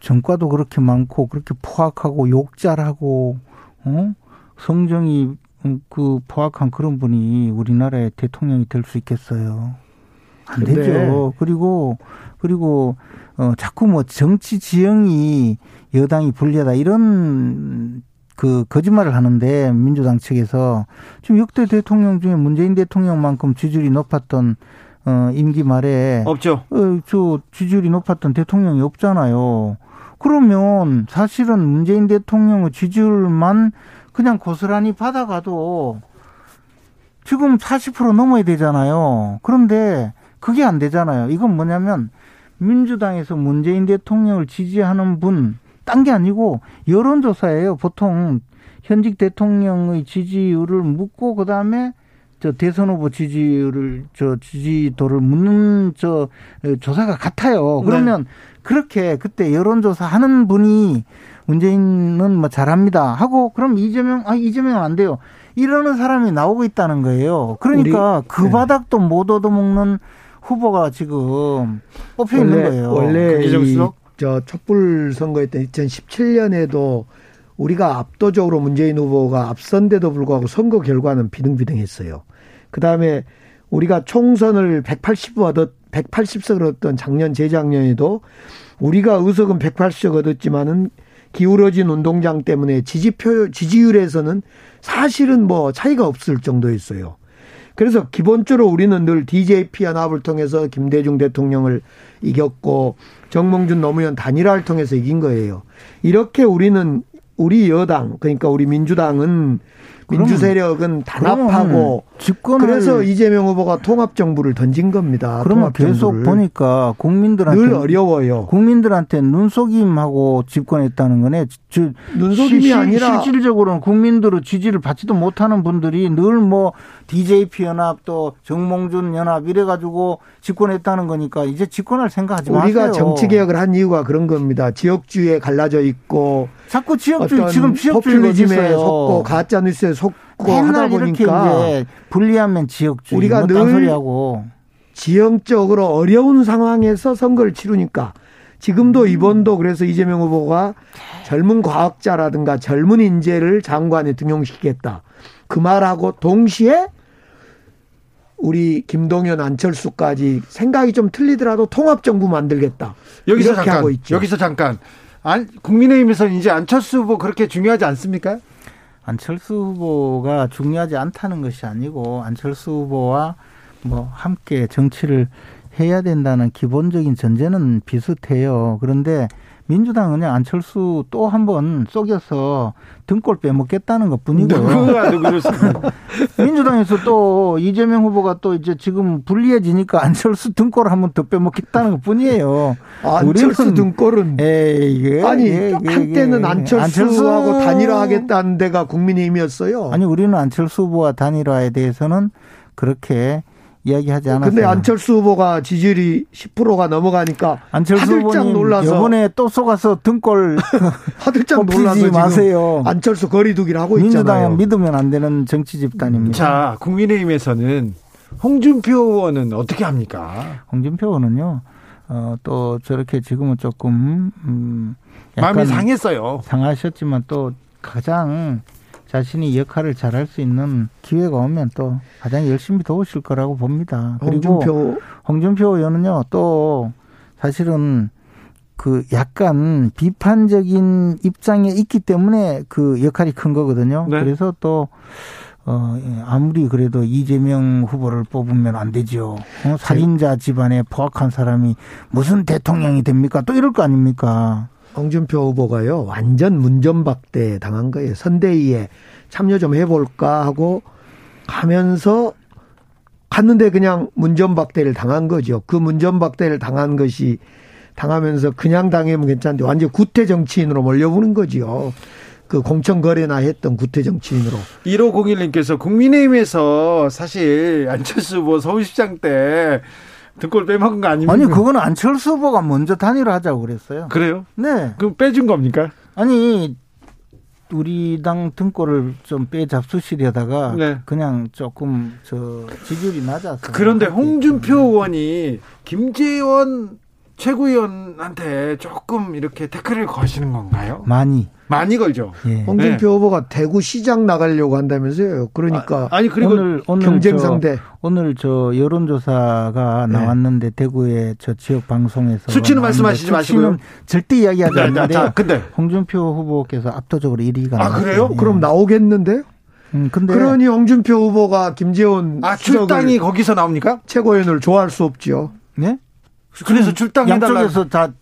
전과도 그렇게 많고 그렇게 포악하고 욕잘하고 어 성정이 음, 그 포악한 그런 분이 우리나라의 대통령이 될 수 있겠어요. 안 되죠. 그리고 그리고 어 자꾸 뭐 정치 지형이 여당이 불리하다 이런 그 거짓말을 하는데 민주당 측에서 지금 역대 대통령 중에 문재인 대통령만큼 지지율이 높았던 어 임기 말에 없죠. 어, 저 지지율이 높았던 대통령이 없잖아요. 그러면 사실은 문재인 대통령의 지지율만 그냥 고스란히 받아가도 지금 40% 넘어야 되잖아요. 그런데 그게 안 되잖아요. 이건 뭐냐면 민주당에서 문재인 대통령을 지지하는 분, 딴 게 아니고 여론조사예요. 보통 현직 대통령의 지지율을 묻고 그다음에 저 대선 후보 지지율을 저 지지도를 묻는 저 조사가 같아요. 그러면 네. 그렇게 그때 여론조사 하는 분이 문재인은 뭐 잘합니다 하고 그럼 이재명 아 이재명 안 돼요. 이러는 사람이 나오고 있다는 거예요. 그러니까 그 네. 바닥도 못 얻어먹는 후보가 지금 뽑혀 있는 거예요. 원래 이 저 촛불 선거했던 2017년에도 우리가 압도적으로 문재인 후보가 앞선데도 불구하고 선거 결과는 비등비등했어요. 그 다음에 우리가 총선을 180석 얻었 180석을 얻었던 작년 재작년에도 우리가 의석은 180석 얻었지만은 기울어진 운동장 때문에 지지표 지지율에서는 사실은 뭐 차이가 없을 정도였어요. 그래서 기본적으로 우리는 늘 DJP 연합을 통해서 김대중 대통령을 이겼고 정몽준 노무현 단일화를 통해서 이긴 거예요. 이렇게 우리는 우리 여당 그러니까 우리 민주당은 민주 세력은 단합하고 집권을 그래서 이재명 후보가 통합 정부를 던진 겁니다. 그러면 계속 보니까 국민들한테 늘 어려워요. 국민들한테 눈속임하고 집권했다는 거네. 즉 눈속임이 시, 아니라 실질적으로는 국민들의 지지를 받지도 못하는 분들이 늘 뭐 DJP 연합 또 정몽준 연합 이래 가지고 집권했다는 거니까 이제 집권할 생각하지 우리가 마세요. 우리가 정치 개혁을 한 이유가 그런 겁니다. 지역주의에 갈라져 있고 자꾸 지역주의 지금 지역주의 포퓰리즘에 속고 가짜 뉴스에 속고 하다 보니까 이제 불리하면 지역주의 우리가 뭐늘 소리하고 지형적으로 어려운 상황에서 선거를 치르니까 지금도 음. 이번도 그래서 이재명 후보가 젊은 과학자라든가 젊은 인재를 장관에 등용시키겠다. 그 말하고 동시에 우리 김동연 안철수까지 생각이 좀 틀리더라도 통합 정부 만들겠다. 여기서 잠깐 여기서 잠깐 안, 국민의힘에서는 이제 안철수 후보 그렇게 중요하지 않습니까? 안철수 후보가 중요하지 않다는 것이 아니고 안철수 후보와 뭐 함께 정치를 해야 된다는 기본적인 전제는 비슷해요. 그런데 민주당은 그냥 안철수 또 한번 속여서 등골 빼먹겠다는 것 뿐이고요. 누가 누구였습니까? 민주당에서 또 이재명 후보가 또 이제 지금 불리해지니까 안철수 등골을 한 번 더 빼먹겠다는 것 뿐이에요. 안철수 등골은 에이, 이게 아니 이게, 한때는 안철수하고 안철수... 단일화하겠다는 데가 국민의힘이었어요. 아니 우리는 안철수 후보와 단일화에 대해서는 그렇게 이야기하지 않았어요. 근데 안철수 후보가 지지율이 10%가 넘어가니까 안철수 후보님 놀라서 이번에 또 속아서 등골 하들짝 놀라서 마세요. 안철수 거리두기를 하고 민주당 있잖아요. 믿으면 안 되는 정치 집단입니다. 자, 국민의힘에서는 홍준표 의원은 어떻게 합니까? 홍준표 의원은요. 어, 또 저렇게 지금은 조금 음, 마음이 상했어요. 상하셨지만 또 가장 자신이 역할을 잘할 수 있는 기회가 오면 또 가장 열심히 도우실 거라고 봅니다. 그리고 홍준표, 홍준표 의원은요 또 사실은 그 약간 비판적인 입장에 있기 때문에 그 역할이 큰 거거든요. 네. 그래서 또 어, 예, 아무리 그래도 이재명 후보를 뽑으면 안 되죠. 어, 살인자 집안에 포악한 사람이 무슨 대통령이 됩니까? 또 이럴 거 아닙니까? 홍준표 후보가요 완전 문전박대 당한 거예요. 선대위에 참여 좀 해볼까 하고 가면서 갔는데 그냥 문전박대를 당한 거죠. 그 문전박대를 당한 것이 당하면서 그냥 당하면 괜찮은데 완전 구태 정치인으로 몰려보는 거지요. 그 공천 거래나 했던 구태 정치인으로. 1501님께서 국민의힘에서 사실 안철수 뭐 서울시장 때 등골 빼먹은 거 아닙니까? 아니 그건 안철수 후보가 먼저 단일화하자고 그랬어요. 그래요? 네. 그럼 빼준 겁니까? 아니 우리 당 등골을 좀 빼잡수시려다가 네. 그냥 조금 저 지지율이 낮아서 그런데 홍준표 의원이 김재원 최고위원한테 조금 이렇게 태클을 거시는 건가요? 많이. 많이 걸죠. 예. 홍준표 네. 후보가 대구 시장 나가려고 한다면서요. 그러니까 아, 니 그리고 오늘, 오늘 경쟁 상대 오늘 저 여론조사가 네. 나왔는데 대구의 저 지역 방송에서 수치는 말씀하시지 마시고요. 절대 이야기하지 네, 않는데. 자, 근데 홍준표 후보께서 압도적으로 1위가 아 나왔어요. 그래요? 예. 그럼 나오겠는데요? 음, 근데 그러니 홍준표 후보가 김재원 아 출당이 거기서 나옵니까? 최고위원을 좋아할 수 없지요. 네? 그래서 출당해달라. 양쪽에서 다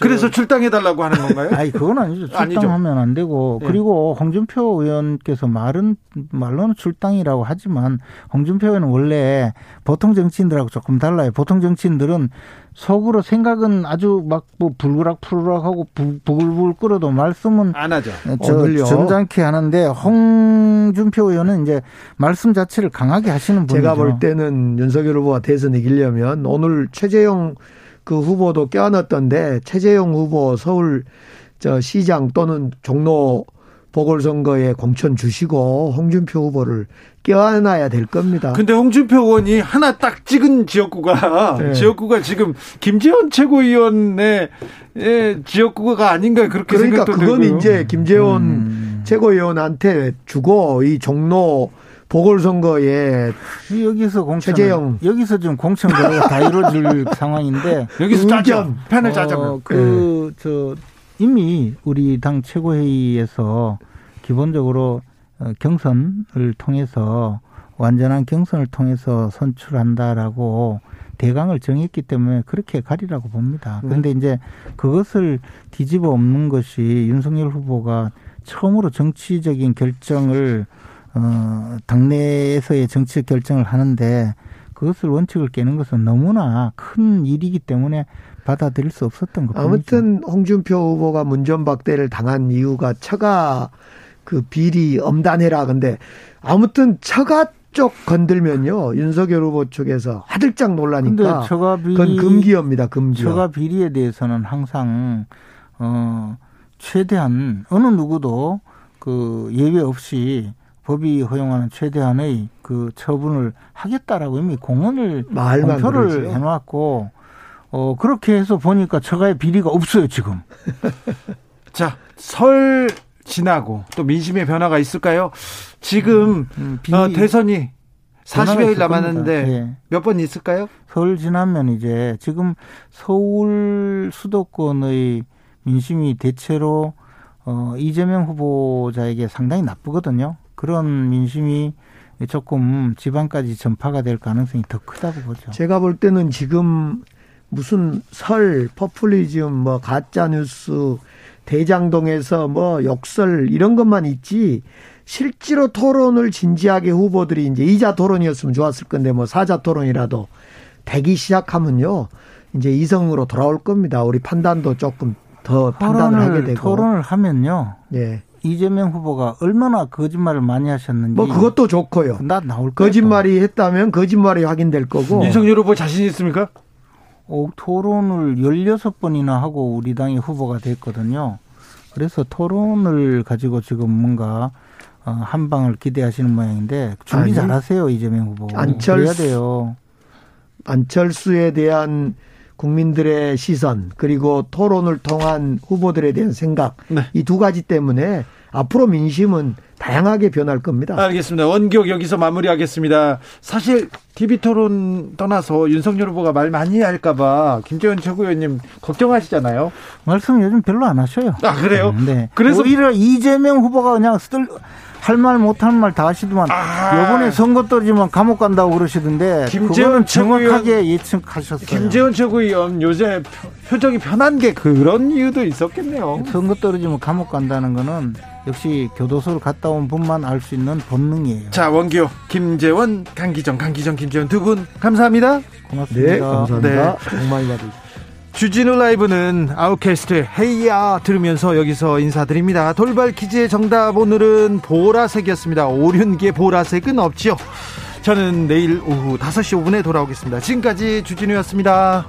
그래서 출당해달라고 하는 건가요? 아니 그건 아니죠. 출당하면 안 되고 네. 그리고 홍준표 의원께서 말은 말로는 출당이라고 하지만 홍준표 의원은 원래 보통 정치인들하고 조금 달라요. 보통 정치인들은 속으로 생각은 아주 막 뭐 불그락 푸르락하고 부글부글 끓어도 말씀은 안 하죠. 저 점잖게 하는데 홍준표 의원은 이제 말씀 자체를 강하게 하시는 분이죠. 제가 볼 때는 윤석열 후보가 대선 이기려면 오늘 최재형 그 후보도 껴안았던데 최재형 후보 서울 저 시장 또는 종로 보궐선거에 공천 주시고 홍준표 후보를 껴안아야 될 겁니다. 근데 홍준표 의원이 하나 딱 찍은 지역구가 네. 지역구가 지금 김재원 최고위원의 지역구가 아닌가 그렇게 그러니까 생각도 그건 들고요. 이제 김재원 음. 최고위원한테 주고 이 종로 보궐선거에 여기서 공천 최재형 여기서 지금 공천 거래가 다 이루어질 상황인데 여기서 짜죠 펜을 짜자고 어, 그저 네. 이미 우리 당 최고회의에서 기본적으로 어, 경선을 통해서 완전한 경선을 통해서 선출한다라고 대강을 정했기 때문에 그렇게 가리라고 봅니다. 네. 그런데 네. 이제 그것을 뒤집어 엎는 것이 윤석열 후보가 처음으로 정치적인 결정을 어, 당내에서의 정치적 결정을 하는데 그것을 원칙을 깨는 것은 너무나 큰 일이기 때문에 받아들일 수 없었던 것 아무튼 홍준표 후보가 문전박대를 당한 이유가 처가 그 비리 엄단해라. 근데 아무튼 처가 쪽 건들면요 윤석열 후보 쪽에서 화들짝 놀라니까 처가 비리, 그건 금기어입니다. 금기어. 처가 비리에 대해서는 항상 어 최대한 어느 누구도 그 예외 없이 법이 허용하는 최대한의 그 처분을 하겠다라고 이미 공언을 공표를 해놓았고 어 그렇게 해서 보니까 처가의 비리가 없어요 지금. 자 설 지나고 또 민심의 변화가 있을까요? 지금 음, 음, 어, 대선이 40여일 남았는데 네. 몇번 있을까요? 설 지나면 이제 지금 서울 수도권의 민심이 대체로 어, 이재명 후보자에게 상당히 나쁘거든요. 그런 민심이 조금 지방까지 전파가 될 가능성이 더 크다고 보죠. 제가 볼 때는 지금 무슨 설, 포퓰리즘, 뭐 가짜 뉴스, 대장동에서 뭐 역설 이런 것만 있지 실제로 토론을 진지하게 후보들이 이제 이자 토론이었으면 좋았을 건데 뭐 사자 토론이라도 되기 시작하면요. 이제 이성으로 돌아올 겁니다. 우리 판단도 조금 더 판단을 하게 되고 토론을 하면요. 예. 이재명 후보가 얼마나 거짓말을 많이 하셨는지. 뭐 그것도 좋고요. 나 나올 거짓말이 했다면 거짓말이 확인될 거고. 윤석열 후보 자신 있습니까? 어, 토론을 16번이나 하고 우리 당의 후보가 됐거든요. 그래서 토론을 가지고 지금 뭔가 어, 한 방을 기대하시는 모양인데 준비 잘하세요 이재명 후보. 안철수 돼요. 안철수에 대한 국민들의 시선 그리고 토론을 통한 후보들에 대한 생각 네. 이두 가지 때문에 앞으로 민심은 다양하게 변할 겁니다. 알겠습니다. 원격 여기서 마무리하겠습니다. 사실 TV 토론 떠나서 윤석열 후보가 말 많이 할까봐 김재원 최고위원님 걱정하시잖아요. 말씀 요즘 별로 안 하셔요. 아 그래요? 네. 그래서 오히려 이재명 후보가 그냥 쓸 할 말 못할 말 다 하시더만 아. 요번에 선거 떨어지면 감옥 간다고 그러시던데 김재원 정확하게 예측하셨어요. 김재원 최고위원 요새 표정이 편한 게 그런 이유도 있었겠네요. 선거 떨어지면 감옥 간다는 거는 역시 교도소를 갔다 온 분만 알 수 있는 본능이에요. 자 원기호, 김재원, 강기정, 강기정, 김재원 두 분 감사합니다. 고맙습니다. 네, 감사합니다. 네. 복 많이 받으십시오. 주진우 라이브는 아웃캐스트 헤이야 들으면서 여기서 인사드립니다. 돌발 퀴즈의 정답 오늘은 보라색이었습니다. 오륜기의 보라색은 없지요. 저는 내일 오후 5시 5분에 돌아오겠습니다. 지금까지 주진우였습니다.